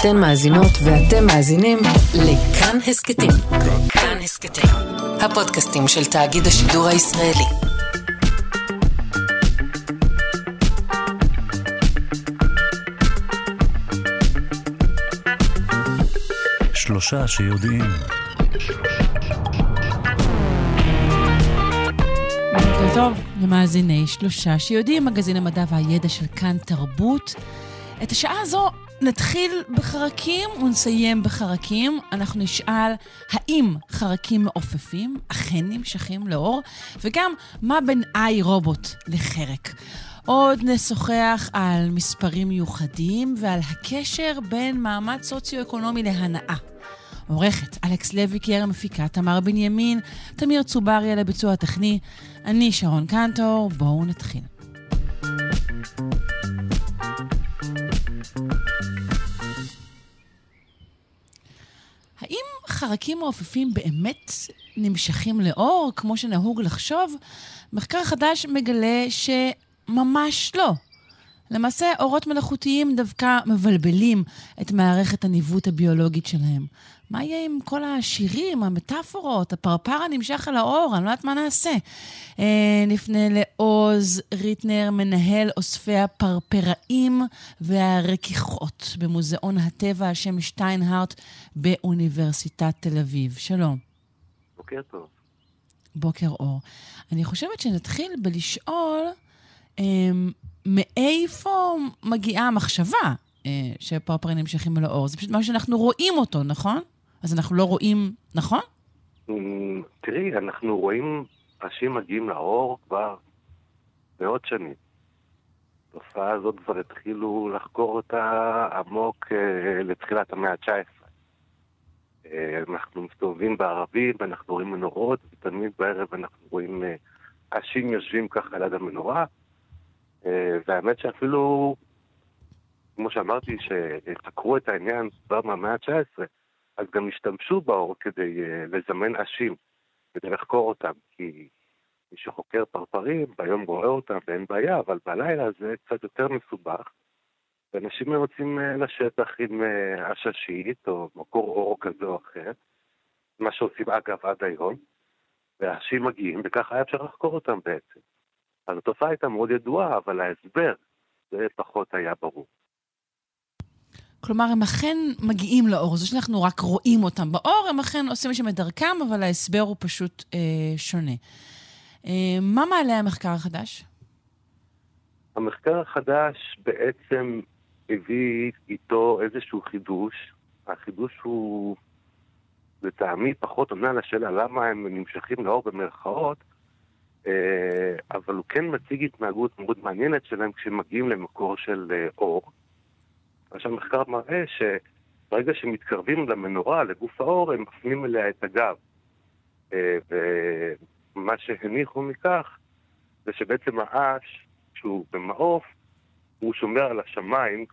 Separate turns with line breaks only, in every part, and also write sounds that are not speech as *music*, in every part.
אתן מאזינות ואתם מאזינים לכאן הסכתים. כאן הסכתים, הפודקאסטים של תאגיד השידור הישראלי.
שלושה שיודעים.
בוקר טוב למאזיני שלושה שיודעים, מגזין המדע והידע של כאן תרבות. את השעה הזו נתחיל בחרקים ונסיים בחרקים. אנחנו נשאל האם חרקים מעופפים אכן נמשכים לאור, וגם מה בין איי רובוט לחרק. עוד נשוחח על מספרים מיוחדים ועל הקשר בין מעמד סוציו-אקונומי להנאה. עורכת אלכס לוי קרם מפיקה, תמר בנימין, תמיר צוברי על הביצוע הטכני, אני שרון קנטור, בואו נתחיל. חרקים מעופפים באמת נמשכים לאור, כמו שנהוג לחשוב? מחקר חדש מגלה שממש לא. למעשה, אורות מלאכותיים דווקא מבלבלים את מערכת הניווט הביולוגית שלהם. מה יהיה עם כל השירים, המטאפורות, הפרפר הנמשך על האור? אני לא יודעת מה נעשה. אה, נפנה לעוז ריטנר, מנהל אוספי הפרפראים והרכיכות במוזיאון הטבע על שם שטיינהארט באוניברסיטת תל אביב. שלום.
בוקר טוב.
בוקר אור. אני חושבת שנתחיל בלשאול אה, מאיפה מגיעה המחשבה אה, שפרפרים נמשכים על האור. זה פשוט משהו שאנחנו רואים אותו, נכון? אז אנחנו לא רואים, נכון?
אמ, תראי, אנחנו רואים ראשים מגיעים לאור כבר מאות שנים. התופעה הזאת כבר התחילו לחקור אותה עמוק אה, לתחילת המאה ה-19. אה, אנחנו מסתובבים בערבים ואנחנו רואים מנורות, ותמיד בערב אנחנו רואים אה, עשים יושבים ככה ליד המנורה. אה, והאמת שאפילו, כמו שאמרתי, שחקרו את העניין כבר מהמאה ה-19, אז גם השתמשו באור כדי uh, לזמן אשים, כדי לחקור אותם, כי מי שחוקר פרפרים, ביום רואה אותם ואין בעיה, אבל בלילה זה קצת יותר מסובך. ואנשים יוצאים uh, לשטח עם uh, עששית או מקור אור כזה או אחר, מה שעושים אגב עד היום, והאשים מגיעים, וככה היה אפשר לחקור אותם בעצם. אז התופעה הייתה מאוד ידועה, אבל ההסבר, זה פחות היה ברור.
כלומר, הם אכן מגיעים לאור. זה שאנחנו רק רואים אותם באור, הם אכן עושים שם את דרכם, אבל ההסבר הוא פשוט אה, שונה. אה, מה מעלה המחקר החדש?
המחקר החדש בעצם הביא איתו איזשהו חידוש. החידוש הוא, לטעמי, פחות עונה לשאלה למה הם נמשכים לאור במרכאות, אה, אבל הוא כן מציג התנהגות מאוד מעניינת שלהם כשהם מגיעים למקור של אה, אור. מה שהמחקר מראה שברגע שמתקרבים למנורה, לגוף האור, הם מפנים אליה את הגב. אה, ומה שהניחו מכך זה שבעצם האש, כשהוא במעוף, הוא שומר על השמיים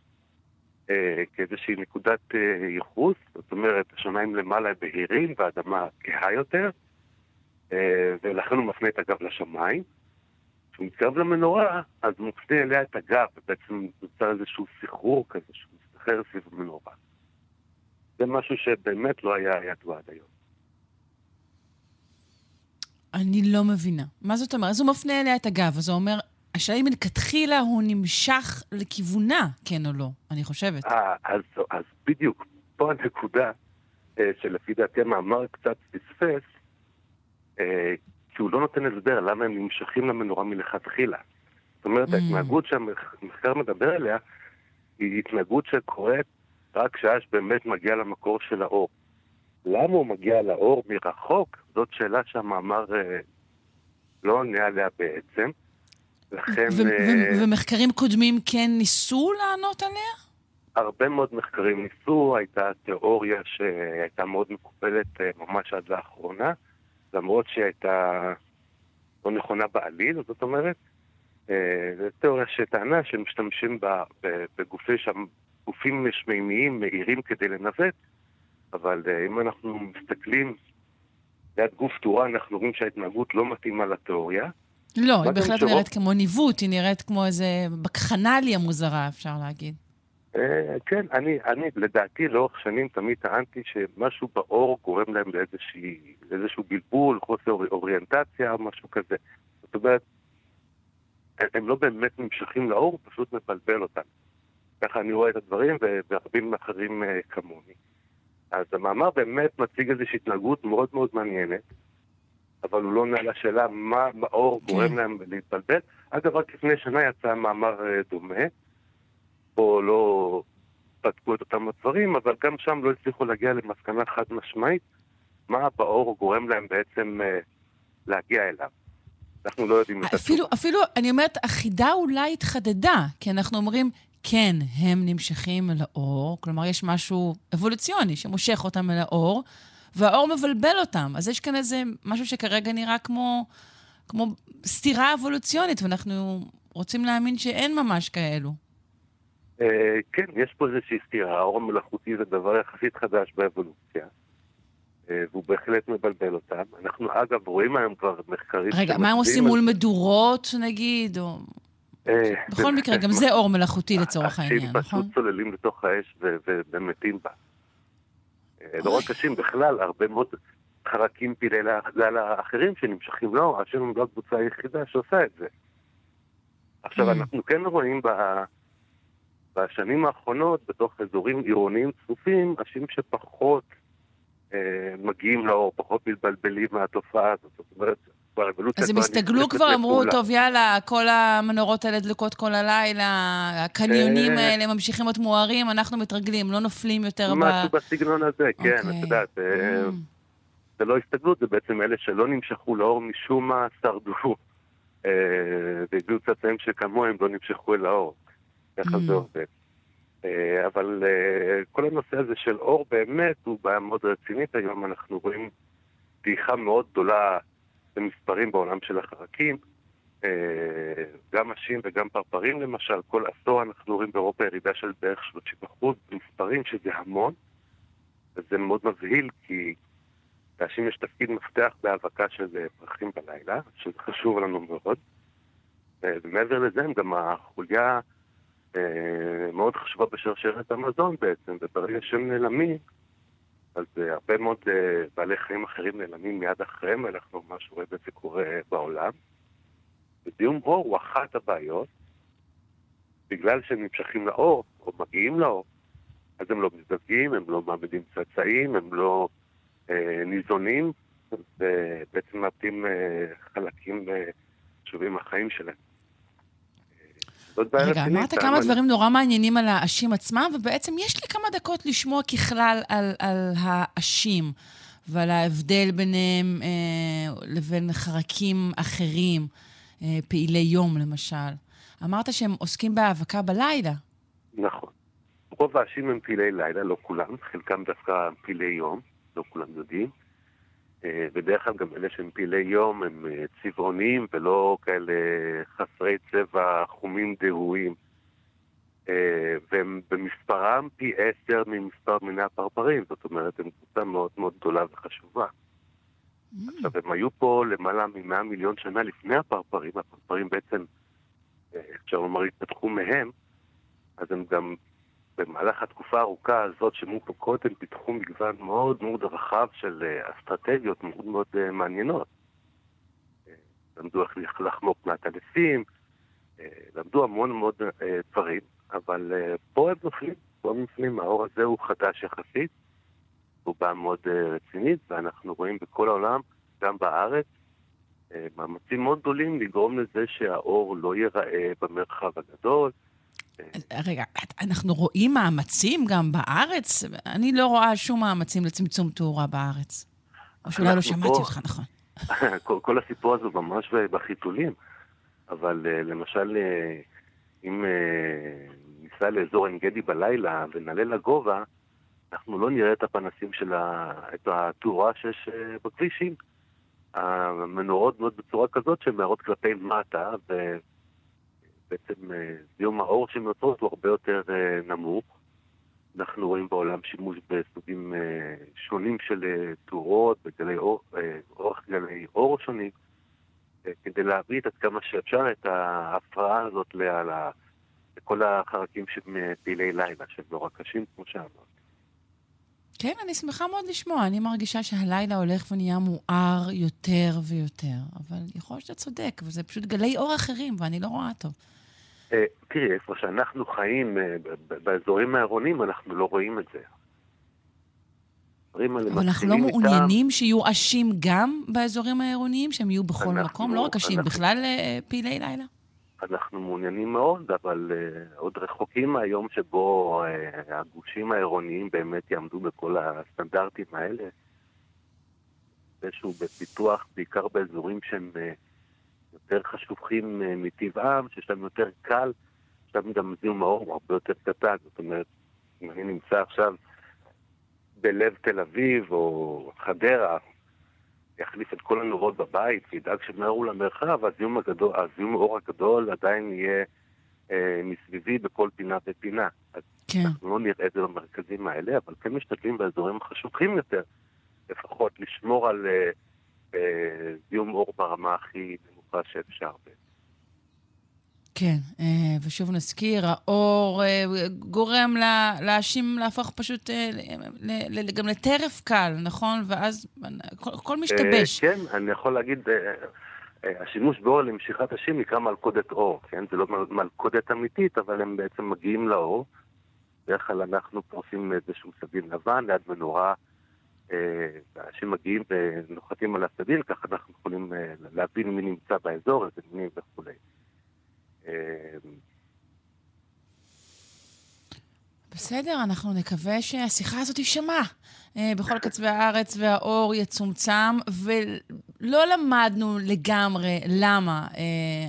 אה, כאיזושהי נקודת אה, ייחוס, זאת אומרת, השמיים למעלה בהירים והאדמה כהה יותר, ולכן הוא מפנה את הגב לשמיים. כשהוא מתקרב למנורה, אז הוא מפנה אליה את הגב, ובעצם נוצר איזשהו סחרור כזה שהוא מסתחרר סביב המנורה. זה משהו שבאמת לא היה ידוע עד היום.
אני לא מבינה. מה זאת אומרת? אז הוא מפנה אליה את הגב, אז הוא אומר, השאלה אם מלכתחילה הוא נמשך לכיוונה, כן או לא, אני חושבת.
אה, אז, אז בדיוק, פה הנקודה אה, שלפי דעתי המאמר קצת פספס, אה, כי הוא לא נותן הסבר למה הם נמשכים למנורה מלכתחילה. זאת אומרת, mm. ההתנהגות שהמחקר מדבר עליה היא התנהגות שקורית רק כשהאש באמת מגיע למקור של האור. למה הוא מגיע לאור מרחוק? זאת שאלה שהמאמר אה, לא עונה עליה בעצם. לכן...
ו- אה, ו- ומחקרים קודמים כן ניסו לענות עליה?
הרבה מאוד מחקרים ניסו, הייתה תיאוריה שהייתה מאוד מקובלת אה, ממש עד לאחרונה. למרות שהיא הייתה לא נכונה בעליל, זאת אומרת, אה, זו תיאוריה שטענה שמשתמשים בגופי שם, גופים שמימיים מהירים כדי לנווט, אבל אה, אם אנחנו מסתכלים ליד גוף תאורה, אנחנו רואים שההתנהגות לא מתאימה לתיאוריה.
לא, היא בהחלט. נראית כמו ניווט, היא נראית כמו איזה בקחנליה מוזרה, אפשר להגיד.
אה, כן, אני, אני לדעתי לאורך שנים תמיד טענתי שמשהו באור גורם להם לאיזושהי, לאיזשהו בלבול, חוסר אוריינטציה, משהו כזה. זאת אומרת, הם לא באמת נמשכים לאור, הוא פשוט מבלבל אותם. ככה אני רואה את הדברים, ורבים אחרים אה, כמוני. אז המאמר באמת מציג איזושהי התנהגות מאוד מאוד מעניינת, אבל הוא לא עונה לשאלה מה באור כן. גורם להם להתבלבל. אגב, רק לפני שנה יצא מאמר אה, דומה, פה לא בדקו את אותם הדברים, אבל גם שם לא הצליחו להגיע למסקנה חד משמעית מה באור גורם להם בעצם אה, להגיע אליו. אנחנו לא יודעים את
אפילו, אפילו, אני אומרת, החידה אולי התחדדה, כי אנחנו אומרים, כן, הם נמשכים אל האור, כלומר, יש משהו אבולוציוני שמושך אותם אל האור, והאור מבלבל אותם. אז יש כאן איזה משהו שכרגע נראה כמו, כמו סתירה אבולוציונית, ואנחנו רוצים להאמין שאין ממש כאלו.
אה, כן, יש פה איזושהי סתירה, האור המלאכותי זה דבר יחסית חדש באבולוציה. אה, והוא בהחלט מבלבל אותם. אנחנו אגב רואים היום כבר מחקרים...
רגע, מה הם עושים מול מדורות נגיד? או... אה, בכל מקרה, גם זה אור מלאכותי לצורך העניין, נכון?
פשוט צוללים לתוך האש ומתים בה. לא רק אשים, בכלל, הרבה מאוד חרקים פעילי לילה אחרים שנמשכים לאור, השם לא הקבוצה היחידה שעושה את זה. עכשיו, אנחנו כן רואים בשנים האחרונות, בתוך אזורים עירוניים צפופים, אנשים שפחות אה, מגיעים לאור, פחות מתבלבלים מהתופעה הזאת. זאת אומרת,
אז הם הסתגלו כבר, אמרו, טוב, יאללה, כל המנורות האלה דלוקות כל הלילה, הקניונים אה, האלה ממשיכים להיות מוארים, אנחנו מתרגלים, לא נופלים יותר
ב... משהו בסגנון הזה, כן, את אוקיי. יודעת. אה, mm. זה לא הסתגלות, זה בעצם אלה שלא נמשכו לאור משום מה שרדו. *laughs* אה, והביאו צאצאים שכמוהם לא נמשכו אל האור. ככה זה mm. עובד. אה, אבל אה, כל הנושא הזה של אור באמת הוא בעיה מאוד רצינית היום, אנחנו רואים דעיכה מאוד גדולה במספרים בעולם של החרקים, אה, גם נשים וגם פרפרים למשל, כל עשור אנחנו רואים באירופה ירידה של בערך 30% במספרים, שזה המון, וזה מאוד מבהיל כי לאנשים יש תפקיד מפתח בהאבקה של פרחים בלילה, שזה חשוב לנו מאוד. ומעבר לזה הם גם החוליה מאוד חשובה בשרשרת המזון בעצם, וברגע שהם נעלמים, אז אה, הרבה מאוד אה, בעלי חיים אחרים נעלמים מיד אחריהם, אנחנו ממש רואים את זה קורה בעולם. וזיהום אור הוא אחת הבעיות, בגלל שהם נמשכים לאור, או מגיעים לאור, אז הם לא מזדווגים, הם לא מעמידים צאצאים, הם לא אה, ניזונים, ובעצם מאבדים אה, חלקים חשובים מהחיים שלהם.
רגע, אמרת כמה דברים נורא מעניינים על האשים עצמם, ובעצם יש לי כמה דקות לשמוע ככלל על, על האשים ועל ההבדל ביניהם אה, לבין חרקים אחרים, אה, פעילי יום למשל. אמרת שהם עוסקים בהאבקה בלילה.
נכון. רוב האשים הם פעילי לילה, לא כולם, חלקם דווקא פעילי יום, לא כולם יודעים. אה, בדרך כלל גם אלה שהם פעילי יום הם אה, צבעוניים ולא כאלה חסרי צבע חומים דהויים. אה, והם במספרם פי עשר ממספר מיני הפרפרים, זאת אומרת, הם קבוצה מאוד מאוד גדולה וחשובה. Mm. עכשיו, הם היו פה למעלה מ-100 מיליון שנה לפני הפרפרים, הפרפרים בעצם, אפשר לומר, התפתחו מהם, אז הם גם במהלך התקופה הארוכה הזאת שמופו קודם פיתחו מגוון מאוד מאוד רחב של אה, אסטרטגיות מאוד מאוד אה, מעניינות. אה, למדו איך לחמוק מעטלפים, למדו המון מאוד דברים, אבל פה הם נופלים, פה הם נופלים, האור הזה הוא חדש יחסית, הוא בא מאוד רצינית, ואנחנו רואים בכל העולם, גם בארץ, מאמצים מאוד גדולים לגרום לזה שהאור לא ייראה במרחב הגדול,
רגע, אנחנו רואים מאמצים גם בארץ? אני לא רואה שום מאמצים לצמצום תאורה בארץ. או שאולי לא שמעתי אותך נכון. *laughs*
כל, כל הסיפור הזה ממש בחיתולים, אבל uh, למשל, uh, אם uh, ניסע לאזור עין גדי בלילה ונעלה לגובה, אנחנו לא נראה את הפנסים של ה... את התאורה שיש בכבישים. המנורות מאוד בצורה כזאת שהן מאירות כלפי מטה, ו... בעצם אה, זיהום האור שהן יוצרות הוא הרבה יותר אה, נמוך. אנחנו רואים בעולם שימוש בסוגים אה, שונים של תאורות, בגלי אור, אורך גלי אור שונים, כדי להביא עד כמה שאפשר את ההפרעה הזאת על לכל החרקים שהם אה, פעילי לילה, שהם נורא קשים, כמו שאמרת.
כן, אני שמחה מאוד לשמוע. אני מרגישה שהלילה הולך ונהיה מואר יותר ויותר, אבל יכול להיות שאתה צודק, וזה פשוט גלי אור אחרים, ואני לא רואה טוב.
אה, תראי, איפה שאנחנו חיים, אה, באזורים העירוניים, אנחנו לא רואים את זה. הדברים האלה
אבל אנחנו לא מעוניינים שיהיו עשים גם באזורים העירוניים, שהם יהיו בכל
אנחנו-
מקום, לא רק עשים,
אנחנו-
בכלל אה, פעילי לילה?
אנחנו מעוניינים מאוד, אבל uh, עוד רחוקים מהיום שבו uh, הגושים העירוניים באמת יעמדו בכל הסטנדרטים האלה. איזשהו בפיתוח, בעיקר באזורים שהם uh, יותר חשוכים uh, מטבעם, שיש להם יותר קל, שם גם זיהום האור הרבה יותר קטן. זאת אומרת, אם אני נמצא עכשיו בלב תל אביב או חדרה, יחליף את כל הנורות בבית וידאג שהם לא למרחב, הזיהום, הגדול, הזיהום האור הגדול עדיין יהיה אה, מסביבי בכל פינה ופינה. אז
כן.
אנחנו לא נראה את זה במרכזים האלה, אבל כן משתדלים באזורים החשוכים יותר, לפחות לשמור על אה, אה, זיהום אור ברמה הכי נמוכה שאפשר.
כן, אה, ושוב נזכיר, האור אה, גורם לאשים להפוך פשוט אה, גם לטרף קל, נכון? ואז כל- הכל משתבש.
כן, אני יכול להגיד, השימוש באור למשיכת השים נקרא מלכודת אור, כן? זה לא מל- מלכודת אמיתית, אבל הם בעצם מגיעים לאור. בדרך כלל אנחנו פורסים איזשהו סדין לבן ליד מנורה, אה, ואנשים מגיעים ונוחתים על הסדין, ככה אנחנו יכולים אה, להבין מי נמצא באזור, איזה מינים וכולי. אה,
בסדר, אנחנו נקווה שהשיחה הזאת תישמע אה, בכל קצווי הארץ והאור יצומצם, ולא למדנו לגמרי למה אה,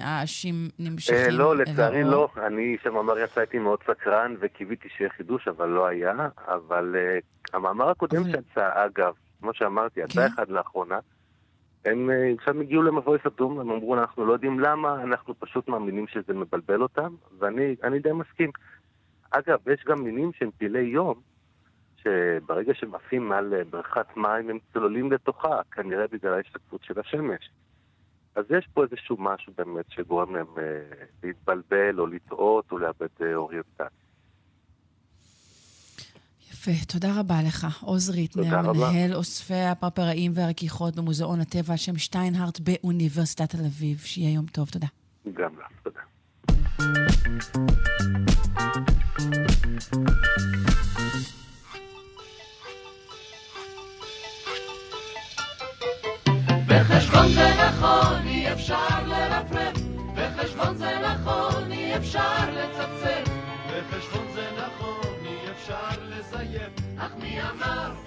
האשים נמשכים
אה,
אל
לא, לצערי. לא. אני במאמר יצאתי מאוד סקרן וקיוויתי שיהיה חידוש, אבל לא היה. אבל אה, המאמר הקודם שיצא, אגב, כמו שאמרתי,
כן?
יצא אחד לאחרונה, הם אה, עכשיו הגיעו למבוי סתום, הם אמרו, אנחנו לא יודעים למה, אנחנו פשוט מאמינים שזה מבלבל אותם, ואני אני די מסכים. אגב, יש גם מינים שהם פעילי יום, שברגע שהם עפים מעל אה, בריכת מים, הם צוללים לתוכה, כנראה בגלל ההשתקפות של השמש. אז יש פה איזשהו משהו באמת שגורם להם אה, להתבלבל או לטעות או לאבד אה, אוריינטציה.
יפה, תודה רבה לך. עוז ריטנר. מנהל אוספי הפרפראים והרכיכות במוזיאון הטבע על שם שטיינהארט באוניברסיטת תל אביב. שיהיה יום טוב, תודה.
גם לך, תודה.
בחשבון זה נכון, אי אפשר לרפרף. בחשבון זה נכון, אי אפשר לצפצף. בחשבון זה נכון, אי אפשר לזייף. אך מי אמר?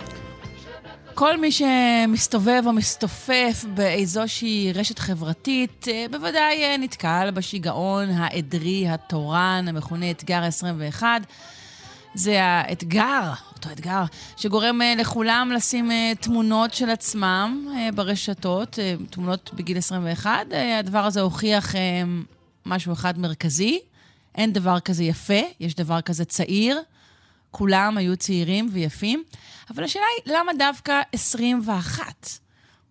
כל מי שמסתובב או מסתופף באיזושהי רשת חברתית, אה, בוודאי אה, נתקל בשיגעון העדרי התורן, המכונה אתגר 21. זה האתגר, אותו אתגר, שגורם אה, לכולם לשים תמונות של עצמם ברשתות, תמונות בגיל 21. אה, הדבר הזה הוכיח משהו אחד מרכזי, אין דבר כזה יפה, יש דבר כזה צעיר. כולם היו צעירים ויפים, אבל השאלה היא, למה דווקא 21?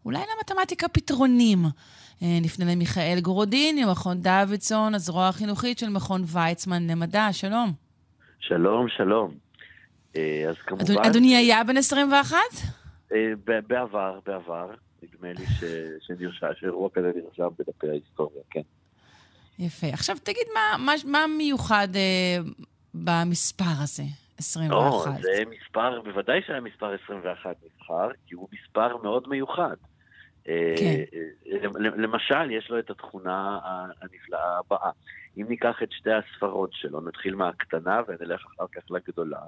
אולי למתמטיקה פתרונים. אה, נפנה למיכאל גורודין, ממכון דוידסון, הזרוע החינוכית של מכון ויצמן למדע. שלום.
שלום, שלום. אה, אז כמובן...
אדוני, אדוני היה בן 21?
אה, בעבר, בעבר. נדמה לי ש- שנרשם, שאירוע כזה נרשם בדפי ההיסטוריה, כן.
יפה. עכשיו תגיד, מה, מה, מה מיוחד אה, במספר הזה, 21?
לא, זה מספר, בוודאי שהמספר 21 נבחר, כי הוא מספר מאוד מיוחד. אה,
כן.
אה, למשל, יש לו את התכונה הנפלאה הבאה. אם ניקח את שתי הספרות שלו, נתחיל מהקטנה ונלך אחר כך לגדולה,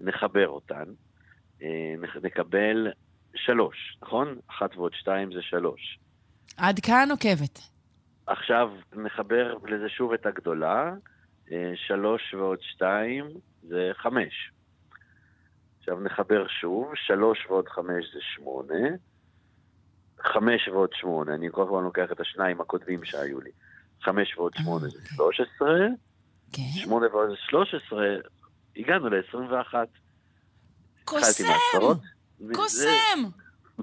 נחבר אותן, אה, נקבל שלוש, נכון? אחת ועוד שתיים זה שלוש.
עד כאן עוקבת.
עכשיו נחבר לזה שוב את הגדולה, שלוש ועוד שתיים זה חמש. עכשיו נחבר שוב, שלוש ועוד חמש זה שמונה, חמש ועוד שמונה, אני כל הזמן לוקח את השניים הקודמים שהיו לי. חמש ועוד שמונה זה
אוקיי.
שלוש עשרה,
כן.
שמונה ועוד שלוש עשרה, הגענו ל-עשרים ואחת.
קוסם! קוסם!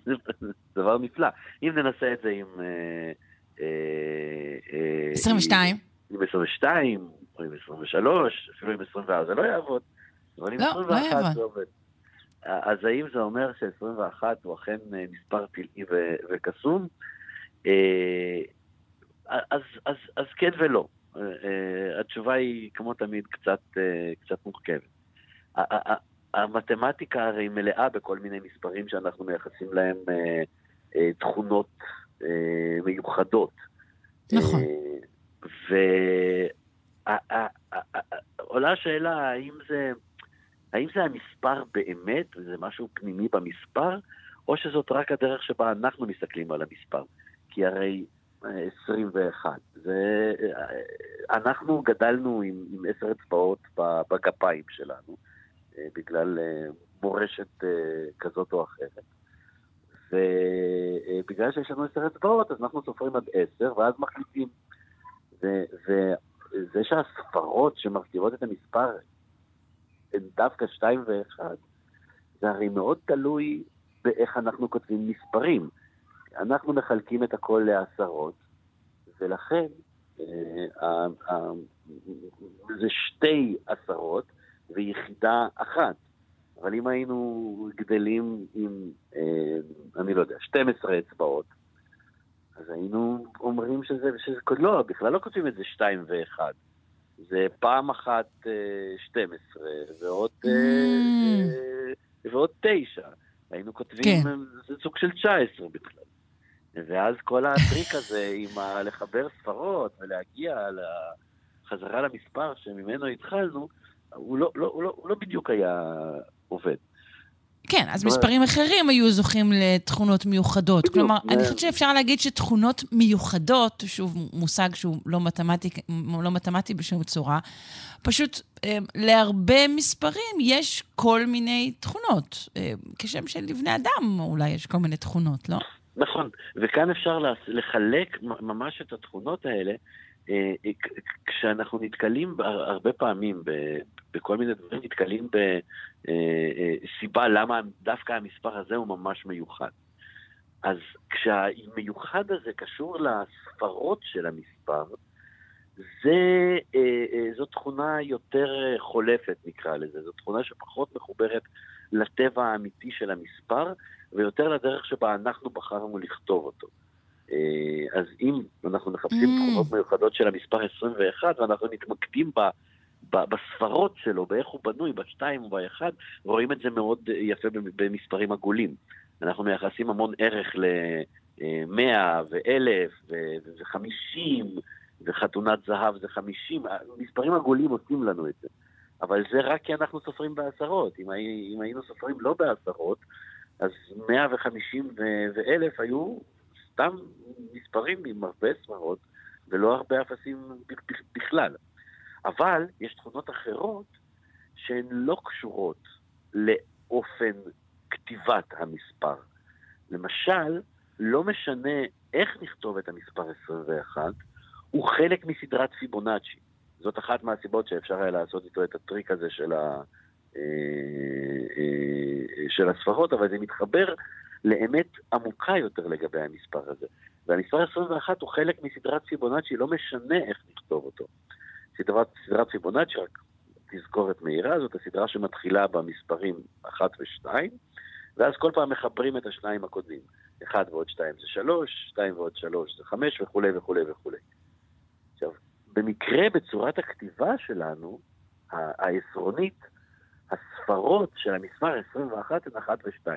זה *laughs* דבר נפלא. אם ננסה את זה עם... אה, אה, אה,
22.
עם 22, או עם 23, אפילו עם 24 זה לא יעבוד, אבל עם
לא, לא
21
יעבוד.
זה עובד. אז האם זה אומר ש-21 הוא אכן אה, מספר ו- וקסום? אה, אז, אז, אז כן ולא. אה, התשובה היא, כמו תמיד, קצת, קצת מורכבת. המתמטיקה הרי מלאה בכל מיני מספרים שאנחנו מייחסים להם תכונות מיוחדות.
נכון.
ועולה השאלה האם זה, האם זה המספר באמת, וזה משהו פנימי במספר, או שזאת רק הדרך שבה אנחנו מסתכלים על המספר. כי הרי אה, 21, זה, אה, אנחנו גדלנו עם, עם עשר אצבעות בגפיים שלנו, אה, בגלל אה, מורשת אה, כזאת או אחרת. ובגלל שיש לנו עשר אצבעות, אז אנחנו סופרים עד עשר, ואז מחליטים. ו- וזה שהספרות שמרכיבות את המספר הן דווקא שתיים ואחד, זה הרי מאוד תלוי באיך אנחנו כותבים מספרים. אנחנו מחלקים את הכל לעשרות, ולכן אה, ה- ה- זה שתי עשרות ויחידה אחת. אבל אם היינו גדלים עם, אה, אני לא יודע, 12 אצבעות, אז היינו אומרים שזה, שזה, לא, בכלל לא כותבים את זה 2 ו-1. זה פעם אחת אה, 12 ועוד, אה,
Mm.
אה, ועוד 9. היינו כותבים,
כן.
אה, זה סוג של 19 בכלל. ואז כל הטריק הזה *laughs* עם ה- לחבר ספרות ולהגיע חזרה למספר שממנו התחלנו, הוא לא, לא, הוא לא, הוא לא בדיוק היה עובד.
כן, אז מספרים אחרים היו זוכים לתכונות מיוחדות.
בדיוק,
כלומר, אני חושבת שאפשר להגיד שתכונות מיוחדות, שוב, מושג שהוא לא מתמטי, לא מתמטי בשום צורה, פשוט אה, להרבה מספרים יש כל מיני תכונות. אה, כשם שלבני אדם אולי יש כל מיני תכונות, לא?
נכון, וכאן אפשר לחלק ממש את התכונות האלה, כשאנחנו נתקלים בה- הרבה פעמים בכל מיני דברים, נתקלים בסיבה למה דווקא המספר הזה הוא ממש מיוחד. אז כשהמיוחד הזה קשור לספרות של המספר, זה, אה, אה, זו תכונה יותר אה, חולפת נקרא לזה, זו תכונה שפחות מחוברת לטבע האמיתי של המספר, ויותר לדרך שבה אנחנו בחרנו לכתוב אותו. אה, אז אם אנחנו מחפשים
Mm.
תכונות מיוחדות של המספר 21, ואנחנו מתמקדים ב, ב, בספרות שלו, באיך הוא בנוי, בשתיים ובאחד, רואים את זה מאוד אה, יפה במ- במספרים עגולים. אנחנו מייחסים המון ערך ל-100 ו-1000 ו-50, וחתונת זהב זה 50, מספרים עגולים עושים לנו את זה. אבל זה רק כי אנחנו סופרים בעשרות. אם, אם היינו סופרים לא בעשרות, אז 150 ו-1000 היו סתם מספרים עם הרבה ספרות, ולא הרבה אפסים בכלל. אבל יש תכונות אחרות שהן לא קשורות לאופן כתיבת המספר. למשל, לא משנה איך נכתוב את המספר 21, הוא חלק מסדרת פיבונאצ'י. זאת אחת מהסיבות שאפשר היה לעשות איתו את הטריק הזה של, ה, אה, אה, של הספרות, אבל זה מתחבר לאמת עמוקה יותר לגבי המספר הזה. והמספר 21 הוא חלק מסדרת פיבונאצ'י, לא משנה איך נכתוב אותו. סדרת, סדרת פיבונאצ'י, רק תזכורת מהירה, זאת הסדרה שמתחילה במספרים 1 ו-2, ואז כל פעם מחברים את השניים הקודמים. 1 ועוד 2 זה 3, 2 ועוד 3 זה 5 וכולי וכולי וכולי. עכשיו, במקרה בצורת הכתיבה שלנו, העשרונית, הספרות של המספר 21 הן 1 ו-2.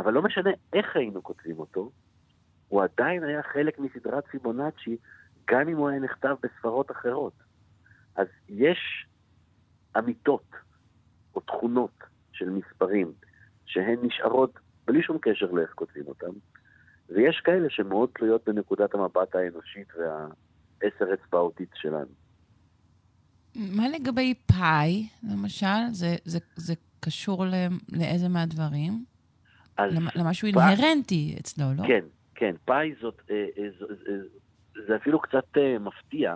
אבל לא משנה איך היינו כותבים אותו, הוא עדיין היה חלק מסדרת פיבונאצ'י, גם אם הוא היה נכתב בספרות אחרות. אז יש אמיתות או תכונות של מספרים שהן נשארות בלי שום קשר לאיך כותבים אותם, ויש כאלה שמאוד תלויות בנקודת המבט האנושית והעשר אצבעותית שלנו.
מה לגבי פאי, למשל? זה, זה, זה קשור ל, לאיזה מהדברים?
אז
למ- למשהו אינהרנטי אצלו, לא?
כן, כן, פאי זאת, אה, אה, ז- אה, זה אפילו קצת אה, מפתיע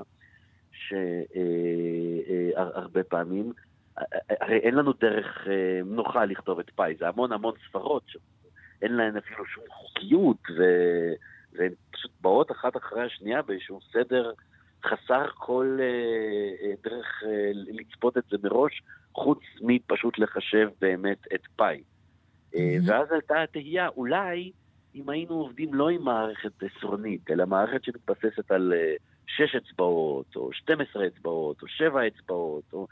שהרבה פעמים, אה, אה, הרי אין לנו דרך אה, נוחה לכתוב את פאי, זה המון המון ספרות שאין להן אפילו שום חוקיות, ו- והן פשוט באות אחת אחרי השנייה באיזשהו סדר חסר כל אה, אה, דרך אה, לצפות את זה מראש, חוץ מפשוט לחשב באמת את פאי. אה, ואז עלתה התהייה, אולי אם היינו עובדים לא עם מערכת עשרונית, אלא מערכת שמתבססת על אה, שש אצבעות, או 12 אצבעות, או שבע אצבעות, או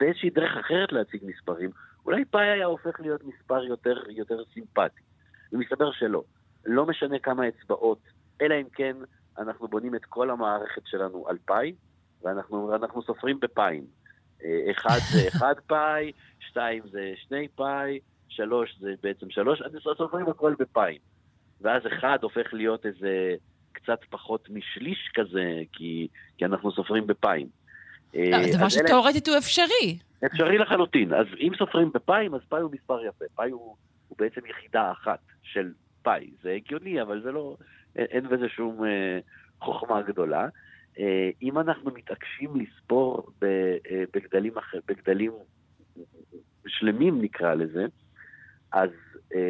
באיזושהי דרך אחרת להציג מספרים, אולי פאי היה הופך להיות מספר יותר, יותר סימפטי. ומסתבר שלא. לא משנה כמה אצבעות, אלא אם כן אנחנו בונים את כל המערכת שלנו על פאי, ואנחנו סופרים בפאיים. אה, אחד זה *laughs* אחד פאי, שתיים זה שני פאי, שלוש זה בעצם שלוש, אז סופרים הכל בפאיים. ואז אחד הופך להיות איזה קצת פחות משליש כזה, כי, כי אנחנו סופרים בפאיים.
לא, זה דבר שתאורטית הוא אפשרי.
אפשרי לחלוטין. אז אם סופרים בפאיים, אז פאי הוא מספר יפה. פאי הוא, הוא בעצם יחידה אחת של פאי. זה הגיוני, אבל זה לא... אין, אין בזה שום אה, חוכמה גדולה. אה, אם אנחנו מתעקשים לספור ב, אה, בגדלים, אחר, בגדלים שלמים, נקרא לזה, אז אה,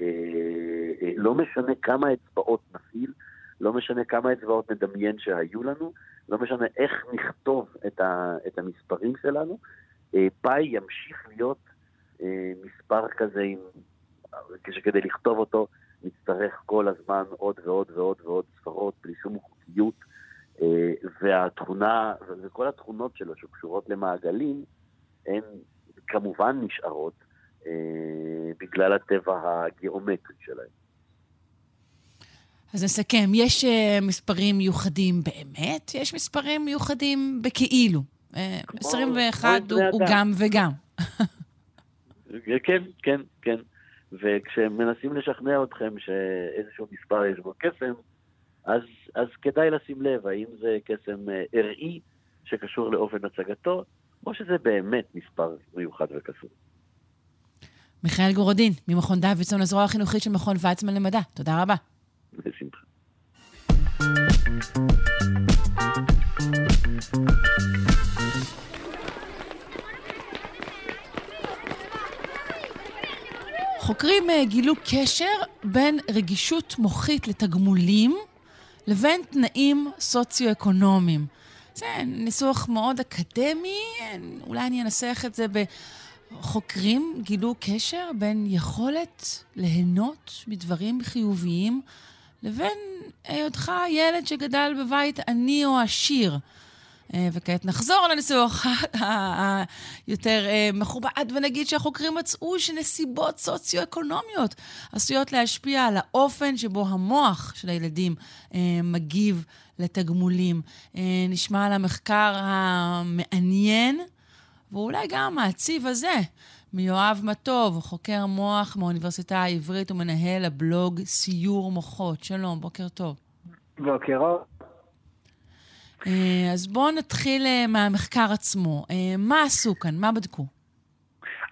אה, אה, לא משנה כמה אצבעות נפעיל, לא משנה כמה אצבעות נדמיין שהיו לנו, לא משנה איך נכתוב את, ה, את המספרים שלנו, אה, פאי ימשיך להיות אה, מספר כזה, עם, כשכדי לכתוב אותו נצטרך כל הזמן עוד ועוד ועוד ועוד ספרות בלי שום חוקיות, אה, והתכונה, וכל התכונות שלו שקשורות למעגלים, הן כמובן נשארות אה, בגלל הטבע הגיאומטרי שלהם.
אז נסכם, יש uh, מספרים מיוחדים באמת, יש מספרים מיוחדים בכאילו. Uh, 21 הוא, הוא גם וגם.
כן, כן, כן. וכשמנסים לשכנע אתכם שאיזשהו מספר יש בו קסם, אז, אז כדאי לשים לב האם זה קסם ארעי שקשור לאופן הצגתו, או שזה באמת מספר מיוחד וקסום.
מיכאל גורודין, ממכון דוידסון, הזרוע החינוכית של מכון ויצמן למדע. תודה רבה.
בשמחה.
חוקרים אה, גילו קשר בין רגישות מוחית לתגמולים לבין תנאים סוציו-אקונומיים. זה ניסוח מאוד אקדמי, אולי אני אנסח את זה ב... חוקרים גילו קשר בין יכולת ליהנות מדברים חיוביים לבין היותך ילד שגדל בבית עני או עשיר. אה, וכעת נחזור לניסוח היותר אה, מכובד, ונגיד שהחוקרים מצאו שנסיבות סוציו-אקונומיות עשויות להשפיע על האופן שבו המוח של הילדים אה, מגיב לתגמולים. נשמע על המחקר המעניין, ואולי גם העציב הזה, מיואב מטוב, חוקר מוח מהאוניברסיטה העברית ומנהל הבלוג סיור מוחות. שלום, בוקר טוב.
בוקר אור.
אה, אז בואו נתחיל אה, מהמחקר עצמו. אה, מה עשו כאן? מה בדקו?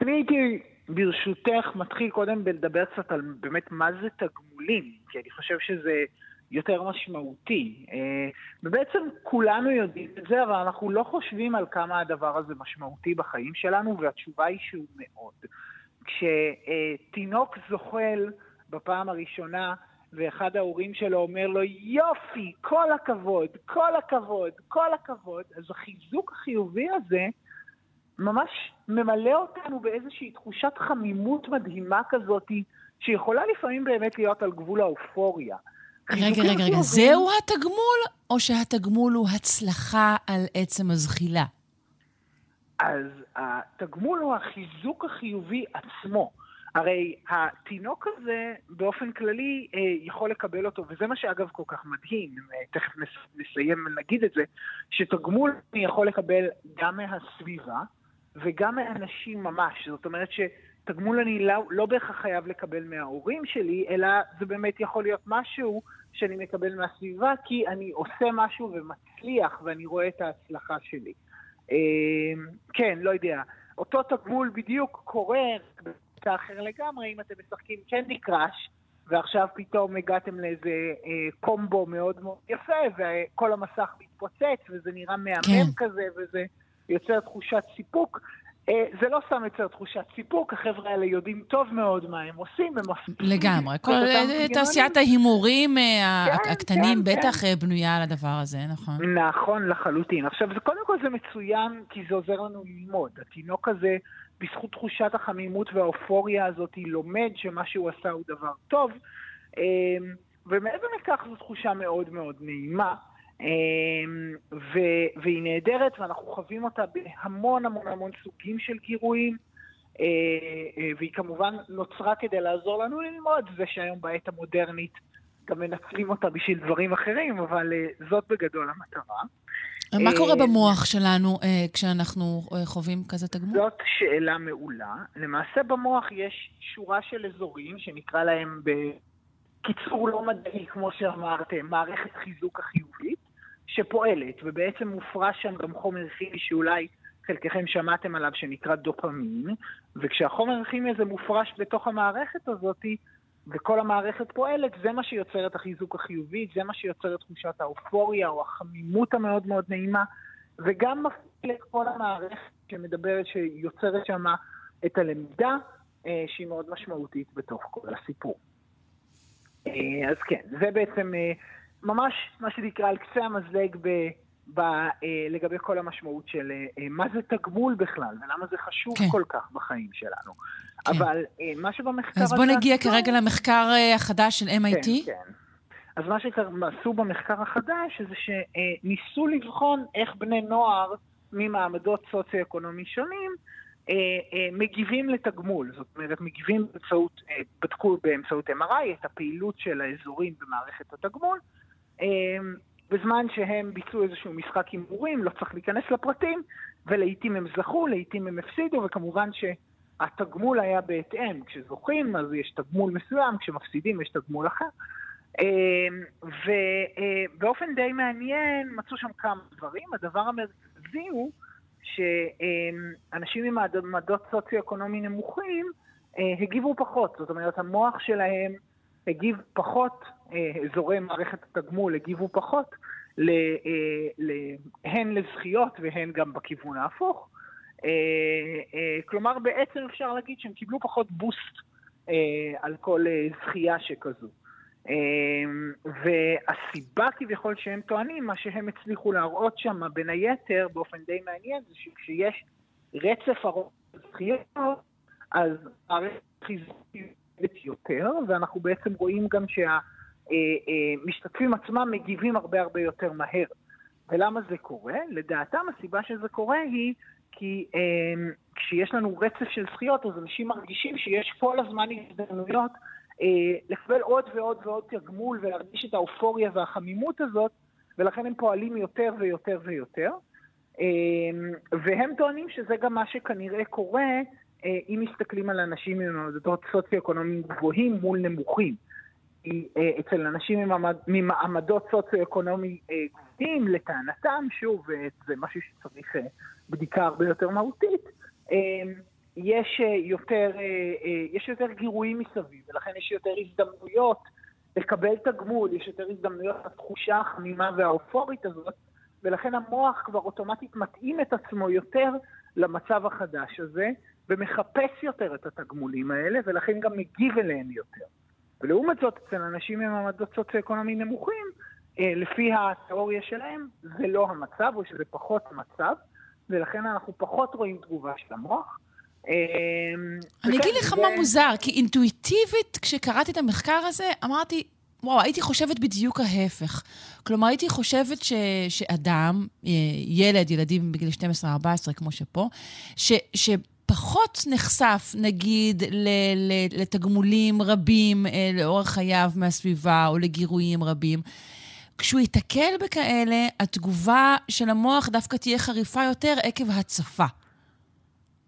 אני הייתי, ברשותך, מתחיל קודם בלדבר קצת על באמת מה זה תגמולים, כי אני חושב שזה יותר משמעותי. ובעצם כולנו יודעים את זה, אבל אנחנו לא חושבים על כמה הדבר הזה משמעותי בחיים שלנו, והתשובה היא שהוא מאוד. כשתינוק זוחל בפעם הראשונה, ואחד ההורים שלו אומר לו, יופי, כל הכבוד, כל הכבוד, כל הכבוד, אז החיזוק החיובי הזה ממש ממלא אותנו באיזושהי תחושת חמימות מדהימה כזאת, שיכולה לפעמים באמת להיות על גבול האופוריה.
רגע, רגע, רגע, זהו התגמול, או שהתגמול הוא הצלחה על עצם הזחילה?
אז התגמול הוא החיזוק החיובי עצמו. הרי התינוק הזה באופן כללי אה, יכול לקבל אותו, וזה מה שאגב כל כך מדהים, אה, תכף נסיים ונגיד את זה, שתגמול אני יכול לקבל גם מהסביבה וגם מאנשים ממש. זאת אומרת שתגמול אני לא, לא בהכרח חייב לקבל מההורים שלי, אלא זה באמת יכול להיות משהו שאני מקבל מהסביבה, כי אני עושה משהו ומצליח ואני רואה את ההצלחה שלי. אה, כן, לא יודע. אותו תגמול בדיוק קורה קטע אחר לגמרי, אם אתם משחקים קנדי קראש, ועכשיו פתאום הגעתם לאיזה אה, קומבו מאוד מאוד יפה, וכל המסך מתפוצץ, וזה נראה מהמם כן. כזה, וזה יוצר תחושת סיפוק. אה, זה לא סתם יוצר תחושת סיפוק, החבר'ה האלה יודעים טוב מאוד מה הם עושים, הם מפסיקים
לגמרי. כל אה,
מנגנונים.
תעשיית ההימורים אה,
כן,
הקטנים
כן,
בטח אה, בנויה על הדבר הזה, נכון?
נכון לחלוטין. עכשיו, זה, קודם כל זה מצוין, כי זה עוזר לנו ללמוד. התינוק הזה, בזכות תחושת החמימות והאופוריה הזאת, לומד שמה שהוא עשה הוא דבר טוב. ומעבר לכך, זו תחושה מאוד מאוד נעימה. אמ, ו- והיא נהדרת, ואנחנו חווים אותה בהמון המון המון סוגים של גירויים. אה, אה, והיא כמובן נוצרה כדי לעזור לנו ללמוד, זה שהיום בעת המודרנית גם מנצלים אותה בשביל דברים אחרים, אבל אה, זאת בגדול המטרה.
מה קורה במוח שלנו כשאנחנו חווים כזה תגמול?
זאת שאלה מעולה. למעשה במוח יש שורה של אזורים שנקרא להם בקיצור לא מדעי, כמו שאמרתם, מערכת חיזוק החיובית, שפועלת, ובעצם מופרש שם גם חומר כימי שאולי חלקכם שמעתם עליו שנקרא דופמין, וכשהחומר הכימי הזה מופרש בתוך המערכת הזאת, וכל המערכת פועלת, זה מה שיוצר את החיזוק החיובי, זה מה שיוצר את תחושת האופוריה או החמימות המאוד מאוד נעימה, וגם מפעיל את כל המערכת שמדברת, שיוצרת שם את הלמידה, אה, שהיא מאוד משמעותית בתוך כל הסיפור. אה, אז כן, זה בעצם אה, ממש מה שנקרא על קצה המזלג ב, ב, אה, לגבי כל המשמעות של אה, אה, מה זה תגמול בכלל, ולמה זה חשוב
כן.
כל כך בחיים שלנו.
כן.
אבל אה, מה שבמחקר
אז בוא
הזה
נגיע
עשו-
כרגע למחקר אה, החדש של MIT.
כן, כן. אז מה שעשו במחקר החדש זה שניסו לבחון איך בני נוער ממעמדות סוציו-אקונומי שונים אה, אה, מגיבים לתגמול. זאת אומרת, מגיבים באמצעות, אה, בדקו באמצעות MRI את הפעילות של האזורים במערכת התגמול. אה, בזמן שהם ביצעו איזשהו משחק הימורים, לא צריך להיכנס לפרטים, ולעיתים הם זכו, לעיתים הם הפסידו, וכמובן שהתגמול היה בהתאם. כשזוכים אז יש תגמול מסוים, כשמפסידים יש תגמול אחר. אמ, ובאופן די מעניין מצאו שם כמה דברים. הדבר המרכזי הוא שאנשים עם מעמדות סוציו-אקונומי נמוכים אה, הגיבו פחות. זאת אומרת, המוח שלהם הגיב פחות, אה, אזורי מערכת התגמול הגיבו פחות, אה, הן לזכיות והן גם בכיוון ההפוך. אה, אה, כלומר, בעצם אפשר להגיד שהם קיבלו פחות בוסט אה, על כל אה, זכייה שכזו. והסיבה כביכול שהם טוענים, מה שהם הצליחו להראות שם בין היתר, באופן די מעניין, זה שכשיש רצף ארוך זכיות, אז מערכת חיזוקית יותר, ואנחנו בעצם רואים גם שהמשתתפים עצמם מגיבים הרבה הרבה יותר מהר. ולמה זה קורה? לדעתם הסיבה שזה קורה היא כי אה, כשיש לנו רצף של זכיות, אז אנשים מרגישים שיש כל הזמן הזדמנויות אה, לקבל עוד ועוד ועוד תגמול ולהרגיש את האופוריה והחמימות הזאת, ולכן הם פועלים יותר ויותר ויותר. אה, והם טוענים שזה גם מה שכנראה קורה אה, אם מסתכלים על אנשים עם מעמדות סוציו-אקונומיים גבוהים מול נמוכים. אה, אצל אנשים ממעמד, ממעמדות סוציו-אקונומי אה, גבוהים, לטענתם, שוב, אה, זה משהו שצריך בדיקה הרבה יותר מהותית, אה, יש יותר, יש יותר גירויים מסביב, ולכן יש יותר הזדמנויות לקבל תגמול, יש יותר הזדמנויות לתחושה החמימה והאופורית הזאת, ולכן המוח כבר אוטומטית מתאים את עצמו יותר למצב החדש הזה, ומחפש יותר את התגמולים האלה, ולכן גם מגיב אליהם יותר. ולעומת זאת, אצל אנשים עם מעמדות סוציו-אקונומי נמוכים, אה, לפי התיאוריה שלהם, זה לא המצב, או שזה פחות המצב, ולכן אנחנו פחות רואים תגובה של המוח. אה,
אני אגיד לך מה מוזר, כי אינטואיטיבית, כשקראתי את המחקר הזה, אמרתי, וואו, הייתי חושבת בדיוק ההפך. כלומר, הייתי חושבת ש, שאדם, אה, ילד, ילדים בגיל 12-14, כמו שפה, ש, שפחות נחשף, נגיד, לתגמולים רבים אה, לאורך חייו מהסביבה, או לגירויים רבים. כשהוא ייתקל בכאלה, התגובה של המוח דווקא תהיה חריפה יותר עקב הצפה.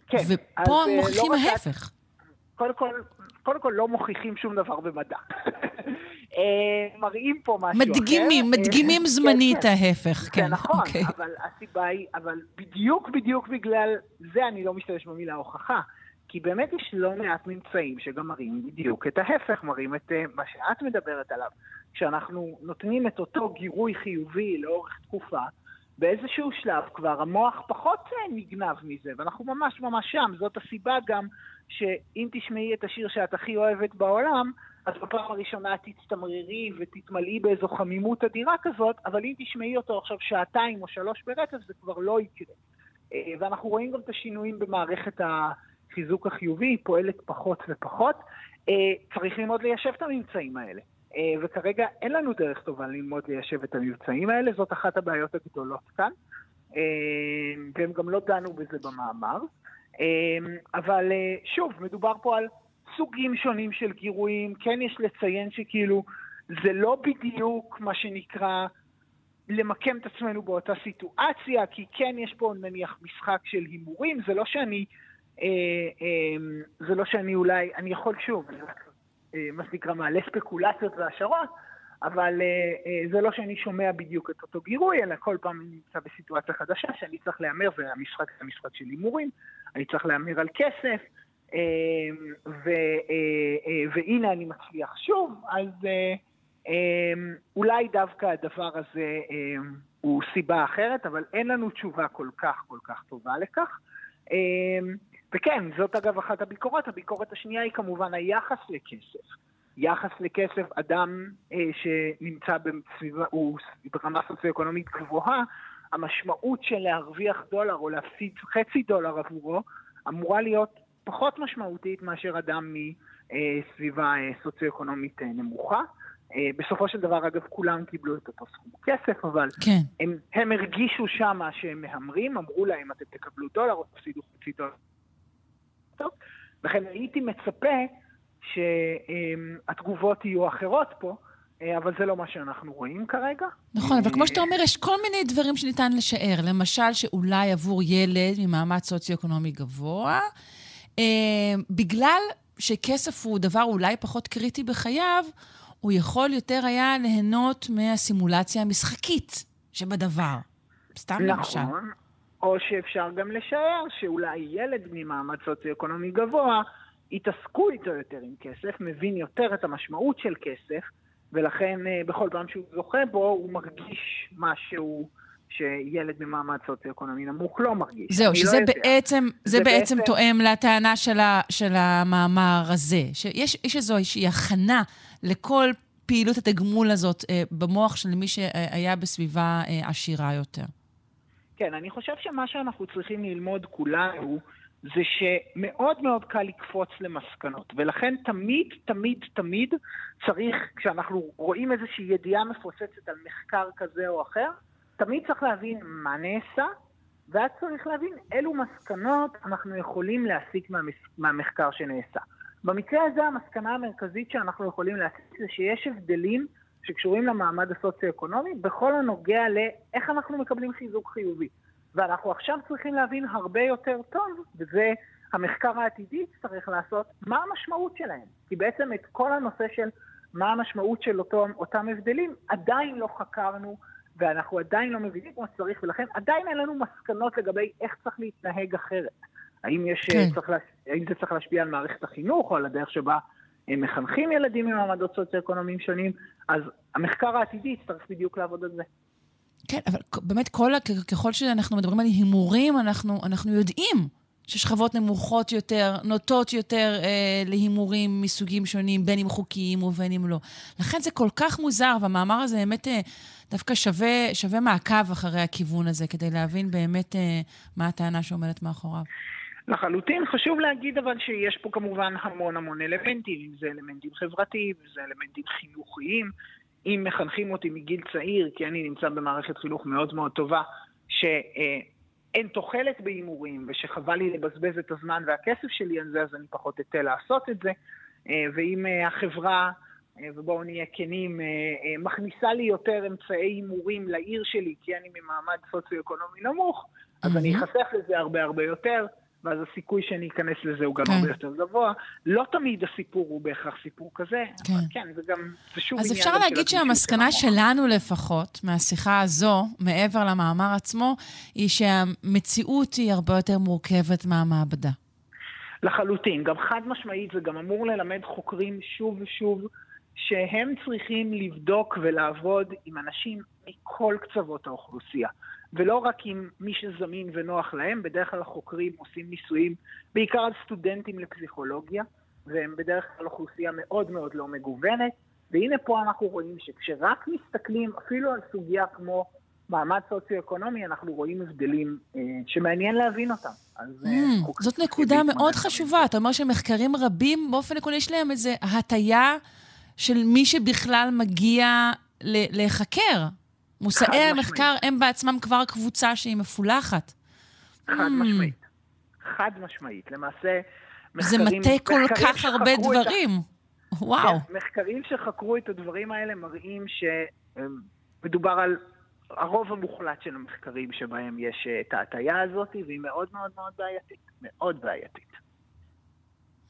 כן,
ופה
אה,
מוכיחים
לא
ההפך.
קודם כל, קודם כל לא מוכיחים שום דבר במדע. *laughs* אה, מראים פה משהו אחר.
מדגימים,
אה,
מדגימים
כן,
זמנית
כן.
ההפך,
זה
כן.
נכון,
אוקיי.
אבל הסיבה היא, אבל בדיוק בדיוק בגלל זה אני לא משתמש במילה הוכחה. כי באמת יש לא מעט ממצאים שגם מראים בדיוק את ההפך, מראים את אה, מה שאת מדברת עליו. כשאנחנו נותנים את אותו גירוי חיובי לאורך תקופה, באיזשהו שלב כבר המוח פחות אה, נגנב מזה, ואנחנו ממש ממש שם. זאת הסיבה גם שאם תשמעי את השיר שאת הכי אוהבת בעולם, אז בפעם הראשונה תצטמררי ותתמלאי באיזו חמימות אדירה כזאת, אבל אם תשמעי אותו עכשיו שעתיים או שלוש ברצף, זה כבר לא יקרה. אה, ואנחנו רואים גם את השינויים במערכת החיזוק החיובי, היא פועלת פחות ופחות. אה, צריך ללמוד ליישב את הממצאים האלה. אה, וכרגע אין לנו דרך טובה ללמוד ליישב את המבצעים האלה, זאת אחת הבעיות הגדולות כאן, והם גם לא דנו בזה במאמר. אבל שוב, מדובר פה על סוגים שונים של גירויים, כן יש לציין שכאילו זה לא בדיוק מה שנקרא למקם את עצמנו באותה סיטואציה, כי כן יש פה נניח משחק של הימורים, זה לא שאני, אה, אה, זה לא שאני אולי, אני יכול שוב, אה, מה שנקרא מעלה ספקולציות והשערות, אבל אה, אה, זה לא שאני שומע בדיוק את אותו גירוי, אלא כל פעם אני נמצא בסיטואציה חדשה שאני צריך להמר, והמשחק זה משחק של הימורים, אני צריך להמר על כסף, אה, ו, אה, אה, והנה אני מצליח שוב, אז אולי דווקא הדבר הזה הוא סיבה אחרת, אבל אין לנו תשובה כל כך כל כך טובה לכך. וכן, זאת אגב אחת הביקורות. הביקורת השנייה היא כמובן היחס לכסף. יחס לכסף, אדם אה, שנמצא בסביבה, הוא ברמה סוציו-אקונומית גבוהה, המשמעות של להרוויח דולר או להפסיד חצי דולר עבורו אמורה להיות פחות משמעותית מאשר אדם מסביבה אה, סוציו-אקונומית אה, נמוכה. אה, בסופו של דבר, אגב, כולם קיבלו את אותו סכום כסף, אבל כן. הם, הם הרגישו שמה שהם מהמרים, אמרו להם, אתם תקבלו דולר או תפסידו חצי דולר. טוב, לכן הייתי מצפה שהתגובות יהיו אחרות פה, אבל זה לא מה שאנחנו רואים כרגע.
נכון, אבל כמו שאתה אומר, יש כל מיני דברים שניתן לשער. למשל, שאולי עבור ילד ממעמד סוציו-אקונומי גבוה, אה, בגלל שכסף הוא דבר אולי פחות קריטי בחייו, הוא יכול יותר היה ליהנות מהסימולציה המשחקית שבדבר. סתם נכון. למשל. נכון,
או שאפשר גם לשער שאולי ילד ממעמד סוציו-אקונומי גבוה, יתעסקו איתו יותר עם כסף, מבין יותר את המשמעות של כסף, ולכן אה, בכל פעם שהוא זוכה בו, הוא מרגיש משהו שילד ממעמד סוציו-אקונומי נמוך לא מרגיש.
זהו, שזה לא בעצם, זה, זה בעצם בעצם תואם לטענה של, ה, של המאמר הזה, שיש איזושהי הכנה לכל פעילות התגמול הזאת אה, במוח של מי שהיה בסביבה אה, עשירה יותר.
כן, אני חושב שמה שאנחנו צריכים ללמוד כולנו, זה שמאוד מאוד קל לקפוץ למסקנות, ולכן תמיד, תמיד, תמיד צריך, כשאנחנו רואים איזושהי ידיעה מפוצצת על מחקר כזה או אחר, תמיד צריך להבין מה נעשה, ואז צריך להבין אילו מסקנות אנחנו יכולים להסיק מהמחקר שנעשה. במקרה הזה המסקנה המרכזית שאנחנו יכולים להסיק זה שיש הבדלים שקשורים למעמד הסוציו-אקונומי בכל הנוגע לאיך אנחנו מקבלים חיזוק חיובי. ואנחנו עכשיו צריכים להבין הרבה יותר טוב, וזה המחקר העתידי צריך לעשות, מה המשמעות שלהם. כי בעצם את כל הנושא של מה המשמעות של אותו, אותם הבדלים עדיין לא חקרנו ואנחנו עדיין לא מבינים כמו שצריך, ולכן עדיין אין לנו מסקנות לגבי איך צריך להתנהג אחרת. האם, יש, כן. צריך, האם זה צריך להשפיע על מערכת החינוך או על הדרך שבה הם מחנכים ילדים ממעמדות סוציו-אקונומיים שונים, אז המחקר העתידי יצטרך בדיוק לעבוד על זה.
כן, אבל באמת, כל, ככל שאנחנו מדברים על הימורים, אנחנו, אנחנו יודעים ששכבות נמוכות יותר נוטות יותר אה, להימורים מסוגים שונים, בין אם חוקיים ובין אם לא. לכן זה כל כך מוזר, והמאמר הזה באמת אה, דווקא שווה, שווה מעקב אחרי הכיוון הזה, כדי להבין באמת אה, מה הטענה שעומדת מאחוריו.
לחלוטין. חשוב להגיד אבל שיש פה כמובן המון המון אלמנטים, אם זה אלמנטים חברתיים, אם זה אלמנטים חינוכיים. אם מחנכים אותי מגיל צעיר, כי אני נמצא במערכת חינוך מאוד מאוד טובה, ש... אה, אין תוחלת בהימורים, ושחבל לי לבזבז את הזמן והכסף שלי על זה, אז אני פחות אתן לעשות את זה. אה, ואם אה, החברה, אה, ובואו נהיה כנים, מכניסה לי יותר אמצעי הימורים לעיר שלי, כי אני ממעמד סוציו-אקונומי נמוך, אז אני אחסך לזה הרבה הרבה יותר. ואז הסיכוי שאני אכנס לזה הוא גם כן. הרבה יותר גבוה. לא תמיד הסיפור הוא בהכרח סיפור כזה, כן. אבל כן, זה גם, זה שוב
עניין... אז אפשר להגיד שהמסקנה שלנו לפחות, מהשיחה הזו, מעבר למאמר עצמו, היא שהמציאות היא הרבה יותר מורכבת מהמעבדה.
לחלוטין. גם חד משמעית, זה גם אמור ללמד חוקרים שוב ושוב שהם צריכים לבדוק ולעבוד עם אנשים מכל קצוות האוכלוסייה. ולא רק עם מי שזמין ונוח להם, בדרך כלל החוקרים עושים ניסויים בעיקר על סטודנטים לפסיכולוגיה, והם בדרך כלל אוכלוסייה מאוד מאוד לא מגוונת, והנה פה אנחנו רואים שכשרק מסתכלים אפילו על סוגיה כמו מעמד סוציו-אקונומי, אנחנו רואים הבדלים אה, שמעניין להבין אותם. אז, אה,
Mm, זאת נקודה מאוד חשובה. אתה אומר שמחקרים רבים, באופן עקרוני יש להם איזו הטיה של מי שבכלל מגיע להיחקר. מושאי
חד משמעית.
המחקר הם בעצמם כבר קבוצה שהיא מפולחת.
חד
Mm.
משמעית. חד משמעית. למעשה,
זה
מחקרים...
מטה כל כך הרבה
את ה-
דברים. וואו.
כן, מחקרים שחקרו את הדברים האלה מראים שמדובר על הרוב המוחלט של המחקרים שבהם יש אה, את ההטייה הזאת, והיא מאוד מאוד מאוד בעייתית. מאוד בעייתית.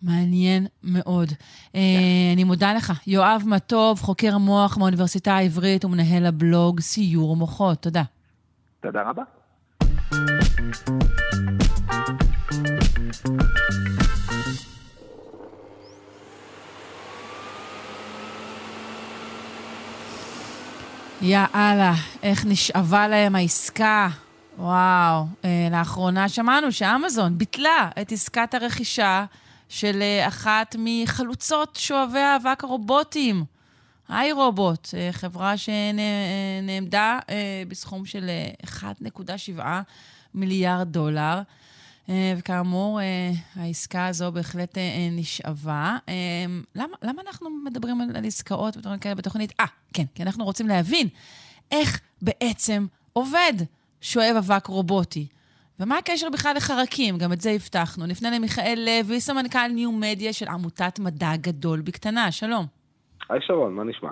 מעניין מאוד. אה, אני מודה לך. יואב מטוב, חוקר מוח מהאוניברסיטה העברית ומנהל הבלוג סיור מוחות. תודה.
תודה רבה.
יא אללה, איך נשאבה להם העסקה. וואו, אה, לאחרונה שמענו שאמזון ביטלה את עסקת הרכישה של אה, אחת מחלוצות שואבי האבק הרובוטים. היי רובוט, אה, חברה שנעמדה אה, בסכום של אה, 1.7 מיליארד דולר. וכאמור, העסקה הזו בהחלט נשאבה. למה, למה אנחנו מדברים על, על עסקאות ודברים כאלה בתוכנית? אה, כן, כי אנחנו רוצים להבין איך בעצם עובד שואב אבק רובוטי. ומה הקשר בכלל לחרקים? גם את זה הבטחנו. נפנה למיכאל לוי, סמנכ"ל ניו-מדיה של עמותת מדע גדול בקטנה. שלום.
היי שרון, מה נשמע?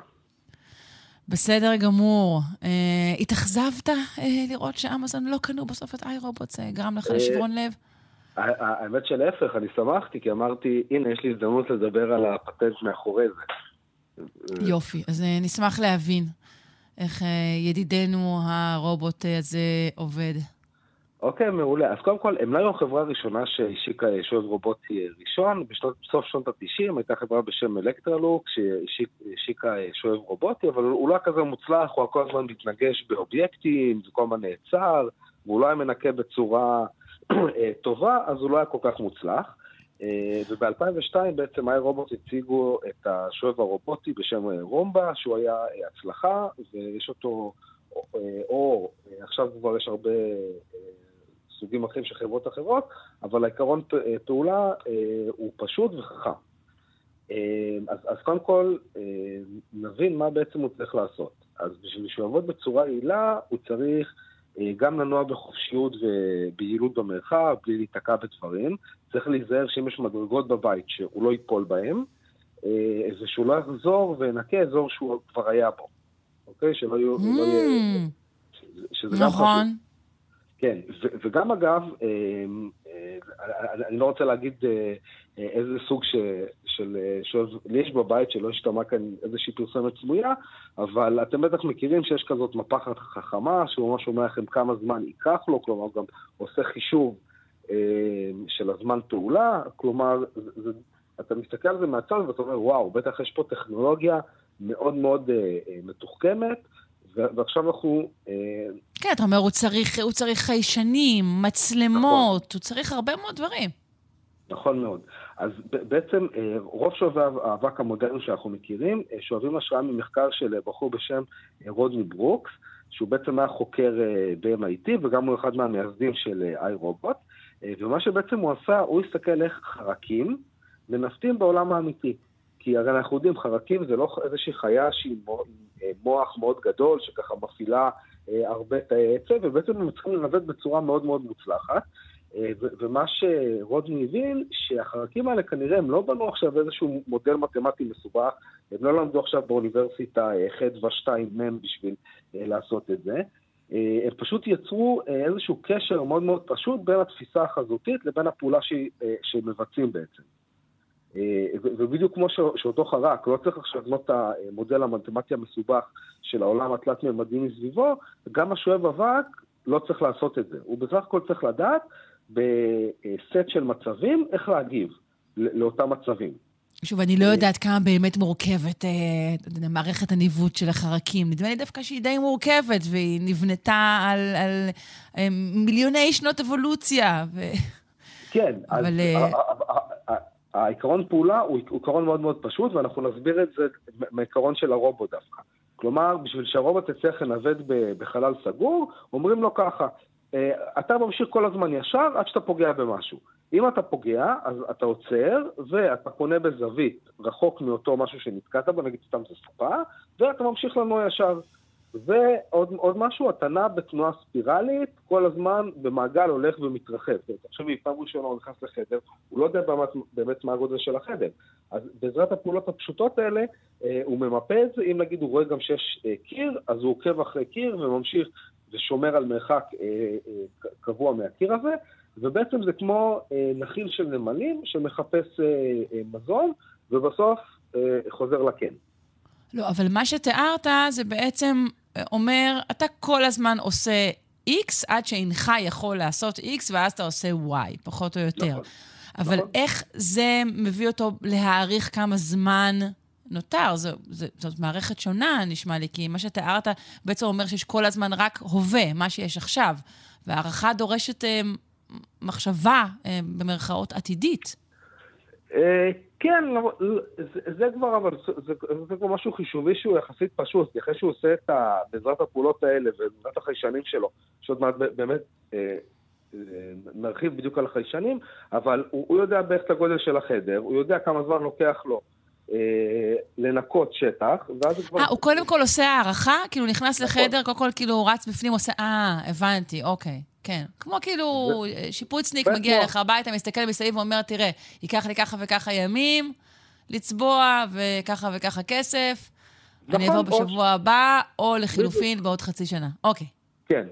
בסדר גמור. אה, התאכזבת אה, לראות שאמזון לא קנו בסוף את איי רובוט? זה גרם לך
אה,
לשברון לב?
האמת שלהפך, אני שמחתי, כי אמרתי, הנה, יש לי הזדמנות לדבר על הפטנט מאחורי זה.
יופי. אז אה, נשמח להבין איך אה, ידידנו הרובוט הזה עובד.
אוקיי, מעולה. אז קודם כל, הם לא היו החברה הראשונה שהשיקה שואב רובוטי ראשון. בסוף שנות ה-90 הייתה חברה בשם אלקטרלוק, שהשיקה שואב רובוטי, אבל הוא לא כזה מוצלח, הוא כל הזמן מתנגש באובייקטים, זה כל הזמן נעצר, והוא לא היה מנקה בצורה אה, טובה, אז הוא לא היה כל כך מוצלח. אה, וב-2002 בעצם איי רובוט הציגו את השואב הרובוטי בשם אה, רומבה, שהוא היה הצלחה, ויש אותו, או אה, עכשיו כבר יש הרבה סוגים אחרים של חברות אחרות, אבל העיקרון אה, פעולה אה, הוא פשוט וחכם. אה, אז, אז קודם כל, נבין מה בעצם הוא צריך לעשות. אז בשביל שהוא יעבוד בצורה יעילה, הוא צריך גם לנוע בחופשיות וביעילות במרחב, בלי להיתקע בדברים. צריך להיזהר שאם יש מדרגות בבית, שהוא לא ייפול בהם, אה, ושהוא לא יחזור וינקה אזור שהוא כבר היה בו. אוקיי? שלא יהיו... לא יהיה-
Mm,
שזה- שזה גם חשוב. כן, וגם אגב, אה, אה, אני- לא רוצה להגיד אה, אה, איזה סוג של לי יש בבית, שלא השתמע כאן איזושהי פרסומת סמויה, אבל אתם בטח מכירים שיש כזאת מפחת חכמה, שהוא ממש אומר לכם כמה זמן ייקח לו, כלומר גם עושה חישוב של הזמן פעולה, כלומר, זה, אתה מסתכל על זה מהצד ואתה אומר, וואו, בטח יש פה טכנולוגיה מאוד מאוד מתוחכמת, ועכשיו אנחנו אה,
כן, אתה אומר, הוא צריך, הוא צריך חיישנים, מצלמות, הוא צריך הרבה מאוד דברים.
נכון מאוד. אז בעצם אה, רוב שואבי האבק המודרניים שאנחנו מכירים, אה, שואבים השראה ממחקר של בחור בשם רודני ברוקס, שהוא בעצם היה חוקר ב-MIT וגם הוא אחד מהמייסדים של איי רובוט, ומה שבעצם הוא עשה, הוא הסתכל איך חרקים מנווטים בעולם האמיתי. כי הרי אנחנו יודעים, חרקים זה לא איזושהי חיה שהיא אה, מוח מאוד גדול, שככה מפעילה אה, הרבה תאי עצב, ובעצם הם צריכים לנווט בצורה מאוד מאוד מוצלחת. אה, ומה שרודני הבין, שהחרקים האלה כנראה הם לא בנו עכשיו איזשהו מודל מתמטי מסובך, הם לא למדו עכשיו באוניברסיטה אה, חדווה 2 מ' בשביל אה, לעשות את זה. אה, הם פשוט יצרו אה, איזשהו קשר מאוד מאוד פשוט בין התפיסה החזותית לבין הפעולה שהיא- אה, שהם מבצעים בעצם. אה, ובדיוק כמו ש- שאותו חרק, לא צריך עכשיו לבנות את המודל המתמטי המסובך של העולם התלת-ממדי מסביבו, גם השואב אבק לא צריך לעשות את זה. הוא בסך הכל צריך לדעת בסט של מצבים איך להגיב לאותם מצבים.
שוב, אני לא יודעת כמה באמת מורכבת אה, מערכת הניווט של החרקים. נדמה לי דווקא שהיא די מורכבת, והיא נבנתה על, על אה, מיליוני שנות אבולוציה. ו...
כן, אז
אבל, אה,
ה- ה- ה- ה- העיקרון פעולה הוא עיקרון מאוד מאוד פשוט, ואנחנו נסביר את זה מהעיקרון של הרובוט דווקא. כלומר, בשביל שהרובוט יצליח לנווט בחלל סגור, אומרים לו ככה, אה, אתה ממשיך כל הזמן ישר עד שאתה פוגע במשהו. אם אתה פוגע, אז אתה עוצר, ואתה פונה בזווית רחוק מאותו משהו שנתקעת בו, נגיד סתם זה סופה, ואתה ממשיך לנוע ישר. ועוד עוד משהו, נע בתנועה ספירלית, כל הזמן במעגל הולך ומתרחב. אומרת, תחשבי, פעם ראשונה הוא נכנס לחדר, הוא לא יודע באמת, באמת מה הגודל של החדר. אז בעזרת הפעולות הפשוטות האלה, אה, הוא זה, אם נגיד הוא רואה גם שיש אה, קיר, אז הוא עוקב אחרי קיר וממשיך ושומר על מרחק אה, אה, קבוע מהקיר הזה, ובעצם זה כמו אה, נחיל של נמלים שמחפש אה, אה, מזון, ובסוף אה, חוזר לקן.
לא, אבל מה שתיארת זה בעצם אומר, אתה כל הזמן עושה X עד שאינך יכול לעשות X, ואז אתה עושה Y, פחות או יותר.
נכון.
אבל
נכון.
איך זה מביא אותו להעריך כמה זמן נותר? זו, זו, זאת מערכת שונה, נשמע לי, כי מה שתיארת בעצם אומר שיש כל הזמן רק הווה, מה שיש עכשיו. והערכה דורשת אה, מחשבה, אה, במרכאות, עתידית.
אה, כן, אבל זה, כבר, אבל זה, כבר משהו חישובי שהוא יחסית פשוט, אחרי שהוא עושה את ה... בעזרת הפעולות האלה ובעזרת החיישנים שלו, שעוד מעט באמת אה, אה, נרחיב בדיוק על החיישנים, אבל הוא, יודע בערך את הגודל של החדר, הוא יודע כמה זמן לוקח לו לנקות שטח, ואז הוא כבר...
אה, הוא קודם כל עושה הערכה? כאילו, נכנס
נכון.
לחדר, קודם כל כאילו הוא רץ בפנים, עושה... אה, הבנתי, אוקיי, כן. כמו כאילו שיפוצניק מגיע אליך הביתה, מסתכל מסביב ואומר, תראה, ייקח לי ככה וככה ימים לצבוע, וככה וככה כסף. אני
נכון,
אבוא
או-
בשבוע הבא, או לחילופין בעוד חצי שנה. אוקיי.
כן,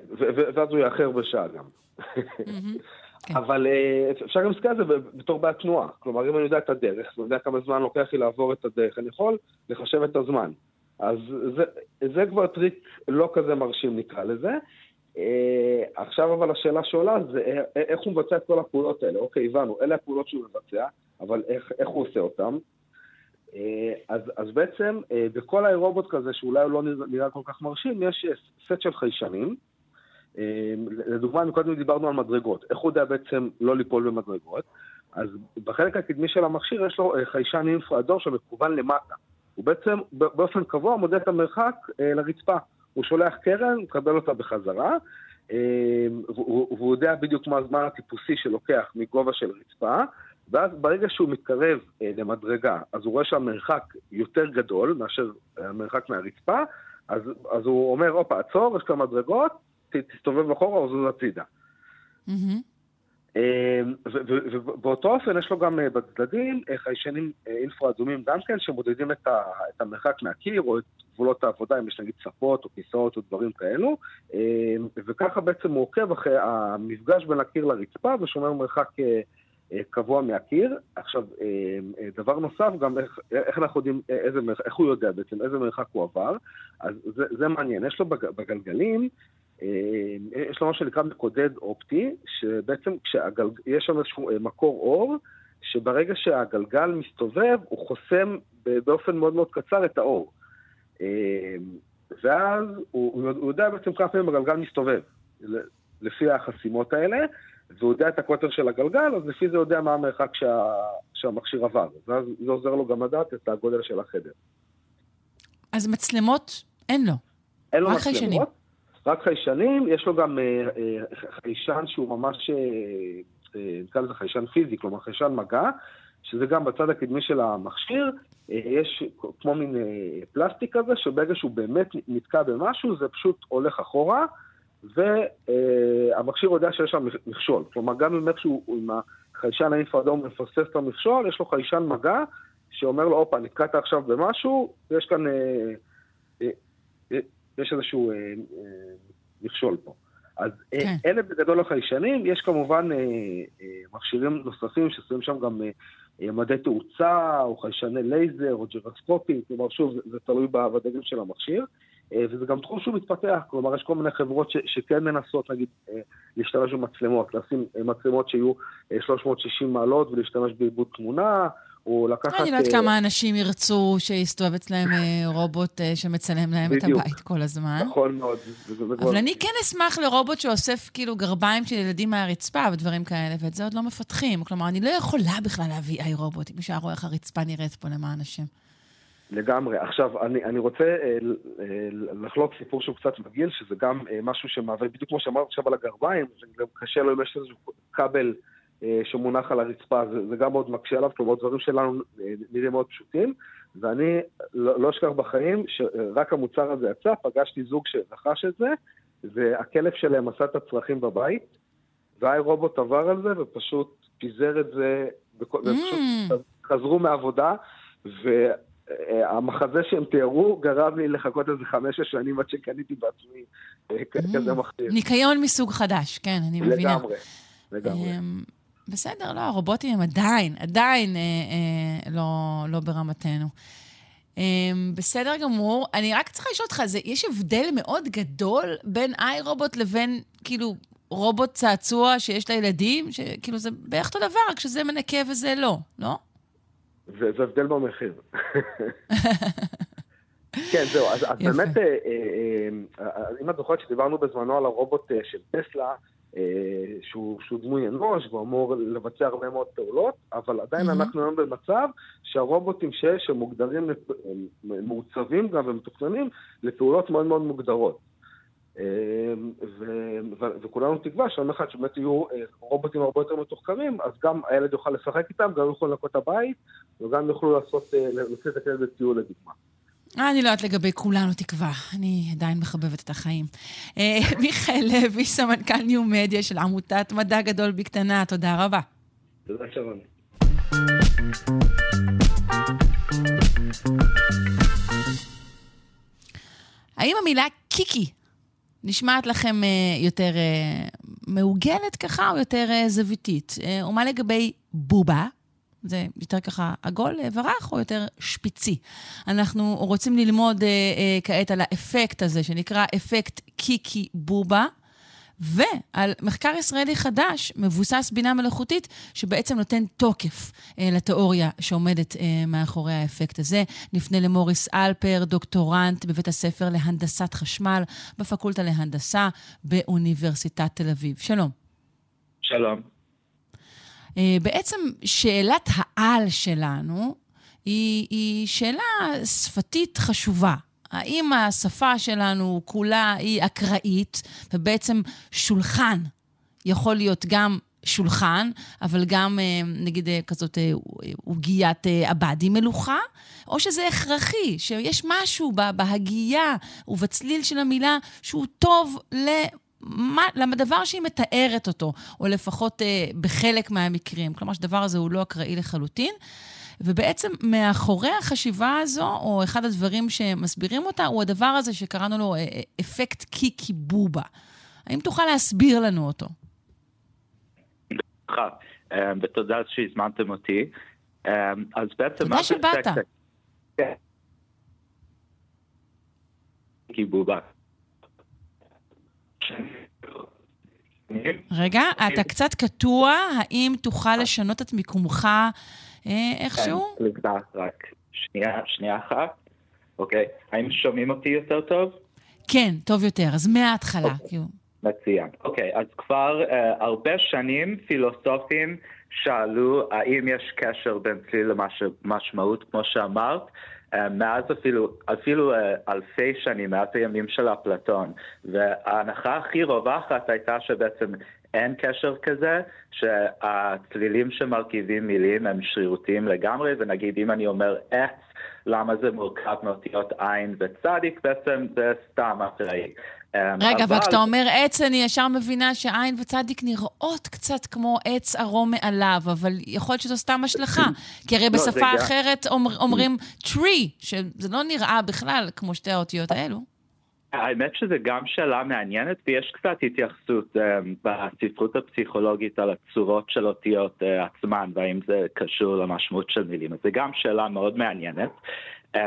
ואז הוא יאחר בשעה גם.
כן.
אבל אה, אפשר גם להסתכל על זה בתור בעיית תנועה. כלומר, אם אני יודע את הדרך, אני יודע כמה זמן לוקח לי לעבור את הדרך, אני יכול לחשב את הזמן. אז זה, זה כבר טריק לא כזה מרשים נקרא לזה. אה, עכשיו אבל השאלה שעולה זה אה, איך הוא מבצע את כל הפעולות האלה. אוקיי, הבנו, אלה הפעולות שהוא מבצע, אבל איך, איך הוא עושה אותן? אה, אז, אז בעצם אה, בכל האירובוט כזה, שאולי הוא לא נראה, כל כך מרשים, יש אה, סט של חיישנים. אה, לדוגמה, מקודם דיברנו על מדרגות. איך הוא יודע בעצם לא ליפול במדרגות? אז בחלק הקדמי של המכשיר יש לו אה, חיישן אינפרה אדום שמכוון למטה. הוא בעצם באופן קבוע מודד את המרחק אה, לרצפה. הוא שולח קרן, מקבל אותה בחזרה, אה, והוא יודע בדיוק מה הזמן הטיפוסי שלוקח מגובה של רצפה, ואז ברגע שהוא מתקרב אה, למדרגה, אז הוא רואה שהמרחק יותר גדול מאשר המרחק מהרצפה, אז, אז הוא אומר, הופה, עצור, יש כאן מדרגות, תסתובב אחורה או זוז הצידה. ו- ובאותו אופן יש לו גם אה, בצדדים אה, חיישנים אה, אינפרה-אדומים גם כן, שמודדים את המרחק מהקיר או את גבולות העבודה, אם יש נגיד צפות או כיסאות או דברים כאלו, אה, וככה בעצם הוא עוקב אחרי המפגש בין הקיר לרצפה ושומר מרחק קבוע מהקיר. עכשיו, אה, דבר נוסף, גם איך, איך אנחנו יודעים, איזה, איך הוא יודע בעצם איזה מרחק הוא עבר, אז זה, זה מעניין. יש לו בג- בגלגלים, יש לו מה שנקרא מקודד אופטי, שבעצם כשהגל... יש שם איזשהו אה, מקור אור, שברגע שהגלגל מסתובב, הוא חוסם באופן מאוד מאוד קצר את האור. אה, ואז הוא, הוא יודע בעצם כמה פעמים הגלגל מסתובב, לפי החסימות האלה, והוא יודע את הקוטר של הגלגל, אז לפי זה הוא יודע מה המרחק שה, שהמכשיר עבר. ואז זה עוזר לו גם לדעת את הגודל של החדר.
אז מצלמות אין לו.
אין לו מצלמות,
חיישנים.
רק חיישנים, יש לו גם אה, אה, חיישן שהוא ממש, אה, נקרא לזה חיישן פיזי, כלומר חיישן מגע, שזה גם בצד הקדמי של המכשיר, יש כמו מין פלסטיק כזה, שברגע שהוא באמת נתקע במשהו, זה פשוט הולך אחורה, והמכשיר יודע שיש שם מכשול. כלומר, גם אם איכשהו עם החיישן האינפרדום מפספס את המכשול, יש לו חיישן מגע, שאומר לו, הופה, נתקעת עכשיו במשהו, יש כאן... יש איזשהו אה, אה, מכשול פה. אז אה,
כן.
אלה בגדול החיישנים, יש כמובן אה, אה, מכשירים נוספים ששמים שם גם אה, אה, מדי תאוצה, או חיישני לייזר, או ג'ירוסקופים, כלומר שוב, זה, זה תלוי ב- בדגם של המכשיר, אה, וזה גם תחום שהוא מתפתח, כלומר יש כל מיני חברות ש, שכן מנסות נגיד אה, להשתמש במצלמות, לשים אה, מצלמות שיהיו אה, 360 מעלות ולהשתמש בעיבוד תמונה, הוא לקחת...
אני לא יודעת כמה אנשים ירצו שיסתובב אצלם אה, רובוט אה, שמצלם להם את. הבית כל הזמן.
נכון מאוד.
אבל אני כן אשמח לרובוט שאוסף כאילו גרביים של ילדים מהרצפה ודברים כאלה, ואת זה עוד לא מפתחים. כלומר, אני לא יכולה בכלל להביא איי רובוט, אם מישהו היה רואה איך הרצפה נראית פה למען השם.
לגמרי. עכשיו, אני, אני רוצה אה, אה, לחלוק סיפור שהוא קצת מגעיל, שזה גם אה, משהו שמהווה, בדיוק כמו שאמרת עכשיו על הגרביים, זה גם קשה לו אם יש איזשהו כבל שמונח על הרצפה, זה, זה גם מאוד מקשה עליו, כלומר דברים שלנו אה, נראים מאוד פשוטים, ואני לא, לא אשכח בחיים שרק המוצר הזה יצא, פגשתי זוג שרכש את זה, והכלב שלהם עשה את הצרכים בבית, והאי רובוט עבר על זה ופשוט פיזר את זה,
Mm.
ופשוט חזרו מעבודה, והמחזה שהם תיארו גרם לי לחכות איזה חמש-שש שנים עד שקניתי בעצמי אה, כ- כזה מכשיר.
ניקיון מסוג חדש, כן, אני מבינה.
לגמרי, לגמרי.
בסדר, לא, הרובוטים הם עדיין, עדיין אה, אה, לא, לא ברמתנו. אמ, בסדר גמור. אני רק צריכה לשאול אותך, זה, יש הבדל מאוד גדול בין איי רובוט לבין, כאילו, רובוט צעצוע שיש לילדים, שכאילו זה בערך אותו דבר, רק שזה מנקה וזה לא, לא?
זה, זה הבדל במחיר. כן, זהו, אז, אז. באמת, אה, אה, אה, אם את זוכרת שדיברנו בזמנו על הרובוט אה, של טסלה, אה, שהוא, שהוא דמוי אנוש והוא אמור לבצע הרבה מאוד פעולות, אבל עדיין
מהמם.
אנחנו היום במצב שהרובוטים שיש, הם מוגדרים, לפ- הם מעוצבים גם ומתוכננים לפעולות מאוד מאוד מוגדרות. אה, ו- ו- וכולנו תקווה שיום אחד שבאמת יהיו אה, רובוטים הרבה יותר מתוחכמים, אז גם הילד יוכל לשחק איתם, גם יוכלו לנקות את הבית, וגם יוכלו לעשות, אה, להוציא את הכלב לטיול לדוגמה.
אני לא יודעת לגבי כולנו תקווה, אני עדיין מחבבת את החיים. אה, *laughs* מיכאל לוי, סמנכ"ל ניו-מדיה של עמותת מדע גדול בקטנה, תודה רבה.
תודה שרון.
האם המילה קיקי נשמעת לכם אה, יותר אה, מעוגנת ככה או יותר זוויתית? ומה לגבי בובה? זה יותר ככה עגול אה, ורך או יותר שפיצי? אנחנו רוצים ללמוד אה, אה, כעת על האפקט הזה שנקרא אפקט קיקי בובה. ועל מחקר ישראלי חדש, מבוסס בינה מלאכותית, שבעצם נותן תוקף אה, לתיאוריה שעומדת אה, מאחורי האפקט הזה. נפנה למוריס אלפר, דוקטורנט בבית הספר להנדסת חשמל בפקולטה להנדסה באוניברסיטת תל אביב. שלום.
שלום.
אה, בעצם שאלת העל שלנו היא, היא שאלה שפתית חשובה. האם השפה שלנו כולה היא אקראית, ובעצם שולחן יכול להיות גם שולחן, אבל גם אה, נגיד אה, כזאת עוגיית עבדי מלוכה, או שזה הכרחי, שיש משהו בה- בהגייה ובצליל של המילה שהוא טוב ל... מה, לדבר שהיא מתארת אותו, או לפחות אה, בחלק מהמקרים. כלומר, שהדבר הזה הוא לא אקראי לחלוטין. ובעצם מאחורי החשיבה הזו, או אחד הדברים שמסבירים אותה, הוא הדבר הזה שקראנו לו אה, אה, אפקט קיקי בובה. האם תוכל להסביר לנו אותו?
ברכה, אה, ותודה שהזמנתם אותי. אז בעצם...
תודה שבאת.
כן.
רגע, אתה קצת קטוע, האם תוכל לשנות את מיקומך אה, איכשהו?
כן, רק שנייה, שנייה אחת. אוקיי, האם שומעים אותי יותר טוב?
כן, טוב יותר, אז מההתחלה.
אוקיי.
כאילו.
מצוין. אוקיי, אז כבר uh, הרבה שנים פילוסופים שאלו האם יש קשר בין צליל למשמעות, כמו שאמרת, מאז אפילו, אפילו uh, אלפי שנים, מאז הימים של אפלטון. וההנחה הכי רווחת הייתה שבעצם אין קשר כזה, שהצלילים שמרכיבים מילים הם שרירותיים לגמרי, ונגיד אם אני אומר עץ, למה זה מורכב מאותיות עין וצדיק, בעצם זה סתם אקראי.
רגע, אבל כשאתה אומר עץ, אני ישר מבינה שעין וצדיק נראות קצת כמו עץ ערום מעליו, אבל יכול להיות שזו סתם השלכה. כי הרי
לא,
בשפה אחרת אומר- אומרים tree, שזה לא נראה בכלל כמו שתי האותיות האלו.
האמת שזו גם שאלה מעניינת, ויש קצת התייחסות um, בספרות הפסיכולוגית על הצורות של אותיות uh, עצמן, והאם זה קשור למשמעות של מילים. אז זו גם שאלה מאוד מעניינת. Um,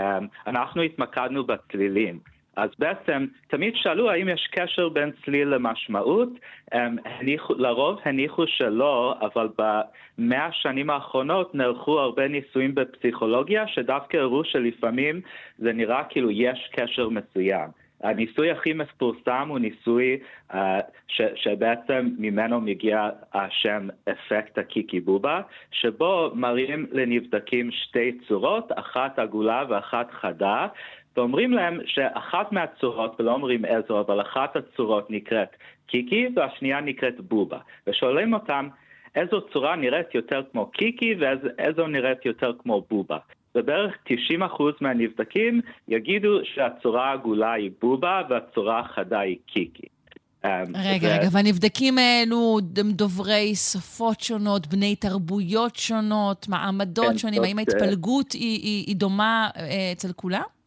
אנחנו התמקדנו בצלילים. אז בעצם תמיד שאלו האם יש קשר בין צליל למשמעות, הם הניחו, לרוב הניחו שלא, אבל במאה השנים האחרונות נערכו הרבה ניסויים בפסיכולוגיה שדווקא הראו שלפעמים זה נראה כאילו יש קשר מסוים. הניסוי הכי מפורסם הוא ניסוי uh, ש, שבעצם ממנו מגיע השם אפקט הקיקי בובה, שבו מראים לנבדקים שתי צורות, אחת עגולה ואחת חדה, ואומרים להם שאחת מהצורות, ולא אומרים איזו, אבל אחת הצורות נקראת קיקי והשנייה נקראת בובה. ושואלים אותם איזו צורה נראית יותר כמו קיקי ואיזו נראית יותר כמו בובה. ובערך 90% מהנבדקים יגידו שהצורה העגולה היא בובה והצורה החדה היא קיקי.
אמ, רגע, ו... רגע, והנבדקים האלו הם דוברי שפות שונות, בני תרבויות שונות, מעמדות כן, שונים, האם ההתפלגות היא, היא, היא דומה אה, אצל כולם?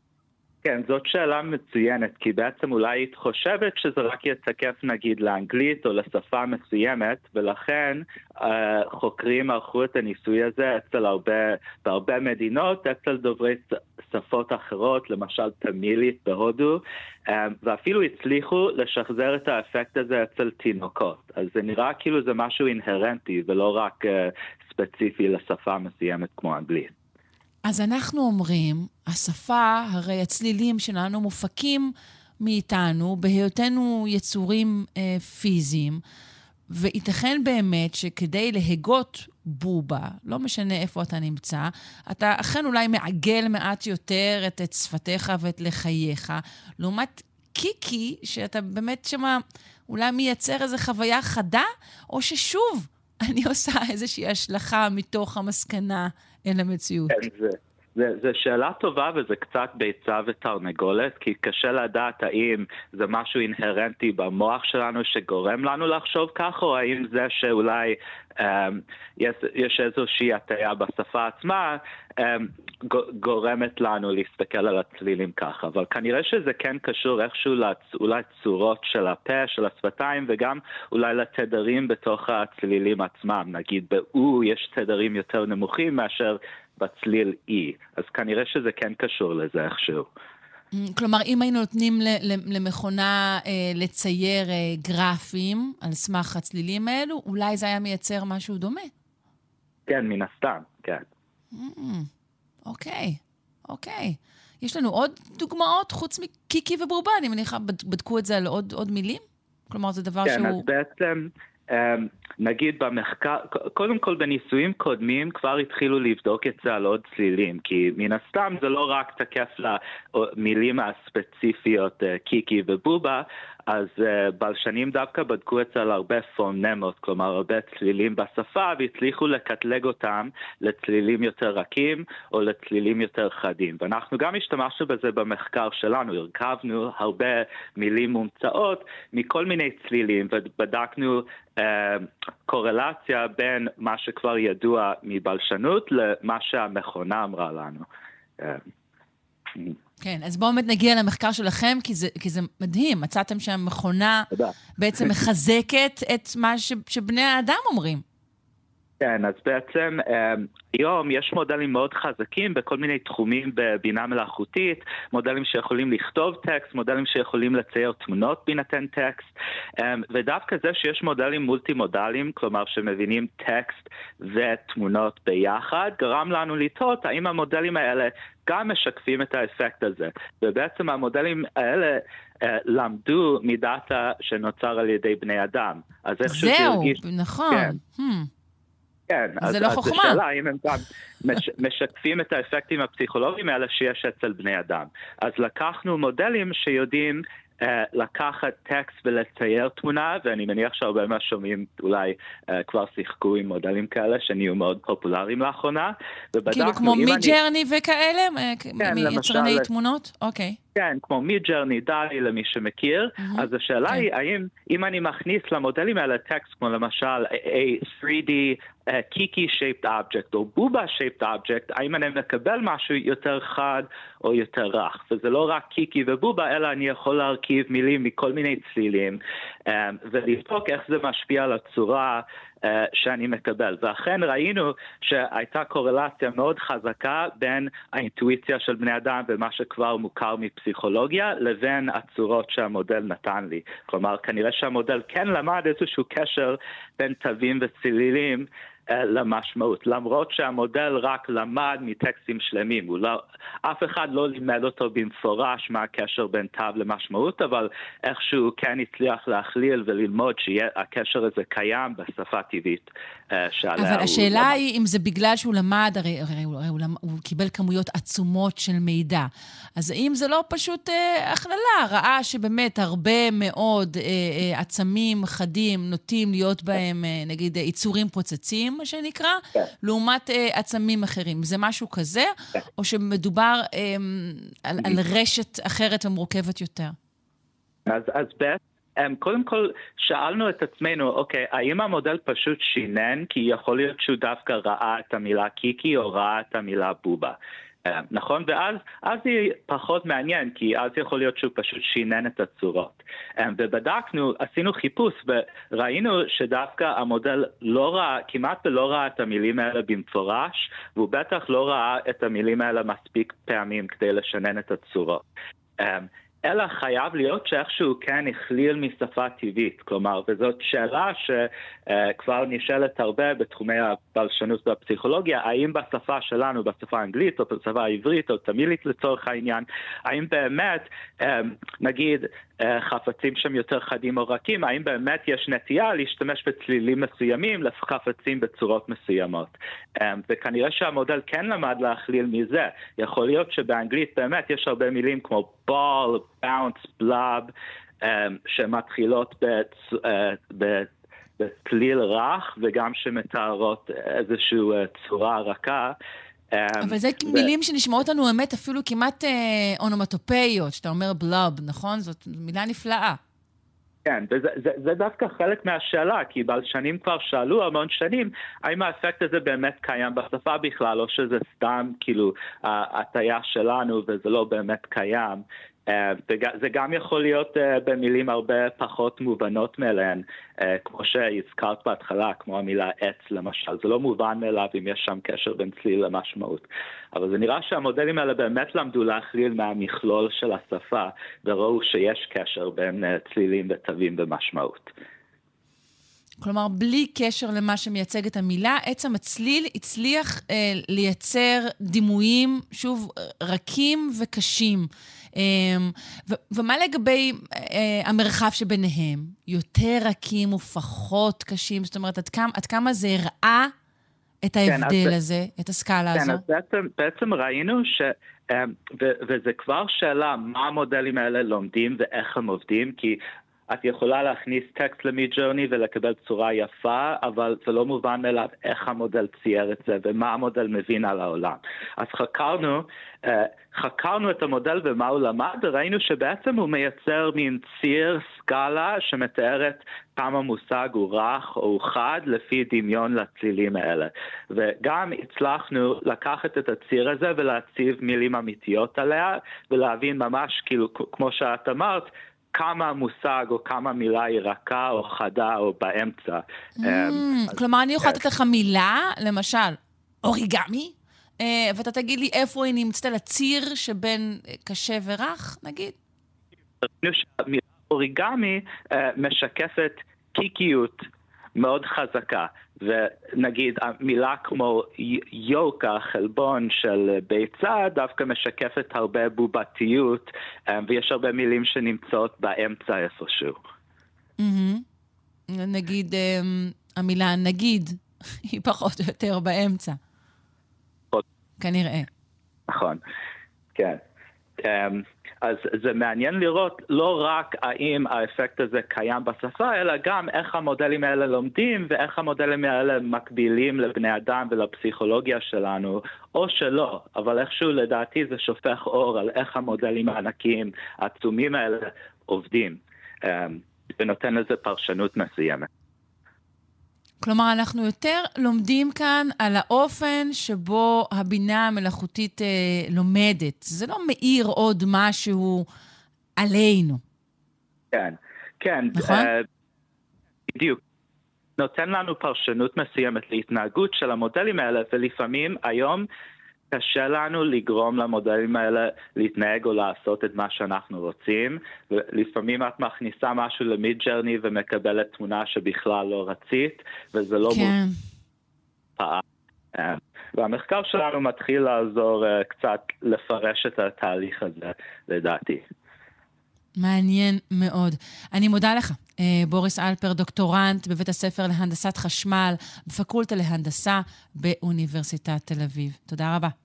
כן, זאת שאלה מצוינת, כי בעצם אולי היית חושבת שזה רק יתקף נגיד לאנגלית או לשפה מסוימת, ולכן אה, חוקרים ערכו את הניסוי הזה אצל הרבה, בהרבה מדינות, אצל דוברי שפות אחרות, למשל תמילית בהודו, אה, ואפילו הצליחו לשחזר את האפקט הזה אצל תינוקות. אז זה נראה כאילו זה משהו אינהרנטי ולא רק אה, ספציפי לשפה מסוימת כמו אנגלית.
אז אנחנו אומרים, השפה, הרי הצלילים שלנו מופקים מאיתנו בהיותנו יצורים אה, פיזיים, וייתכן באמת שכדי להגות בובה, לא משנה איפה אתה נמצא, אתה אכן אולי מעגל מעט יותר את, את שפתיך ואת לחייך, לעומת קיקי, שאתה באמת שמה אולי מייצר איזו חוויה חדה, או ששוב, אני עושה איזושהי השלכה מתוך המסקנה אל המציאות?
כן, זה, זה שאלה טובה וזה קצת ביצה ותרנגולת, כי קשה לדעת האם זה משהו אינהרנטי במוח שלנו שגורם לנו לחשוב ככה, או האם זה שאולי um, יש, יש איזושהי הטיה בשפה עצמה um, גורמת לנו להסתכל על הצלילים ככה. אבל כנראה שזה כן קשור איכשהו לאולי צורות של הפה, של השפתיים, וגם אולי לתדרים בתוך הצלילים עצמם. נגיד באו יש תדרים יותר נמוכים מאשר בצליל E, אז כנראה שזה כן קשור לזה איכשהו.
Mm, כלומר, אם היינו נותנים למכונה אה, לצייר אה, גרפים על סמך הצלילים האלו, אולי זה היה מייצר משהו דומה.
כן, מן הסתם, כן.
Mm, אוקיי, אוקיי. יש לנו עוד דוגמאות חוץ מקיקי וברובה? אני מניחה, בדקו את זה על עוד, עוד מילים? כלומר, זה דבר
כן,
שהוא...
כן, אז בעצם... אמ, נגיד במחקר, קודם כל בניסויים קודמים כבר התחילו לבדוק את זה על עוד צלילים, כי מן הסתם זה לא רק תקף למילים הספציפיות אה, קיקי ובובה, אז uh, בלשנים דווקא בדקו אצל הרבה פונמות, כלומר הרבה צלילים בשפה, והצליחו לקטלג אותם לצלילים יותר רכים או לצלילים יותר חדים. ואנחנו גם השתמשנו בזה במחקר שלנו, הרכבנו הרבה מילים מומצאות מכל מיני צלילים, ובדקנו uh, קורלציה בין מה שכבר ידוע מבלשנות למה שהמכונה אמרה לנו. Uh,
כן, אז בואו באמת נגיע למחקר שלכם, כי זה, כי זה מדהים. מצאתם שהמכונה בעצם מחזקת את מה ש, שבני האדם אומרים.
כן, אז בעצם אמ, היום יש מודלים מאוד חזקים בכל מיני תחומים בבינה מלאכותית, מודלים שיכולים לכתוב טקסט, מודלים שיכולים לצייר תמונות בהינתן טקסט, אמ, ודווקא זה שיש מודלים מולטי מודליים, כלומר שמבינים טקסט ותמונות ביחד, גרם לנו לטעות האם המודלים האלה גם משקפים את האפקט הזה. ובעצם המודלים האלה אה, למדו מדאטה שנוצר על ידי בני אדם.
אז איכשהו זהו, שהרגיש... נכון. כן. Hmm.
כן,
זה אז, לא
אז
חוכמה.
השאלה אם הם גם מש, *laughs* משקפים את האפקטים הפסיכולוגיים האלה שיש אצל בני אדם. אז לקחנו מודלים שיודעים uh, לקחת טקסט ולצייר תמונה, ואני מניח שהרבה מהשומעים אולי uh, כבר שיחקו עם מודלים כאלה שנהיו מאוד פופולריים לאחרונה.
כאילו כמו מידג'רני אני... וכאלה? כן, מיצרני תמונות? אוקיי. Okay.
כן, כמו מידג'רני, דלי למי שמכיר, mm-hmm. אז השאלה okay. כן. היא, האם אם אני מכניס למודלים האלה טקסט כמו למשל a 3D uh, קיקי shaped object או בובה shaped object, האם אני מקבל משהו יותר חד או יותר רך? וזה לא רק קיקי ובובה, אלא אני יכול להרכיב מילים מכל מיני צלילים um, ולבדוק איך זה משפיע על הצורה שאני מקבל. ואכן ראינו שהייתה קורלציה מאוד חזקה בין האינטואיציה של בני אדם ומה שכבר מוכר מפסיכולוגיה לבין הצורות שהמודל נתן לי. כלומר, כנראה שהמודל כן למד איזשהו קשר בין תווים וצלילים אה, למשמעות, למרות שהמודל רק למד מטקסטים שלמים, לא, אף אחד לא לימד אותו במפורש מה הקשר בין תו למשמעות, אבל איכשהו כן הצליח להכליל וללמוד שהקשר הזה קיים בשפה טבעית אה,
שעליה אבל השאלה הוא... היא אם זה בגלל שהוא למד, הרי, הרי, הרי הוא, למד, הוא קיבל כמויות עצומות של מידע, אז האם זה לא פשוט אה, הכללה, ראה שבאמת הרבה מאוד אה, אה, עצמים חדים נוטים להיות בהם, אה, נגיד, יצורים פוצצים? מה שנקרא, כן. לעומת uh, עצמים אחרים. זה משהו כזה, כן. או שמדובר um, על, על רשת אחרת ומורכבת יותר?
אז, אז בעצם... Um, קודם כל, שאלנו את עצמנו, אוקיי, האם המודל פשוט שינן? כי יכול להיות שהוא דווקא ראה את המילה קיקי או ראה את המילה בובה. אה, נכון? ואז אז זה פחות מעניין, כי אז יכול להיות שהוא פשוט שינן את הצורות. אה, ובדקנו, עשינו חיפוש וראינו שדווקא המודל לא ראה, כמעט ולא ראה את המילים האלה במפורש, והוא בטח לא ראה את המילים האלה מספיק פעמים כדי לשנן את הצורות. אלא חייב להיות שאיכשהו כן הכליל משפה טבעית. כלומר, וזאת שאלה שכבר נשאלת הרבה בתחומי הבלשנות והפסיכולוגיה, האם בשפה שלנו, בשפה האנגלית או בשפה העברית או תמילית לצורך העניין, האם באמת, אה, נגיד, חפצים שהם יותר חדים או רכים, האם באמת יש נטייה להשתמש בצלילים מסוימים לחפצים בצורות מסוימות. אה, וכנראה שהמודל כן למד להכליל מזה. יכול להיות שבאנגלית באמת יש הרבה מילים כמו בול, באונס, בלאב, שמתחילות. אה, בצליל רך וגם שמתארות איזושהי צורה רכה.
אבל זה ו... מילים שנשמעות לנו אמת אפילו כמעט אה, אונומטופאיות, שאתה אומר בלאב, נכון? זאת מילה נפלאה.
כן, וזה זה, זה דווקא חלק מהשאלה, כי בלשנים כבר שאלו המון שנים, האם האפקט הזה באמת קיים בשפה בכלל, או שזה סתם כאילו הטיה שלנו וזה לא באמת קיים. אה, זה גם יכול להיות אה, במילים הרבה פחות מובנות מאליהן, אה, כמו שהזכרת בהתחלה, כמו המילה עץ למשל. זה לא מובן מאליו אם יש שם קשר בין צליל למשמעות. אבל זה נראה שהמודלים האלה באמת למדו להכליל מהמכלול של השפה, וראו שיש קשר בין צלילים ותווים ומשמעות.
כלומר, בלי קשר למה שמייצג את המילה, עצם הצליל הצליח אה, לייצר דימויים, שוב, רכים וקשים. אמ, ומה לגבי אה, המרחב שביניהם? יותר רכים ופחות קשים? זאת אומרת, עד כמה, עד כמה זה הראה את כן, ההבדל כן, הזה, את הסקאלה
כן,
הזו?
כן, אז בעצם, בעצם ראינו ש... אמ, וזה כבר שאלה מה המודלים האלה לומדים ואיך הם עובדים, כי את יכולה להכניס טקסט למידג'רני ולקבל צורה יפה, אבל זה לא מובן מאליו איך המודל צייר את זה ומה המודל מבין על העולם. אז חקרנו, אה, חקרנו את המודל ומה הוא למד, וראינו שבעצם הוא מייצר מין ציר, סקאלה, שמתארת כמה מושג הוא רך או הוא חד לפי דמיון לצלילים האלה. וגם הצלחנו לקחת את הציר הזה ולהציב מילים אמיתיות עליה, ולהבין ממש, כאילו, כמו שאת אמרת, כמה מושג או כמה מילה היא רכה או חדה או באמצע.
Mm, כלומר, אני יכולה לתת לך מילה, למשל, אוריגמי, אה, ואתה תגיד לי איפה היא נמצאת על הציר שבין קשה ורך, נגיד?
המילה אוריגמי אה, משקפת קיקיות מאוד חזקה. ונגיד המילה כמו יוקה, חלבון של ביצה, דווקא משקפת הרבה בובתיות, אה, ויש הרבה מילים שנמצאות באמצע איפשהו.
נגיד, אה, המילה נגיד *laughs* היא פחות או יותר באמצע. כנראה.
נכון, כן. אז זה מעניין לראות לא רק האם האפקט הזה קיים בשפה, אלא גם איך המודלים האלה לומדים ואיך המודלים האלה מקבילים לבני אדם ולפסיכולוגיה שלנו, או שלא, אבל איכשהו לדעתי זה שופך אור על איך המודלים הענקיים העצומים האלה עובדים, אמ, ונותן לזה פרשנות מסוימת.
כלומר, אנחנו יותר לומדים כאן על האופן שבו הבינה המלאכותית אה, לומדת. זה לא מאיר עוד משהו עלינו.
כן, כן.
נכון? Uh,
בדיוק. נותן לנו פרשנות מסוימת להתנהגות של המודלים האלה, ולפעמים היום קשה לנו לגרום למודלים האלה להתנהג או לעשות את מה שאנחנו רוצים. ולפעמים את מכניסה משהו למיד ג'רני ומקבלת תמונה שבכלל לא רצית, וזה לא
כן.
מופעה. אה, והמחקר שלנו מתחיל לעזור uh, קצת לפרש את התהליך הזה, לדעתי.
מעניין מאוד. אני מודה לך, אה, בוריס אלפר, דוקטורנט בבית הספר להנדסת חשמל, בפקולטה להנדסה באוניברסיטת תל אביב. תודה רבה.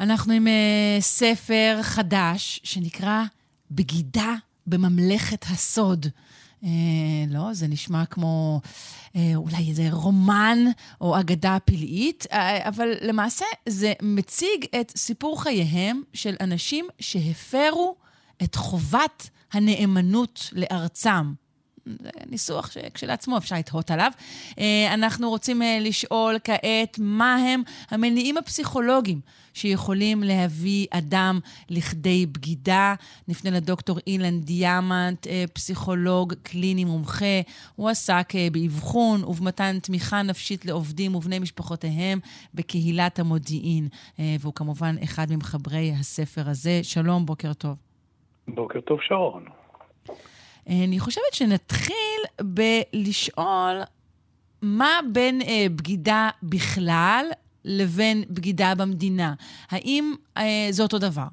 אנחנו עם uh, ספר חדש שנקרא בגידה בממלכת הסוד. Uh, לא, זה נשמע כמו uh, אולי איזה רומן או אגדה פלאית, uh, אבל למעשה זה מציג את סיפור חייהם של אנשים שהפרו את חובת הנאמנות לארצם. זה ניסוח שכשלעצמו אפשר לתהות עליו. אה, אנחנו רוצים אה, לשאול כעת מה הם המניעים הפסיכולוגיים שיכולים להביא אדם לכדי בגידה. נפנה לדוקטור אילן דיאמנט, אה, פסיכולוג קליני מומחה. הוא עסק באבחון ובמתן תמיכה נפשית לעובדים ובני משפחותיהם בקהילת המודיעין, והוא כמובן אחד ממחברי הספר הזה. שלום, בוקר טוב.
בוקר טוב, שרון.
אני חושבת שנתחיל בלשאול מה בין אה, בגידה בכלל לבין בגידה במדינה. האם אה, זה אותו דבר?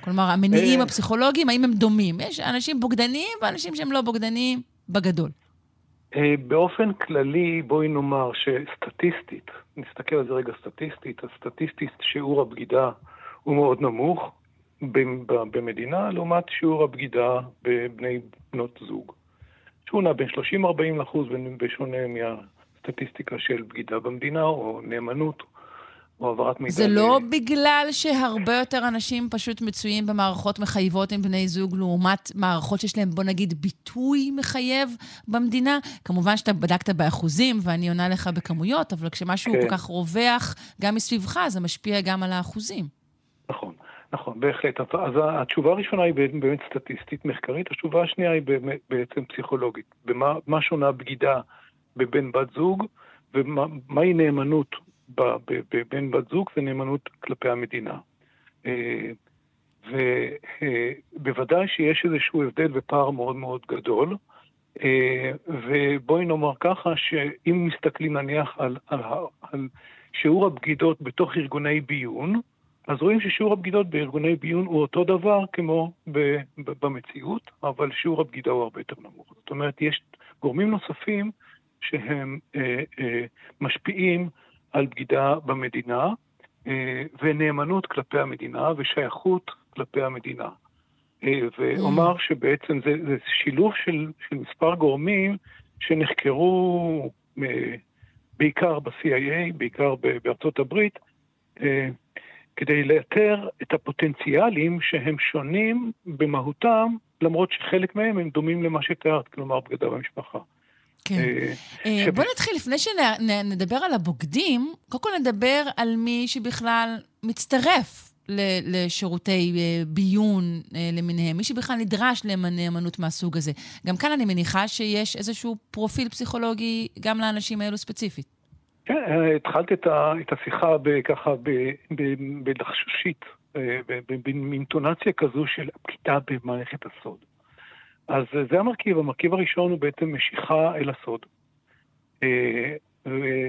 כלומר, המניעים אה... הפסיכולוגיים, האם הם דומים? יש אנשים בוגדניים ואנשים שהם לא בוגדניים בגדול.
אה, באופן כללי, בואי נאמר שסטטיסטית, נסתכל על זה רגע סטטיסטית, הסטטיסטית שיעור הבגידה הוא מאוד נמוך, במדינה לעומת שיעור הבגידה בבני בנות זוג. שהוא נע בין 30-40 אחוז בשונה מהסטטיסטיקה של בגידה במדינה או נאמנות או העברת מידע.
זה לא בגלל שהרבה יותר אנשים פשוט מצויים במערכות מחייבות עם בני זוג לעומת מערכות שיש להן, בוא נגיד, ביטוי מחייב במדינה? כמובן שאתה בדקת באחוזים ואני עונה לך בכמויות, אבל כשמשהו כן. כל כך רווח גם מסביבך, זה משפיע גם על האחוזים.
נכון. נכון, בהחלט. אז התשובה הראשונה היא באמת סטטיסטית מחקרית, התשובה השנייה היא בעצם פסיכולוגית. במה שונה בגידה בבן בת זוג, ומהי נאמנות בבן בת זוג ונאמנות כלפי המדינה. אה, ובוודאי שיש איזשהו הבדל ופער מאוד מאוד גדול. אה, ובואי נאמר ככה, שאם מסתכלים נניח על, על, על שיעור הבגידות בתוך ארגוני ביון, אז רואים ששיעור הבגידות בארגוני ביון הוא אותו דבר כמו במציאות, אבל שיעור הבגידה הוא הרבה יותר נמוך. זאת אומרת, יש גורמים נוספים שהם אה, אה, משפיעים על בגידה במדינה, אה, ונאמנות כלפי המדינה ושייכות כלפי המדינה. אה, ואומר. שבעצם זה, זה שילוב של, של מספר גורמים שנחקרו אה, בעיקר ב-CIA, בעיקר בארצות הברית, אה, כדי לאתר את הפוטנציאלים שהם שונים במהותם, למרות שחלק מהם הם דומים למה שתיארת, כלומר בגדה במשפחה.
כן. אה, אה, שב... בוא נתחיל, לפני שנדבר על הבוגדים, קודם כל נדבר על מי שבכלל מצטרף לשירותי אה, ביון למיניהם, מי שבכלל נדרש לנאמנות מהסוג הזה. גם כאן אני מניחה שיש איזשהו פרופיל פסיכולוגי גם לאנשים האלו ספציפית.
כן, אה, התחלת את, השיחה ככה בלחשושית, אה, באינטונציה כזו של פגיעה במערכת הסוד. אז זה המרכיב, המרכיב הראשון הוא בעצם משיכה אל הסוד. אה,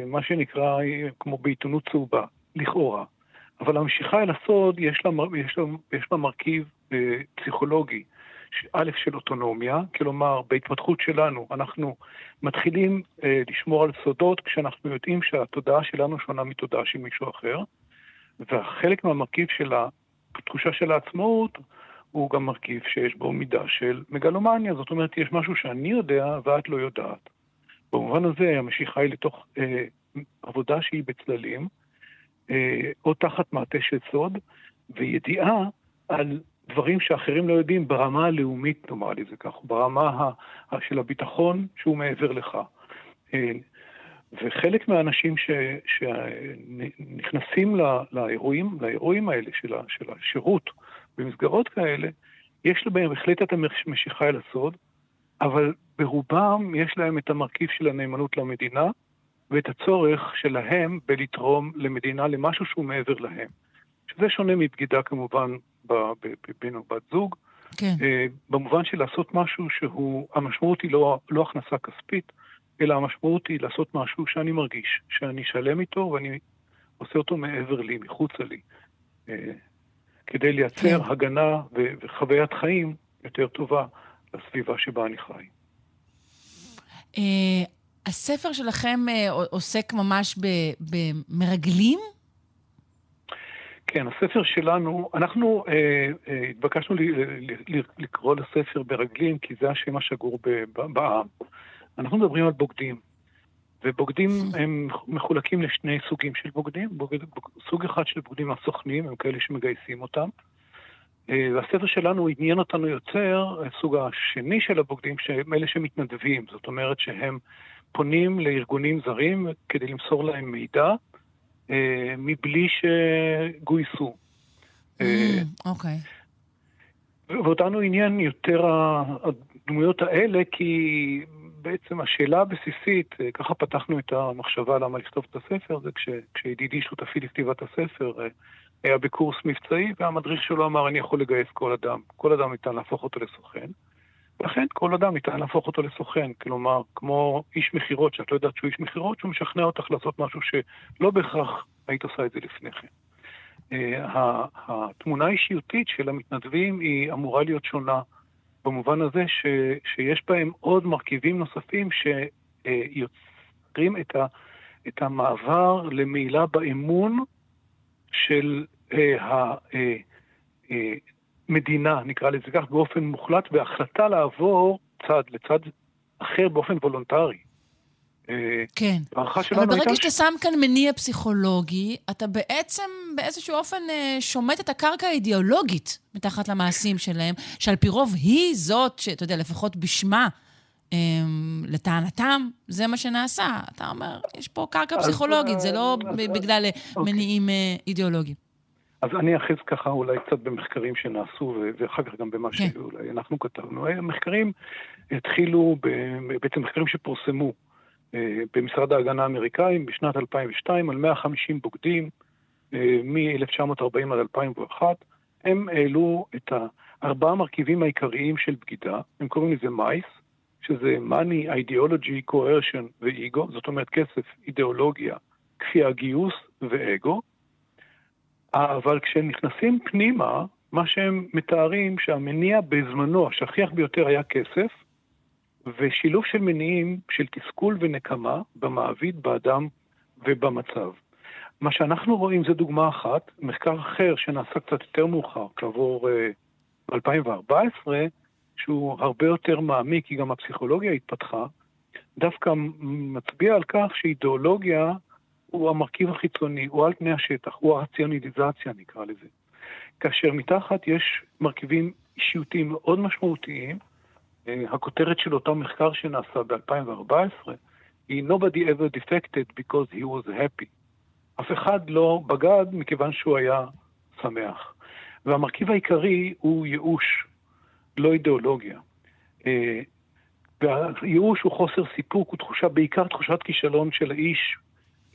מה שנקרא, כמו בעיתונות צהובה, לכאורה. אבל המשיכה אל הסוד, יש לה, יש לה, יש לה מרכיב פסיכולוגי. א', של אוטונומיה, כלומר, בהתפתחות שלנו אנחנו מתחילים אה, לשמור על סודות כשאנחנו יודעים שהתודעה שלנו שונה מתודעה של מישהו אחר, וחלק מהמרכיב של התחושה של העצמאות הוא גם מרכיב שיש בו מידה של מגלומניה, זאת אומרת, יש משהו שאני יודע ואת לא יודעת. במובן הזה המשיכה היא לתוך אה, עבודה שהיא בצללים, אה, או תחת מעטה של סוד, וידיעה על דברים שאחרים לא יודעים ברמה הלאומית, נאמר לי זה כך, ברמה של הביטחון שהוא מעבר לך. אה, וחלק מהאנשים ש, שנכנסים לא, לאירועים, לאירועים האלה של, ה, של השירות במסגרות כאלה, יש להם בהחלט את המשיכה אל הסוד, אבל ברובם יש להם את המרכיב של הנאמנות למדינה ואת הצורך שלהם בלתרום למדינה, למשהו שהוא מעבר להם. שזה שונה מבגידה כמובן בבן או בת זוג,
כן.
אה, במובן של לעשות משהו שהוא, המשמעות היא לא, לא הכנסה כספית, אלא המשמעות היא לעשות משהו שאני מרגיש, שאני שלם איתו ואני עושה אותו מעבר לי, מחוצה לי, אה, כדי לייצר
כן.
הגנה ו- וחוויית חיים יותר טובה לסביבה שבה אני חי.
אה, הספר שלכם עוסק ממש במרגלים?
כן, הספר שלנו, אנחנו אה, אה, התבקשנו ל- ל- ל- לקרוא לספר ברגלים, כי זה השם השגור בעם. אנחנו מדברים על בוגדים, ובוגדים *laughs* הם מחולקים לשני סוגים של בוגדים. בוגד, בוג, סוג אחד של בוגדים הסוכנים, הם כאלה שמגייסים אותם. אה, והספר שלנו עניין אותנו יותר, הסוג השני של הבוגדים, שהם אלה שמתנדבים. זאת אומרת שהם פונים לארגונים זרים כדי למסור להם מידע, מבלי שגויסו. אה,
אוקיי.
ואותנו עניין יותר הדמויות האלה, כי בעצם השאלה הבסיסית, אה, ככה פתחנו את המחשבה למה לכתוב את הספר, זה כש, כשידידי שותפי לכתיבת הספר אה, היה בקורס מבצעי, והמדריך שלו אמר, אני יכול לגייס כל אדם. כל אדם ניתן להפוך אותו לסוכן. ולכן כל אדם ניתן להפוך אותו לסוכן. כלומר, כמו איש מכירות, שאת לא יודעת שהוא איש מכירות, שהוא משכנע אותך לעשות משהו שלא בהכרח היית עושה את זה לפני כן. אה, התמונה האישיותית של המתנדבים היא אמורה להיות שונה. במובן הזה ש, שיש בהם עוד מרכיבים נוספים שיוצרים את, ה, את המעבר למעילה באמון של אה, המדינה, אה, נקרא לזה כך, באופן מוחלט, והחלטה לעבור צד לצד אחר באופן וולונטרי.
כן, אבל ברגע שאתה שם כאן מניע פסיכולוגי, אתה בעצם באיזשהו אופן שומט את הקרקע האידיאולוגית מתחת למעשים שלהם, שעל פי רוב היא זאת שאתה יודע, לפחות בשמה, לטענתם, זה מה שנעשה. אתה אומר, יש פה קרקע פסיכולוגית, זה לא בגלל מניעים אידיאולוגיים.
אז אני אאחז ככה אולי קצת במחקרים שנעשו, ואחר כך גם במה כן. שאולי אנחנו כתבנו. המחקרים התחילו, בעצם מחקרים שפורסמו. במשרד ההגנה האמריקאי בשנת 2002 על 150 בוגדים מ-1940 עד 2001. הם העלו את הארבעה מרכיבים העיקריים של בגידה, הם קוראים לזה מייס, שזה money, ideology, coercion ואגו, זאת אומרת כסף, אידיאולוגיה, כפייה, גיוס ואגו. אבל כשהם נכנסים פנימה, מה שהם מתארים שהמניע בזמנו, השכיח ביותר היה כסף, ושילוב של מניעים של תסכול ונקמה במעביד, באדם ובמצב. מה שאנחנו רואים זה דוגמה אחת, מחקר אחר שנעשה קצת יותר מאוחר, כעבור uh, 2014, שהוא הרבה יותר מעמיק, כי גם הפסיכולוגיה התפתחה, דווקא מצביע על כך שאידיאולוגיה הוא המרכיב החיצוני, הוא על פני השטח, הוא הרציונליזציה נקרא לזה. כאשר מתחת יש מרכיבים אישיותיים מאוד משמעותיים, הכותרת של אותו מחקר שנעשה ב-2014 היא Nobody ever defected because he was happy. אף אחד לא בגד מכיוון שהוא היה שמח. והמרכיב העיקרי הוא ייאוש, לא אידיאולוגיה. והייאוש הוא חוסר סיפוק, הוא תחושה, בעיקר תחושת כישלון של האיש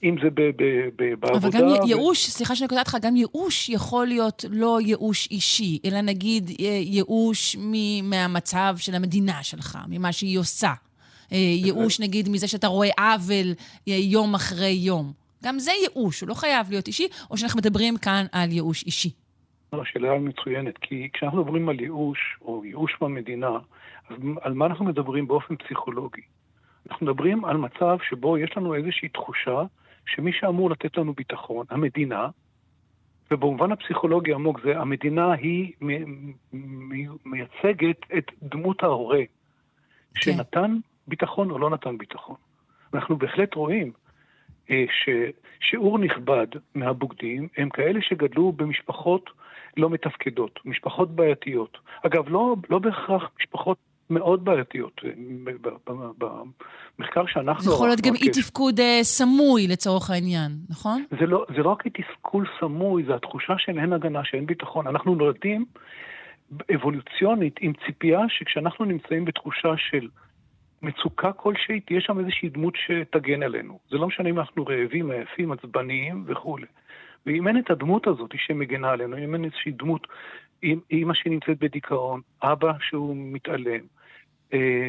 אם זה ב- ב- ב- בעבודה...
אבל גם ו... ייאוש, סליחה שאני קוטעת אותך, גם ייאוש יכול להיות לא ייאוש אישי, אלא נגיד ייאוש מ- מהמצב של המדינה שלך, ממה שהיא עושה. ייאוש נגיד מזה שאתה רואה עוול יום אחרי יום. גם זה ייאוש, הוא לא חייב להיות אישי, או שאנחנו מדברים כאן על ייאוש אישי.
השאלה מצוינת, כי כשאנחנו מדברים על ייאוש, או ייאוש במדינה, אז על מה אנחנו מדברים באופן פסיכולוגי? אנחנו מדברים על מצב שבו יש לנו איזושהי תחושה שמי שאמור לתת לנו ביטחון, המדינה, ובמובן הפסיכולוגי עמוק זה, המדינה היא מייצגת את דמות ההורה, שנתן ביטחון או לא נתן ביטחון. אנחנו בהחלט רואים אה, ששיעור נכבד מהבוגדים הם כאלה שגדלו במשפחות לא מתפקדות, משפחות בעייתיות. אגב, לא, לא בהכרח משפחות מאוד בעייתיות. במחקר שאנחנו...
זה יכול להיות גם אי תפקוד אה, סמוי לצורך העניין, נכון?
זה לא, זה לא רק תסכול סמוי, זה התחושה של אין הגנה, שאין ביטחון. אנחנו נולדים אבולוציונית עם ציפייה שכשאנחנו נמצאים בתחושה של מצוקה כלשהי, תהיה שם איזושהי דמות שתגן עלינו. זה לא משנה אם אנחנו רעבים, עייפים, עצבניים וכולי. ואם אין את הדמות הזאת שמגנה עלינו, אם אין איזושהי דמות, אימא שנמצאת בדיכאון, אבא שהוא מתעלם,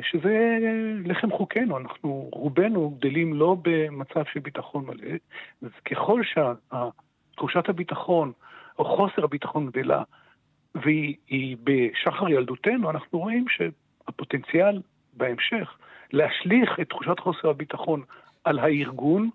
שזה לחם חוקנו, אנחנו רובנו גדלים לא במצב של ביטחון מלא, אז ככל שתחושת הביטחון או חוסר הביטחון גדלה, והיא בשחר ילדותנו, אנחנו רואים שהפוטנציאל בהמשך להשליך את תחושת חוסר הביטחון על הארגון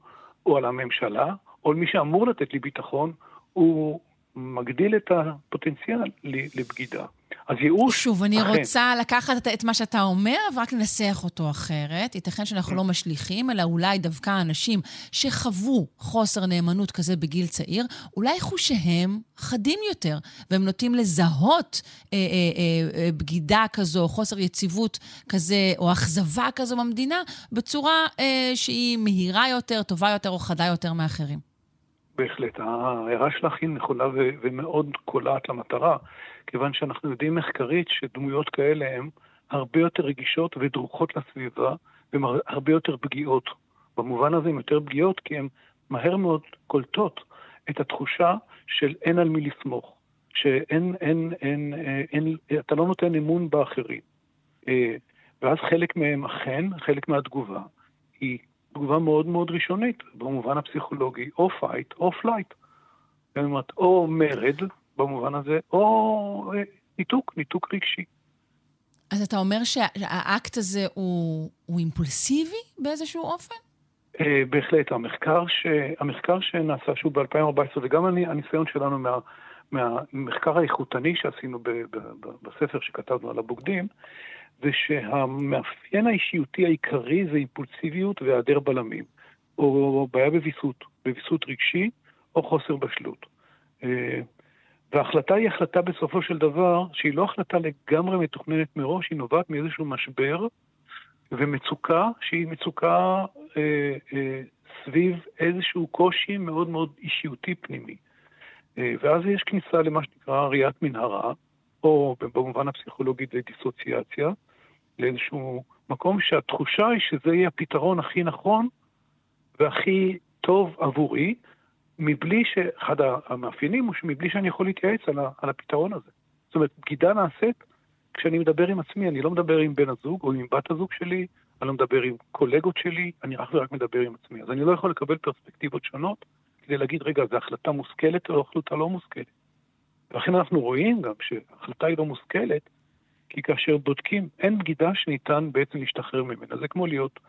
או על הממשלה, או על מי שאמור לתת לי ביטחון, הוא מגדיל את הפוטנציאל לבגידה. אז ייאוש,
שוב, אני
אכן.
רוצה לקחת את מה שאתה אומר ורק לנסח אותו אחרת. ייתכן שאנחנו לא משליכים, אלא אולי דווקא אנשים שחוו חוסר נאמנות כזה בגיל צעיר, אולי חושיהם חדים יותר, והם נוטים לזהות אה, אה, אה, אה, בגידה כזו, חוסר יציבות כזה, או אכזבה כזו במדינה, בצורה אה, שהיא מהירה יותר, טובה יותר או חדה יותר מאחרים.
בהחלט, ההערה שלך היא נכונה ו- ומאוד קולעת למטרה, כיוון שאנחנו יודעים מחקרית שדמויות כאלה הן הרבה יותר רגישות ודרוכות לסביבה, והן הרבה יותר פגיעות. במובן הזה הן יותר פגיעות כי הן מהר מאוד קולטות את התחושה של אין על מי לסמוך, שאין, אין, אין, אין, אין, אתה לא נותן אמון באחרים. אה, ואז חלק מהם אכן, חלק מהתגובה, היא תגובה מאוד מאוד ראשונית, במובן הפסיכולוגי, או fight או flight. זאת אומרת, או מרד, במובן הזה, או אה, ניתוק, ניתוק רגשי.
אז אתה אומר שהאקט הזה הוא, הוא אימפולסיבי באיזשהו אופן?
Uh, בהחלט, המחקר, ש... המחקר שנעשה שוב ב-2014, וגם אני, הניסיון שלנו מה, מהמחקר האיכותני שעשינו ב, ב, ב, בספר שכתבנו על הבוגדים, זה שהמאפיין האישיותי העיקרי זה אימפולסיביות והיעדר בלמים, או בעיה בוויסות, בוויסות רגשי או חוסר בשלות. אה, וההחלטה היא החלטה בסופו של דבר, שהיא לא החלטה לגמרי מתוכננת מראש, היא נובעת מאיזשהו משבר ומצוקה שהיא מצוקה אה, אה, סביב איזשהו קושי מאוד מאוד אישיותי פנימי. אה, ואז יש כניסה למה שנקרא ראיית מנהרה, או במובן הפסיכולוגי זה דיסוציאציה, לאיזשהו מקום שהתחושה היא שזה יהיה הפתרון הכי נכון והכי טוב עבורי, מבלי שאחד המאפיינים הוא שמבלי שאני יכול להתייעץ על, ה, על הפתרון הזה. זאת אומרת, בגידה נעשית כשאני מדבר עם עצמי, אני לא מדבר עם בן הזוג או עם בת הזוג שלי, אני לא מדבר עם קולגות שלי, אני אך ורק מדבר עם עצמי. אז אני לא יכול לקבל פרספקטיבות שונות כדי להגיד, רגע, זו החלטה מושכלת או החלטה לא מושכלת. ולכן אנחנו רואים גם שההחלטה היא לא מושכלת, כי כאשר בודקים, אין בגידה שניתן בעצם להשתחרר ממנה. זה כמו להיות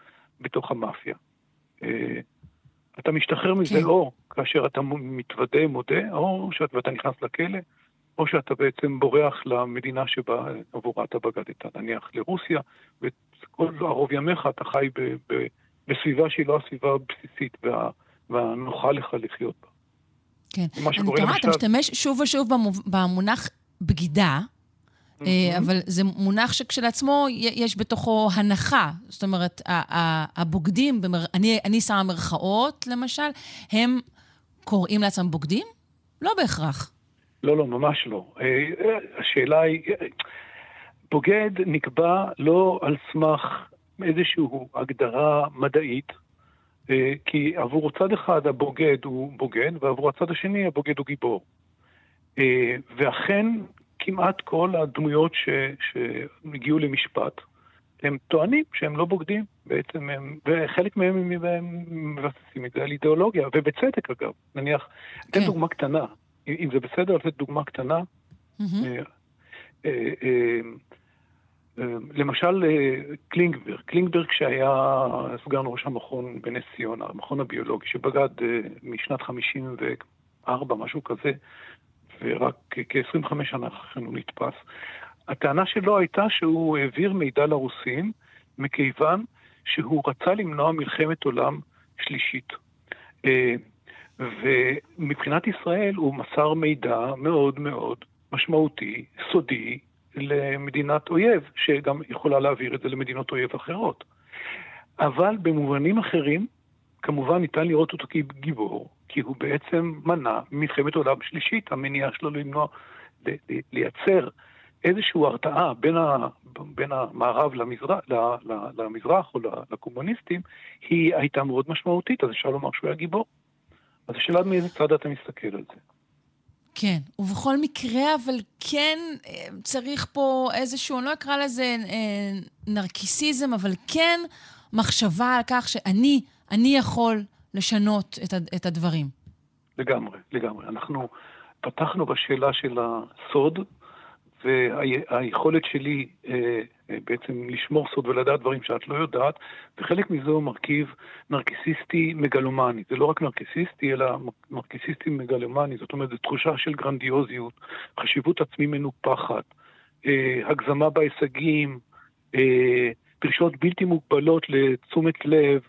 בתוך המאפיה. אה, אתה משתחרר מזה כן. או כאשר אתה מתוודה, מודה, או שאתה נכנס לכלא, או שאתה בעצם בורח למדינה שבה עבורה אתה בגדת, נניח לרוסיה, וכל ערוב ימיך אתה חי ב, ב, בסביבה שהיא לא הסביבה הבסיסית וה, והנוחה לך לחיות בה.
כן. אני תוהה, אתה משתמש שוב ושוב במונח בגידה, אה, אבל זה מונח שכשלעצמו יש בתוכו הנחה. זאת אומרת, הבוגדים, אני, אני שמה מרכאות למשל, הם קוראים לעצמם בוגדים? לא בהכרח.
לא, לא, ממש לא. אה, אה, השאלה היא, בוגד נקבע לא על סמך איזושהי הגדרה מדעית, כי עבור צד אחד הבוגד הוא בוגד, ועבור הצד השני הבוגד הוא גיבור. ואכן כמעט כל הדמויות ש, שהגיעו למשפט, הם טוענים שהם לא בוגדים, בעצם הם, וחלק מהם הם מבססים את זה על אידיאולוגיה, ובצדק אגב. נניח, אתן כן. דוגמה קטנה, אם זה בסדר לתת דוגמה קטנה. Mm-hmm. אה, אה, למשל קלינגברג, קלינגברג שהיה סגן ראש המכון בנס ציונה, המכון הביולוגי, שבגד משנת 54, משהו כזה, ורק כ-25 שנה אחרי כן הוא נתפס. הטענה שלו הייתה שהוא העביר מידע לרוסים מכיוון שהוא רצה למנוע מלחמת עולם שלישית. אה, ומבחינת ישראל הוא מסר מידע מאוד מאוד משמעותי, סודי, למדינת אויב, שגם יכולה להעביר את זה למדינות אויב אחרות. אבל במובנים אחרים, כמובן ניתן לראות אותו כגיבור, כי הוא בעצם מנע מלחמת עולם שלישית, המניעה שלו למנוע, לייצר איזושהי הרתעה בין, ה, בין המערב למזרח, למזרח או לקומוניסטים, היא הייתה מאוד משמעותית, אז אפשר לומר שהוא היה גיבור. אז השאלה מאיזה צד אתה מסתכל על זה.
כן, ובכל מקרה, אבל כן אה, צריך פה איזשהו, אני לא אקרא לזה אה, נרקיסיזם, אבל כן מחשבה על כך שאני, אני יכול לשנות את, את הדברים.
לגמרי, לגמרי. אנחנו פתחנו בשאלה של הסוד, והיכולת שלי אה, אה, בעצם לשמור סוד ולדעת דברים שאת לא יודעת, וחלק מזה הוא מרכיב נרקיסיסטי מגלומני. זה לא רק נרקיסיסטי, אלא נרקיסיסטי מגלומני, זאת אומרת, זו תחושה של גרנדיוזיות, חשיבות עצמי מנופחת, אה, הגזמה בהישגים, אה, דרישות בלתי מוגבלות לתשומת לב,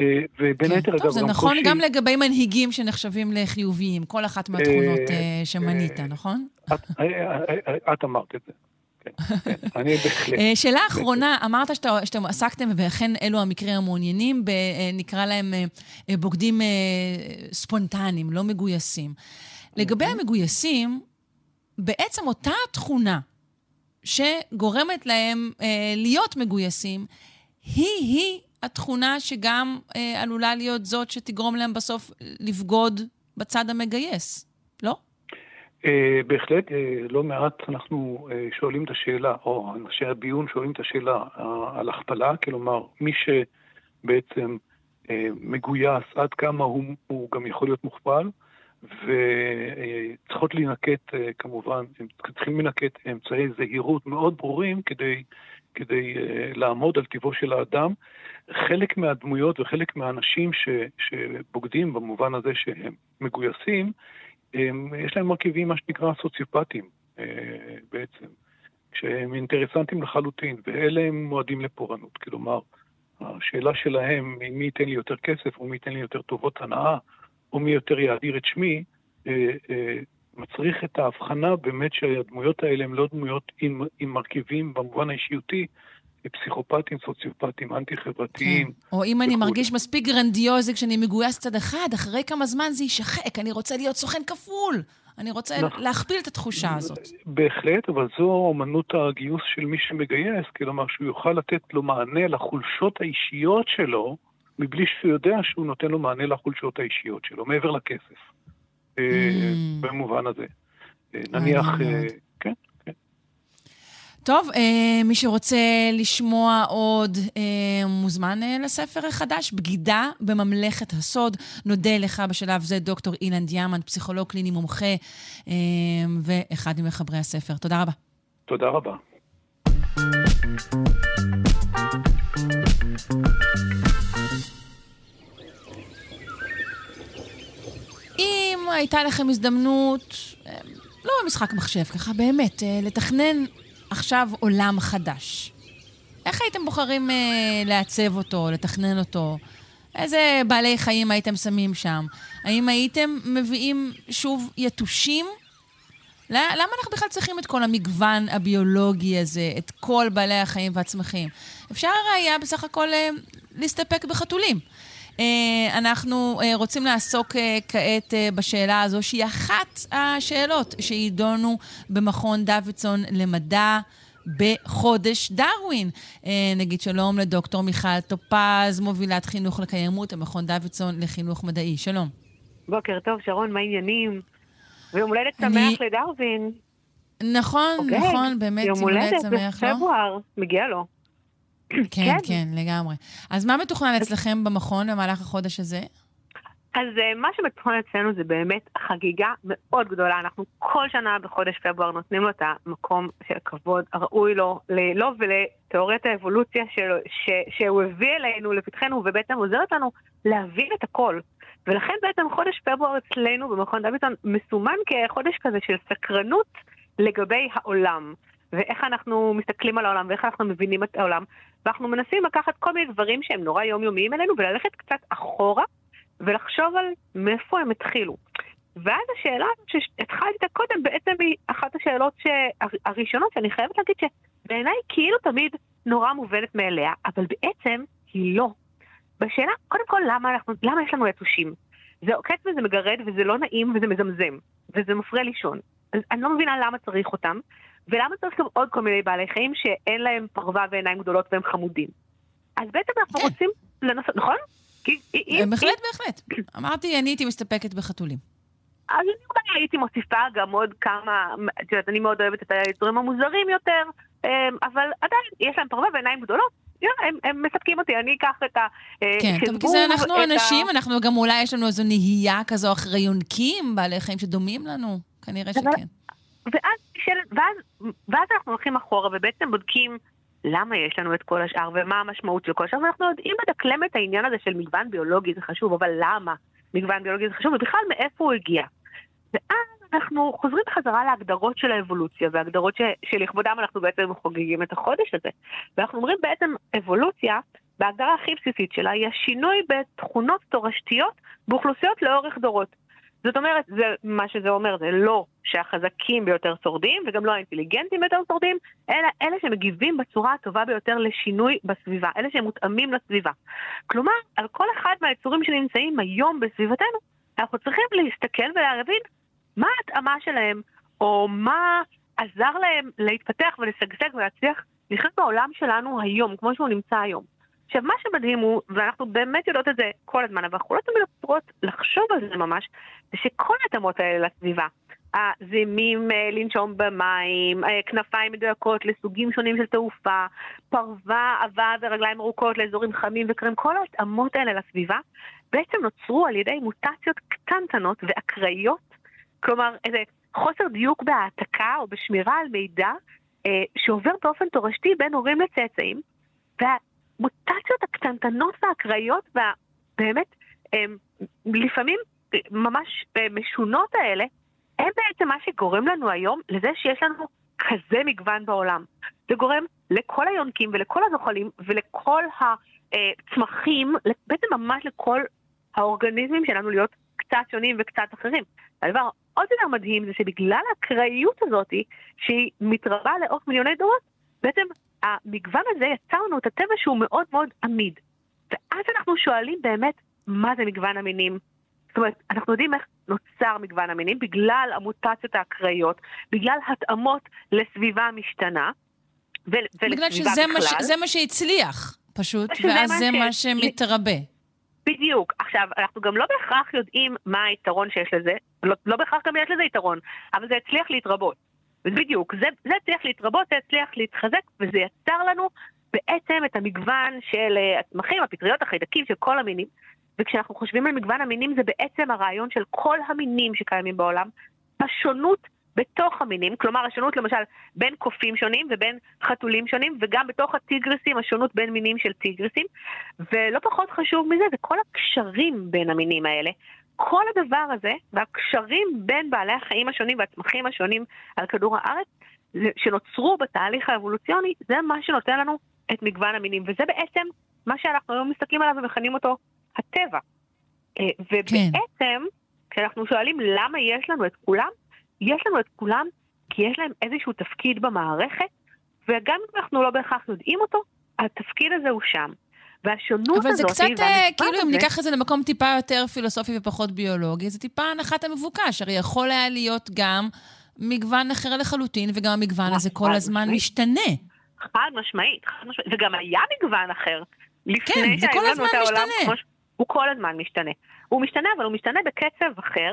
אה, ובין
כן,
היתר,
אגב,
גם
זה נכון גם לגבי מנהיגים שנחשבים לחיוביים, כל אחת מהתכונות אה, שמנית, נכון?
את אמרת את זה. כן, כן, אני בהחלט.
שאלה אחרונה, אמרת שאתם עסקתם, ואכן אלו המקרים המעוניינים, נקרא להם בוגדים ספונטניים, לא מגויסים. לגבי המגויסים, בעצם אותה תכונה שגורמת להם להיות מגויסים, היא-היא התכונה שגם אה, עלולה להיות זאת שתגרום להם בסוף לבגוד בצד המגייס, לא?
אה, בהחלט, אה, לא מעט אנחנו אה, שואלים את השאלה, או אנשי הביון שואלים את השאלה אה, על הכפלה, כלומר, מי שבעצם אה, מגויס, עד כמה הוא, הוא גם יכול להיות מוכפל, וצריכות להינקט, אה, כמובן, צריכים לנקט אמצעי זהירות מאוד ברורים כדי כדי uh, לעמוד על טיבו של האדם. חלק מהדמויות וחלק מהאנשים ש, שבוגדים במובן הזה שהם מגויסים, הם, יש להם מרכיבים, מה שנקרא, סוציופטיים uh, בעצם, שהם אינטרסנטים לחלוטין, ואלה הם מועדים לפורענות. כלומר, השאלה שלהם, מי ייתן לי יותר כסף, או מי ייתן לי יותר טובות הנאה, או מי יותר יאדיר את שמי, uh, מצריך את ההבחנה באמת שהדמויות האלה הן לא דמויות עם, עם מרכיבים במובן האישיותי, פסיכופטים, סוציופטים, אנטי-חברתיים.
כן. או אם אני מרגיש מספיק גרנדיוזי כשאני מגויס צד אחד, אחרי כמה זמן זה יישחק, אני רוצה להיות סוכן כפול. אני רוצה נכון. להכפיל את התחושה הזאת.
בהחלט, אבל זו אמנות הגיוס של מי שמגייס, כלומר שהוא יוכל לתת לו מענה לחולשות האישיות שלו, מבלי שהוא יודע שהוא נותן לו מענה לחולשות האישיות שלו, מעבר לכסף. אה, mm. במובן הזה. אה, נניח, אה, כן, כן.
טוב, מי שרוצה לשמוע עוד, מוזמן לספר החדש, בגידה בממלכת הסוד. נודה לך בשלב זה, דוקטור אילן דיאמנט, פסיכולוג קליני מומחה ואחד ממחברי הספר. תודה רבה.
תודה רבה.
הייתה לכם הזדמנות, אה, לא במשחק מחשב, ככה באמת, אה, לתכנן עכשיו עולם חדש. איך הייתם בוחרים אה, לעצב אותו, לתכנן אותו? איזה בעלי חיים הייתם שמים שם? האם הייתם מביאים שוב יתושים? למה אנחנו בכלל צריכים את כל המגוון הביולוגי הזה, את כל בעלי החיים והצמחים? אפשר היה בסך הכל להסתפק בחתולים. אה, אנחנו אה, רוצים לעסוק אה, כעת בשאלה הזו, שהיא אחת השאלות שיידונו במכון דוידסון למדע. בחודש דרווין. נגיד שלום לדוקטור מיכל טופז, מובילת חינוך לקיימות, המכון דוידסון לחינוך מדעי. שלום.
בוקר טוב, שרון, מה העניינים? ויום הולדת שמח לדרווין.
נכון, okay. אוקיי. נכון, באמת יום הולדת שמח, לא? יום הולדת
בפברואר, מגיע לו. *coughs*
כן, כן, כן, לגמרי. אז מה מתוכנן אצלכם במכון במהלך החודש הזה?
אז אה, מה שמתוכנן אצלנו זה באמת חגיגה מאוד גדולה. אנחנו כל שנה בחודש פברואר נותנים לו את המקום של הכבוד הראוי לו, לו ולתיאוריית האבולוציה שלו, ש, שהוא הביא אלינו, לפתחנו, ובעצם עוזרת לנו להבין את הכל. ולכן בעצם חודש פברואר אצלנו במכון דוידסון מסומן כחודש כזה של סקרנות לגבי העולם. ואיך אנחנו מסתכלים על העולם ואיך אנחנו מבינים את העולם. ואנחנו מנסים לקחת כל מיני דברים שהם נורא יומיומיים אלינו וללכת קצת אחורה ולחשוב על מאיפה הם התחילו. ואז השאלה שהתחלתי איתה קודם בעצם היא אחת השאלות ש... הראשונות שאני חייבת להגיד שבעיניי כאילו תמיד נורא מובנת מאליה, אבל בעצם היא לא. בשאלה, קודם כל, למה, אנחנו, למה יש לנו יתושים? זה עוקץ וזה מגרד וזה לא נעים וזה מזמזם, וזה מפריע לישון. אז אני לא מבינה למה צריך אותם, ולמה צריך גם עוד כל מיני בעלי חיים שאין להם פרווה ועיניים גדולות והם חמודים. אז בעצם אנחנו רוצים לנסות, נכון?
בהחלט, בהחלט. אמרתי, אני הייתי מסתפקת בחתולים.
אז אני אולי הייתי מוסיפה גם עוד כמה, את יודעת, אני מאוד אוהבת את היצורים המוזרים יותר, אמ, אבל עדיין, יש להם פרווה ועיניים גדולות. הם, הם מספקים אותי, אני אקח את ה...
אה, כן, טוב, כי זה אנחנו אנשים, ה... אנחנו גם אולי יש לנו איזו נהייה כזו אחרי יונקים, בעלי חיים שדומים לנו, כנראה שכן.
ואז, ואז, ואז אנחנו הולכים אחורה ובעצם בודקים למה יש לנו את כל השאר ומה המשמעות של כל השאר, ואנחנו יודעים לדקלם את העניין הזה של מגוון ביולוגי, זה חשוב, אבל למה מגוון ביולוגי זה חשוב, ובכלל מאיפה הוא הגיע. ואז אנחנו חוזרים בחזרה להגדרות של האבולוציה, והגדרות ש, שלכבודם אנחנו בעצם חוגגים את החודש הזה. ואנחנו אומרים בעצם אבולוציה, בהגדרה הכי בסיסית שלה, היא השינוי בתכונות תורשתיות באוכלוסיות לאורך דורות. זאת אומרת, זה, מה שזה אומר זה לא שהחזקים ביותר שורדים, וגם לא האינטליגנטים ביותר שורדים, אלא אלה שמגיבים בצורה הטובה ביותר לשינוי בסביבה, אלה שהם מותאמים לסביבה. כלומר, על כל אחד מהיצורים שנמצאים היום בסביבתנו, אנחנו צריכים להסתכל ולהבין מה ההתאמה שלהם, או מה עזר להם להתפתח ולשגשג ולהצליח לחיות בעולם שלנו היום, כמו שהוא נמצא היום. עכשיו, מה שמדהים הוא, ואנחנו באמת יודעות את זה כל הזמן, אבל אנחנו לא תמיד יכולות לחשוב על זה ממש, שכל ההתאמות האלה לסביבה, הזימים אה, לנשום במים, אה, כנפיים מדויקות לסוגים שונים של תעופה, פרווה, עבה ורגליים ארוכות לאזורים חמים וקרים, כל ההתאמות האלה לסביבה בעצם נוצרו על ידי מוטציות קטנטנות ואקראיות, כלומר איזה חוסר דיוק בהעתקה או בשמירה על מידע אה, שעובר באופן תורשתי בין הורים לצאצאים, והמוטציות הקטנטנות והאקראיות והבאמת לפעמים ממש משונות האלה, הם בעצם מה שגורם לנו היום לזה שיש לנו כזה מגוון בעולם. זה גורם לכל היונקים ולכל הזוחלים ולכל הצמחים, בעצם ממש לכל האורגניזמים שלנו להיות קצת שונים וקצת אחרים. הדבר עוד יותר מדהים זה שבגלל האקראיות הזאת, שהיא מתרבה לאורך מיליוני דורות, בעצם המגוון הזה יצר לנו את הטבע שהוא מאוד מאוד עמיד. ואז אנחנו שואלים באמת, מה זה מגוון המינים? זאת אומרת, אנחנו יודעים איך נוצר מגוון המינים בגלל המוטציות האקראיות, בגלל התאמות לסביבה משתנה, ו- ולסביבה
בגלל שזה בכלל. מה, זה מה שהצליח, פשוט, ואז זה מה שמתרבה.
בדיוק. עכשיו, אנחנו גם לא בהכרח יודעים מה היתרון שיש לזה, לא, לא בהכרח גם יש לזה יתרון, אבל זה הצליח להתרבות. בדיוק, זה, זה הצליח להתרבות, זה הצליח להתחזק, וזה יצר לנו בעצם את המגוון של uh, הצמחים, הפטריות, החיידקים, של כל המינים. וכשאנחנו חושבים על מגוון המינים, זה בעצם הרעיון של כל המינים שקיימים בעולם, השונות בתוך המינים, כלומר השונות למשל בין קופים שונים ובין חתולים שונים, וגם בתוך הטיגרסים השונות בין מינים של טיגרסים, ולא פחות חשוב מזה, זה כל הקשרים בין המינים האלה. כל הדבר הזה, והקשרים בין בעלי החיים השונים והצמחים השונים על כדור הארץ, שנוצרו בתהליך האבולוציוני, זה מה שנותן לנו את מגוון המינים, וזה בעצם מה שאנחנו היום מסתכלים עליו ומכנים אותו הטבע. אה, ובעצם, כן. כשאנחנו שואלים למה יש לנו את כולם, יש לנו את כולם כי יש להם איזשהו תפקיד במערכת, וגם אם אנחנו לא בהכרח יודעים אותו, התפקיד הזה הוא שם. והשונות הזאת...
אבל זה קצת, אה, כאילו, הזה... אם ניקח את זה למקום טיפה יותר פילוסופי ופחות ביולוגי, זה טיפה הנחת המבוקש. הרי יכול היה להיות גם מגוון אחר לחלוטין, וגם המגוון הזה כל הזמן משתנה.
חד משמעית, חד משמעית. וגם היה מגוון אחר.
כן, זה כל הזמן משתנה.
הוא כל הזמן משתנה. הוא משתנה, אבל הוא משתנה בקצב אחר,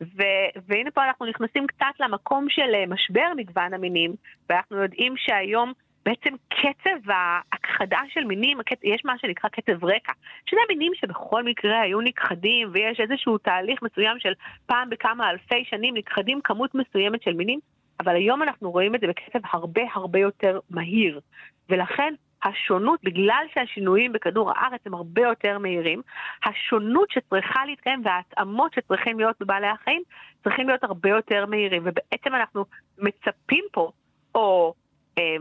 ו- והנה פה אנחנו נכנסים קצת למקום של אה, משבר מגוון המינים, ואנחנו יודעים שהיום בעצם קצב ההכחדה של מינים, יש מה שנקרא קצב רקע, שזה מינים שבכל מקרה היו נכחדים, ויש איזשהו תהליך מסוים של פעם בכמה אלפי שנים נכחדים כמות מסוימת של מינים, אבל היום אנחנו רואים את זה בקצב הרבה הרבה יותר מהיר, ולכן השונות, בגלל שהשינויים בכדור הארץ הם הרבה יותר מהירים, השונות שצריכה להתקיים וההתאמות שצריכים להיות בבעלי החיים צריכים להיות הרבה יותר מהירים. ובעצם אנחנו מצפים פה, או אה,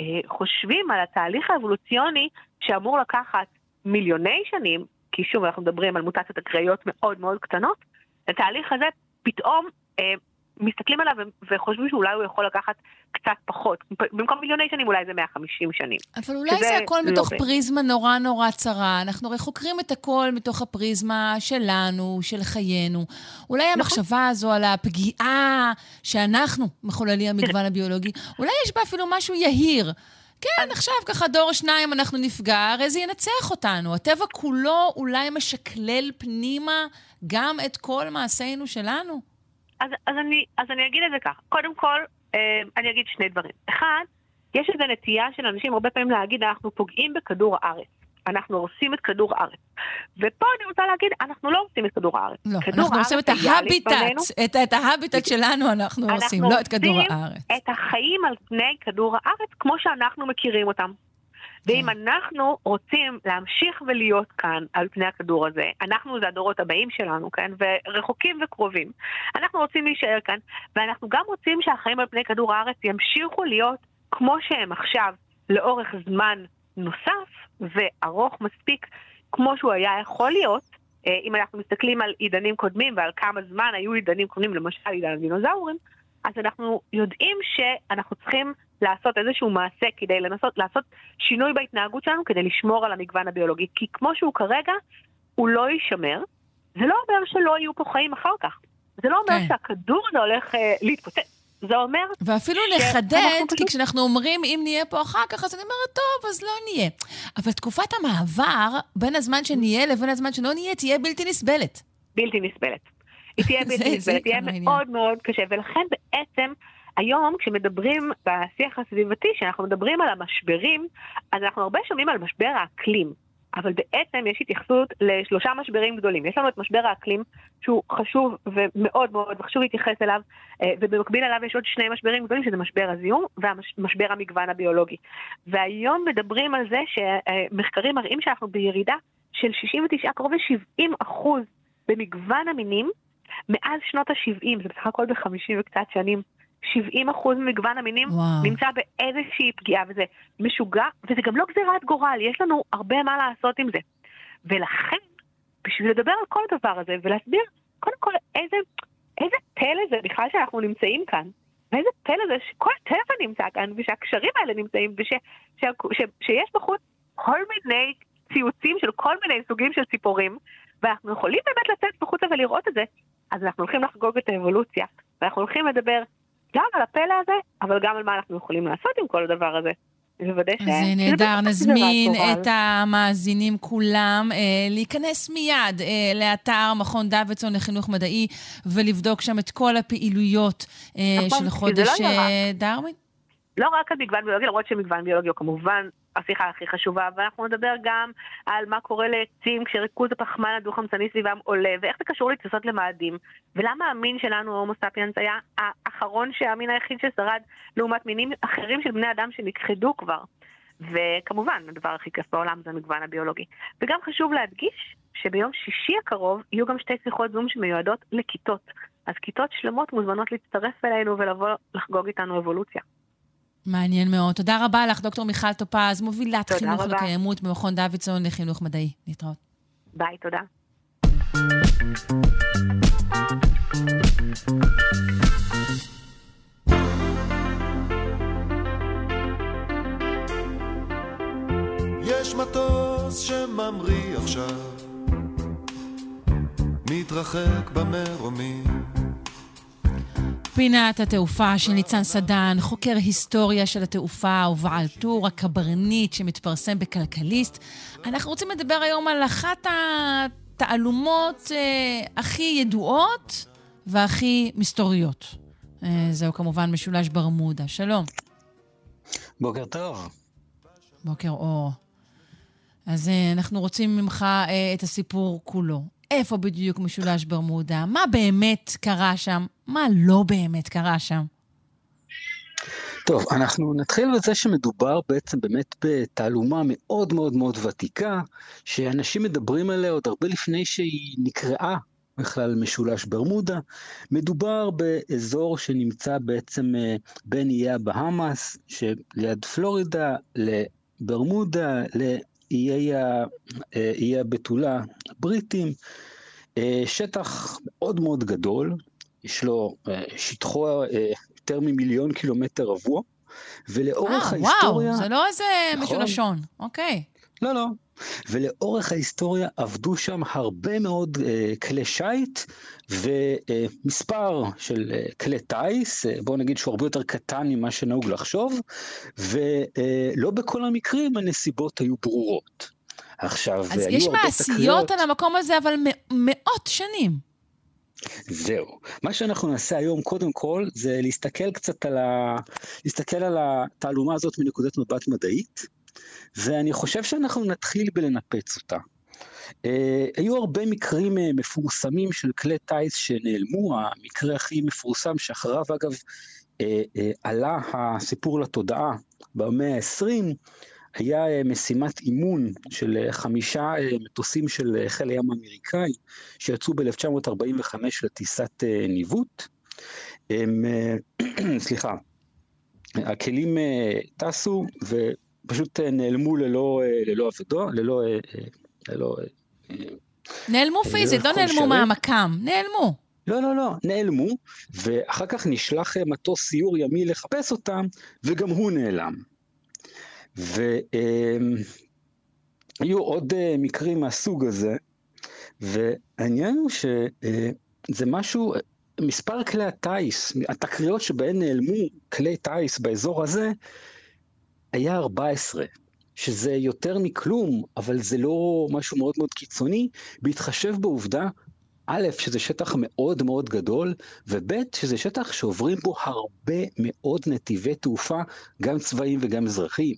אה, חושבים על התהליך האבולוציוני שאמור לקחת מיליוני שנים, כי שוב אנחנו מדברים על מוטציות אקראיות מאוד מאוד קטנות, התהליך הזה פתאום אה, מסתכלים עליו וחושבים שאולי הוא יכול לקחת קצת פחות. במקום מיליוני שנים אולי זה 150 שנים.
אבל אולי זה הכל
לא
מתוך
בין.
פריזמה נורא נורא צרה. אנחנו הרי חוקרים את הכל מתוך הפריזמה שלנו, של חיינו. אולי
נכון.
המחשבה הזו על הפגיעה שאנחנו מחוללים המגוון הביולוגי, אולי יש בה אפילו משהו יהיר. כן, עכשיו ככה דור שניים אנחנו נפגע, הרי זה ינצח אותנו. הטבע כולו אולי משקלל פנימה גם את כל מעשינו שלנו.
אז, אז, אני, אז אני אגיד את זה כך. קודם כל, אה, אני אגיד שני דברים. אחד, יש איזו נטייה של אנשים הרבה פעמים להגיד, אנחנו פוגעים בכדור הארץ. אנחנו הורסים את כדור הארץ. ופה אני רוצה להגיד, אנחנו לא הורסים את כדור הארץ.
לא,
כדור
אנחנו עושים את ההביטט. את, את ההביטט שלנו אנחנו עושים, לא את כדור
אנחנו
הארץ.
עושים את החיים על פני כדור הארץ כמו שאנחנו מכירים אותם. ואם
כן.
אנחנו רוצים להמשיך ולהיות כאן על פני הכדור הזה, אנחנו זה הדורות הבאים שלנו, כן? ורחוקים וקרובים. אנחנו רוצים להישאר כאן, ואנחנו גם רוצים שהחיים על פני כדור הארץ ימשיכו להיות כמו שהם עכשיו, לאורך זמן נוסף וארוך מספיק, כמו שהוא היה יכול להיות. אה, אם אנחנו מסתכלים על עידנים קודמים ועל כמה זמן היו עידנים קודמים, למשל עידן הדינוזאורים, אז אנחנו יודעים שאנחנו צריכים לעשות איזשהו מעשה כדי לנסות לעשות שינוי בהתנהגות שלנו כדי לשמור על המגוון הביולוגי. כי כמו שהוא כרגע, הוא לא יישמר. זה לא אומר שלא יהיו פה חיים אחר כך. זה לא אומר
כן.
שהכדור הזה הולך אה, להתפוצץ. זה אומר...
ואפילו
ש- אנחנו
כי
פשוט-
כשאנחנו אומרים אם נהיה פה אחר כך, אז אני אומרת, טוב, אז לא נהיה. אבל תקופת המעבר בין הזמן שנהיה לבין הזמן שלא נהיה תהיה בלתי נסבלת.
בלתי נסבלת. היא תהיה *laughs* בלתי נסבלת, תהיה. מאוד מאוד קשה, ולכן בעצם היום כשמדברים בשיח הסביבתי, כשאנחנו מדברים על המשברים, אז אנחנו הרבה שומעים על משבר האקלים, אבל בעצם יש התייחסות לשלושה משברים גדולים. יש לנו את משבר האקלים, שהוא חשוב ומאוד מאוד חשוב להתייחס אליו, אה, ובמקביל אליו יש עוד שני משברים גדולים, שזה משבר הזיהום ומשבר המגוון הביולוגי. והיום מדברים על זה שמחקרים מראים שאנחנו בירידה של 69, קרוב ל-70 אחוז במגוון המינים מאז שנות ה-70, זה בסך הכל ב-50 וקצת שנים. 70 אחוז ממגוון המינים
וואו.
נמצא באיזושהי פגיעה, וזה משוגע, וזה גם לא גזירת גורל, יש לנו הרבה מה לעשות עם זה. ולכן, בשביל לדבר על כל הדבר הזה ולהסביר, קודם כל, איזה, איזה פלא זה בכלל שאנחנו נמצאים כאן, ואיזה פלא זה שכל הטבע נמצא כאן, ושהקשרים האלה נמצאים, וש, ש, ש, שיש בחוץ כל מיני ציוצים של כל מיני סוגים של ציפורים, ואנחנו יכולים באמת לצאת בחוצה ולראות את זה, אז אנחנו הולכים לחגוג את האבולוציה, ואנחנו הולכים לדבר גם על הפלא הזה, אבל גם על מה אנחנו יכולים לעשות עם כל הדבר הזה. לוודא ש... שזה
נהדר, נזמין. את המאזינים כולם אה, להיכנס מיד אה, לאתר מכון דוידסון לחינוך מדעי ולבדוק שם את כל הפעילויות אה,
נכון,
של חודש
זה לא
אה, דרווין.
לא רק על מגוון ביולוגי, למרות שמגוון ביולוגי הוא כמובן השיחה הכי חשובה, ואנחנו נדבר גם על מה קורה לעצים כשריכוז הפחמן הדו-חמצני סביבם עולה, ואיך זה קשור לתפיסות למאדים, ולמה המין שלנו, הומו ספיאנס, היה האחרון שהמין היחיד ששרד לעומת מינים אחרים של בני אדם שנכחדו כבר. וכמובן, הדבר הכי כיף בעולם זה המגוון הביולוגי. וגם חשוב להדגיש שביום שישי הקרוב יהיו גם שתי שיחות זום שמיועדות לכיתות. אז כיתות שלמות מוזמנות להצטרף אלינו ולבוא לחגוג איתנו אבולוציה.
מעניין מאוד. תודה רבה לך, דוקטור מיכל טופז, מובילת
תודה
חינוך
רבה.
לקיימות במכון דוידסון לחינוך מדעי. להתראות.
ביי, תודה.
יש מטוס שממריא עכשיו, מתרחק במרומים.
פינת התעופה של ניצן סדן, חוקר היסטוריה של התעופה ובעל טור הקברניט שמתפרסם בכלכליסט. אנחנו רוצים לדבר היום על אחת התעלומות אה, הכי ידועות והכי מסתוריות. אה, זהו כמובן משולש ברמודה. שלום.
בוקר טוב.
בוקר אור. אז אה, אנחנו רוצים ממך אה, את הסיפור כולו. איפה בדיוק משולש ברמודה? מה באמת קרה שם? מה לא באמת קרה שם?
טוב, אנחנו נתחיל בזה שמדובר בעצם באמת בתעלומה מאוד מאוד מאוד ותיקה, שאנשים מדברים עליה עוד הרבה לפני שהיא נקראה בכלל משולש ברמודה. מדובר באזור שנמצא בעצם אה, בין איי הבהאמאס, שליד פלורידה, לברמודה, איי הבתולה הבריטים. אה, שטח מאוד מאוד גדול, יש לו, אה, שטחו אה, יותר ממיליון קילומטר רבוע, ולאורך
אה,
ההיסטוריה...
וואו, זה לא איזה
נכון.
משולשון. אוקיי.
לא, לא. ולאורך ההיסטוריה עבדו שם הרבה מאוד אה, כלי שיט ומספר של אה, כלי טיס, אה, בואו נגיד שהוא הרבה יותר קטן ממה שנהוג לחשוב, ולא בכל המקרים הנסיבות היו ברורות. עכשיו,
אז יש מעשיות. על המקום הזה, אבל מאות שנים.
זהו. מה שאנחנו נעשה היום, קודם כל, זה להסתכל קצת על ה... להסתכל על התעלומה הזאת מנקודת מבט מדעית, ואני חושב שאנחנו נתחיל בלנפץ אותה. Uh, היו הרבה מקרים uh, מפורסמים של כלי טיס שנעלמו, המקרה הכי מפורסם שאחריו אגב uh, uh, עלה הסיפור לתודעה במאה ה-20, היה uh, משימת אימון של uh, חמישה uh, מטוסים של uh, חיל הים האמריקאי שיצאו ב-1945 לטיסת uh, ניווט. הם, uh, *clears throat* סליחה, הכלים uh, טסו ופשוט uh, נעלמו ללא, uh, ללא עבודו, ללא... Uh, ללא
נעלמו
אה,
פיזית, לא נעלמו. מהמקם, נעלמו.
לא, לא, לא, נעלמו, ואחר כך נשלח אה, מטוס סיור ימי לחפש אותם, וגם הוא נעלם. והיו עוד אה, מקרים מהסוג הזה, והעניין הוא שזה משהו, מספר כלי הטיס, התקריות שבהן נעלמו כלי טיס באזור הזה, היה 14. שזה יותר מכלום, אבל זה לא משהו מאוד מאוד קיצוני, בהתחשב בעובדה, א', שזה שטח מאוד מאוד גדול, וב', שזה שטח שעוברים בו הרבה מאוד נתיבי תעופה, גם צבאיים וגם אזרחיים.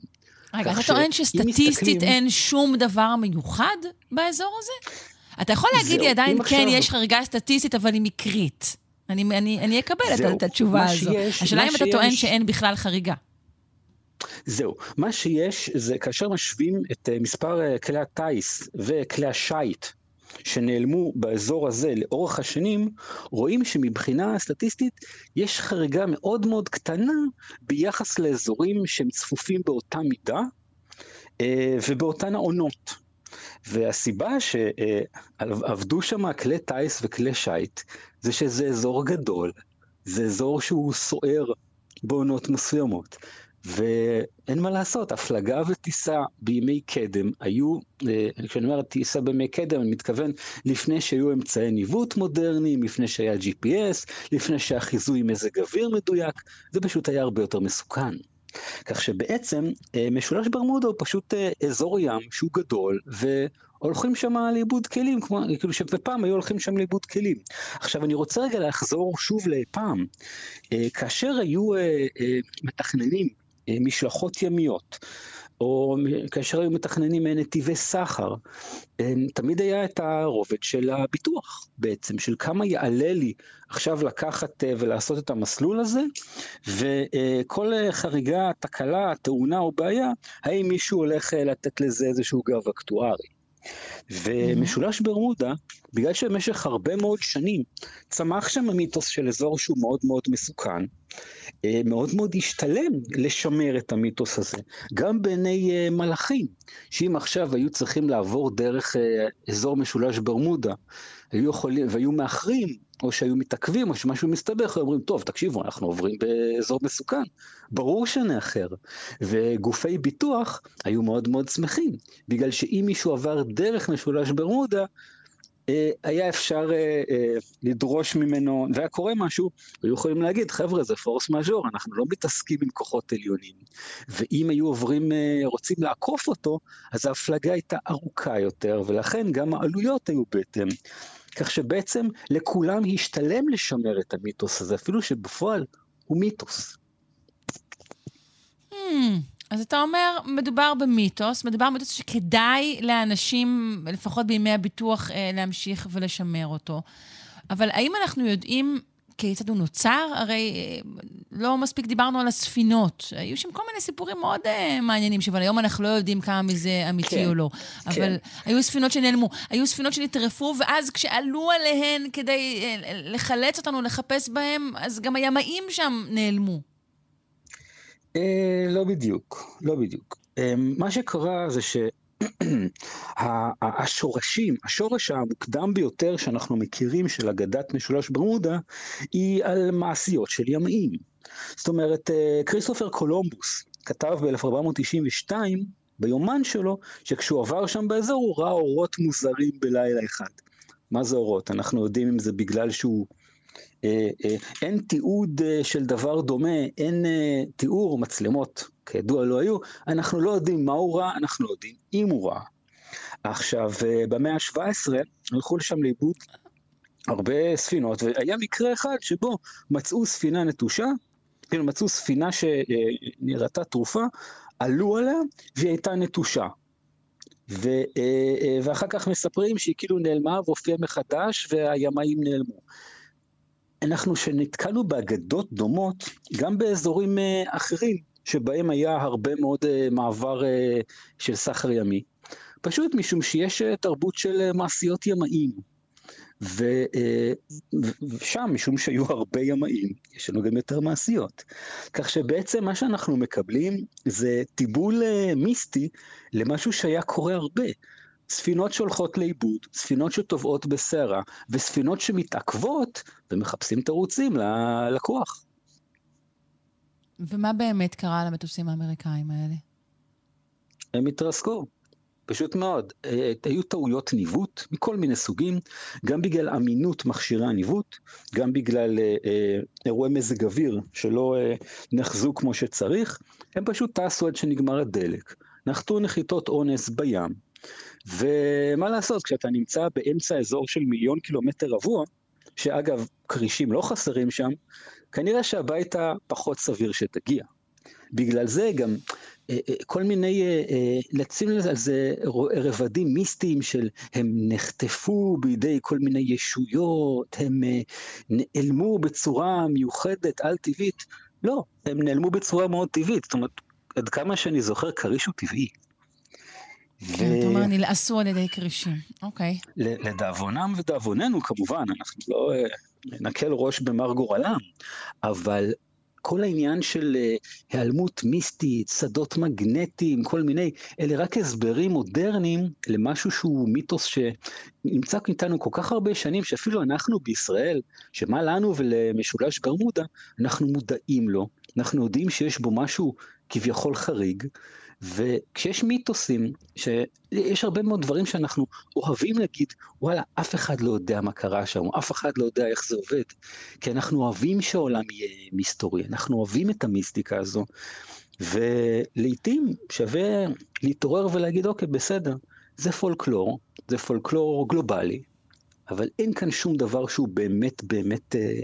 רגע, אתה טוען
שאם
שסטטיסטית
מסתכלים-
אין שום דבר מיוחד באזור הזה? אתה יכול להגיד לי עדיין, כן,
עכשיו-
יש חריגה סטטיסטית, אבל היא מקרית. אני, אני, אני אקבל את, את התשובה הזו.
שיש-
השאלה אם אתה טוען
שיש-
שאין בכלל חריגה.
זהו, מה שיש זה כאשר משווים את אה, מספר אה, כלי הטיס וכלי השיט שנעלמו באזור הזה לאורך השנים, רואים שמבחינה סטטיסטית יש חריגה מאוד מאוד קטנה ביחס לאזורים שהם צפופים באותה מידה אה, ובאותן העונות. והסיבה שעבדו שם כלי טיס וכלי שיט זה שזה אזור גדול, זה אזור שהוא סוער בעונות מסוימות. ואין מה לעשות, הפלגה וטיסה בימי קדם היו, אה, כשאני אומר טיסה בימי קדם, אני מתכוון לפני שהיו אמצעי ניווט מודרניים, לפני שהיה GPS, לפני שהיה חיזוי מזג אוויר מדויק, זה פשוט היה הרבה יותר מסוכן. כך שבעצם אה, משולש ברמודה הוא פשוט אה, אזור ים שהוא גדול, והולכים שם לאיבוד כלים, כמו, כאילו שפעם היו הולכים שם לאיבוד כלים. עכשיו אני רוצה רגע לחזור שוב לפעם. כאשר היו מתכננים משלחות ימיות, או כאשר היו מתכננים אה, נתיבי סחר, אה, תמיד היה את הרובד של הביטוח בעצם, של כמה יעלה לי עכשיו לקחת אה, ולעשות את המסלול הזה, וכל אה, חריגה, תקלה, תאונה או בעיה, האם מישהו הולך אה, לתת לזה איזשהו גב אקטוארי. ומשולש ברמודה, בגלל שבמשך הרבה מאוד שנים צמח שם המיתוס של אזור שהוא מאוד מאוד מסוכן, אה, מאוד מאוד השתלם לשמר את המיתוס הזה, גם בעיני אה, מלאכים, שאם עכשיו היו צריכים לעבור דרך אה, אזור משולש ברמודה, היו יכולים, והיו מאחרים, או שהיו מתעכבים, או שמשהו מסתבך, היו אומרים, טוב, תקשיבו, אנחנו עוברים באזור מסוכן, ברור שנאחר. וגופי ביטוח היו מאוד מאוד שמחים, בגלל שאם מישהו עבר דרך משולש ברמודה, אה, היה אפשר אה, אה, לדרוש ממנו, והיה קורה משהו, היו יכולים להגיד, חבר'ה, זה פורס מאז'ור, אנחנו לא מתעסקים עם כוחות עליונים. ואם היו עוברים, רוצים לעקוף אותו, אז ההפלגה הייתה ארוכה יותר, ולכן גם העלויות היו בהתאם. כך שבעצם לכולם השתלם לשמר את המיתוס הזה, אפילו שבפועל הוא מיתוס.
Hmm, אז אתה אומר, מדובר במיתוס, מדובר במיתוס שכדאי לאנשים, לפחות בימי הביטוח, אה, להמשיך ולשמר אותו. אבל האם אנחנו יודעים כיצד הוא נוצר? הרי אה, לא מספיק דיברנו על הספינות. היו שם כל מיני סיפורים מאוד אה, מעניינים, אבל היום אנחנו לא יודעים כמה מזה אמיתי
כן,
או לא.
כן.
אבל היו ספינות שנעלמו, היו ספינות שנטרפו, ואז כשעלו עליהן כדי אה, לחלץ אותנו, לחפש בהם, אז גם הימאים שם נעלמו.
אה, לא בדיוק, לא בדיוק. אה, מה שקרה זה השורשים, השורש המוקדם ביותר שאנחנו מכירים של אגדת משולש ברמודה, היא על מעשיות של ימאים. זאת אומרת, אה, כריסטופר קולומבוס כתב ב-1492, ביומן שלו, שכשהוא עבר שם באזור הוא ראה אורות מוזרים בלילה אחד. מה זה אורות? אנחנו יודעים אם זה בגלל שהוא... אה, אה, אין תיעוד אה, של דבר דומה, אין תיאור, מצלמות כידוע לא היו, אנחנו לא יודעים מה הוא ראה, אנחנו לא יודעים אם הוא ראה. עכשיו, אה, במאה ה-17 הלכו לשם לאיבוד הרבה ספינות, והיה מקרה אחד שבו מצאו ספינה נטושה, כאילו מצאו ספינה שנראתה תרופה, עלו עליה והיא הייתה נטושה. ו, ואחר כך מספרים שהיא כאילו נעלמה והופיעה מחדש והימאים נעלמו. אנחנו שנתקלנו באגדות דומות, גם באזורים אה, אחרים, שבהם היה הרבה מאוד מעבר של סחר ימי, פשוט משום שיש תרבות של מעשיות ימאים. ושם, משום שהיו הרבה ימאים, יש לנו גם יותר מעשיות. כך שבעצם מה שאנחנו מקבלים זה טיבול מיסטי למשהו שהיה קורה הרבה. ספינות שהולכות לאיבוד, ספינות שטובעות בסערה, וספינות שמתעכבות ומחפשים תירוצים ללקוח.
ומה באמת קרה למטוסים האמריקאים האלה?
הם התרסקו. פשוט מאוד. אה, היו טעויות ניווט מכל מיני סוגים, גם בגלל אמינות מכשירי הניווט, גם בגלל אה, אה, אירועי מזג אוויר שלא נחזו כמו שצריך, הם פשוט טסו עד שנגמר הדלק. נחתו נחיתות אונס בים, ומה לעשות, כשאתה נמצא באמצע אזור של מיליון קילומטר רבוע, שאגב, כרישים לא חסרים שם, כנראה שהביתה פחות סביר שתגיע. בגלל זה גם אה, אה, כל מיני, אה, לשים על זה רבדים מיסטיים של הם נחטפו בידי כל מיני ישויות, הם נעלמו בצורה מיוחדת, על-טבעית. לא, הם נעלמו בצורה מאוד טבעית. זאת אומרת, עד כמה שאני זוכר, כריש הוא טבעי.
כן, אתה אומר, נלעסו על ידי כרישים, אוקיי.
לדאבונם ודאבוננו, כמובן, אנחנו לא נקל ראש במר גורלם, אבל כל העניין של אה, היעלמות מיסטית, שדות מגנטיים, כל מיני, אלה רק הסברים מודרניים למשהו שהוא מיתוס שנמצא איתנו כל כך הרבה שנים, שאפילו אנחנו בישראל, שמה לנו ולמשולש ברמודה, אנחנו מודעים לו, אנחנו יודעים שיש בו משהו כביכול חריג, וכשיש מיתוסים, שיש הרבה מאוד דברים שאנחנו אוהבים להגיד, וואלה, אף אחד לא יודע מה קרה שם, אף אחד לא יודע איך זה עובד, כי אנחנו אוהבים שהעולם יהיה מסתורי, אנחנו אוהבים את המיסטיקה הזו, ולעיתים שווה להתעורר ולהגיד, אוקיי, בסדר, זה פולקלור, זה פולקלור גלובלי, אבל אין כאן שום דבר שהוא באמת באמת אה,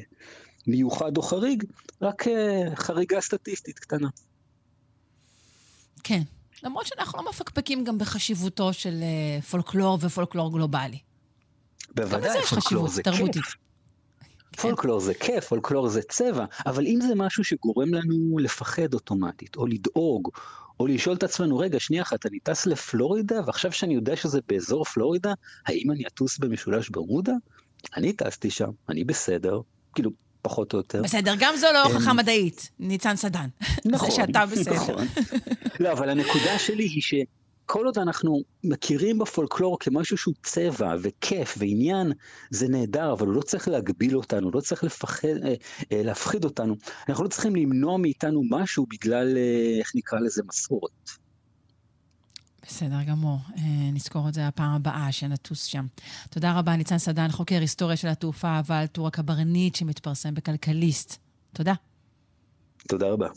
מיוחד או חריג, רק אה, חריגה סטטיסטית קטנה.
כן. למרות שאנחנו לא מפקפקים גם בחשיבותו של uh, פולקלור ופולקלור גלובלי.
בוודאי, פולקלור זה תרבותית. כיף. כן. פולקלור זה כיף, פולקלור זה צבע, אבל אם זה משהו שגורם לנו לפחד אוטומטית, או לדאוג, או לשאול את עצמנו, רגע, שנייה אחת, אני טס לפלורידה, ועכשיו שאני יודע שזה באזור פלורידה, האם אני אטוס במשולש ברמודה? אני טסתי שם, אני בסדר. כאילו, פחות או יותר.
בסדר, גם זו לא הוכחה מדעית, ניצן סדן. *laughs*
נכון,
זה שאתה בסדר. נכון. *laughs*
לא, אבל הנקודה שלי היא שכל עוד אנחנו מכירים בפולקלור כמשהו שהוא צבע וכיף ועניין, זה נהדר, אבל הוא לא צריך להגביל אותנו, לא צריך לפחד, אה, אה, להפחיד אותנו. אנחנו לא צריכים למנוע מאיתנו משהו בגלל, אה, איך נקרא לזה, מסורת.
בסדר גמור. אה, נזכור את זה הפעם הבאה, שנטוס שם. תודה רבה, ניצן סדן, חוקר היסטוריה של התעופה אבל טור הקברניט שמתפרסם בכלכליסט. תודה.
תודה רבה.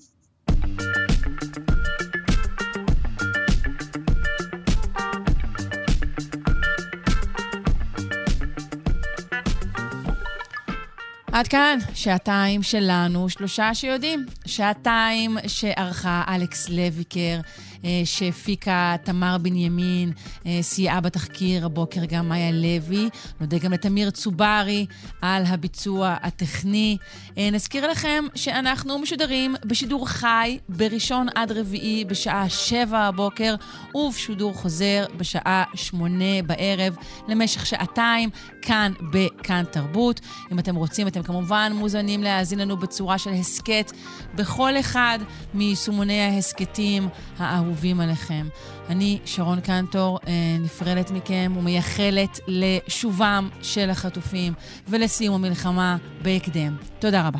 עד כאן, שעתיים שלנו, שלושה שיודעים. שעתיים שערכה אלכס לויקר. אה, שהפיקה תמר בנימין, אה, סייעה בתחקיר הבוקר גם מאיה לוי. נודה גם לתמיר צוברי על הביצוע הטכני. אה, נזכיר לכם שאנחנו משודרים בשידור חי בראשון עד רביעי בשעה שבע הבוקר, ובשידור חוזר בשעה שמונה בערב למשך שעתיים, כאן בכאן תרבות. אם אתם רוצים, אתם כמובן מוזמנים להאזין לנו בצורה של הסכת בכל אחד מיישומוני ההסכתים האהובים. אהובים עליכם. אני, שרון קנטור, אה, נפרדת מכם ומייחלת לשובם של החטופים ולסיום המלחמה בהקדם. תודה רבה.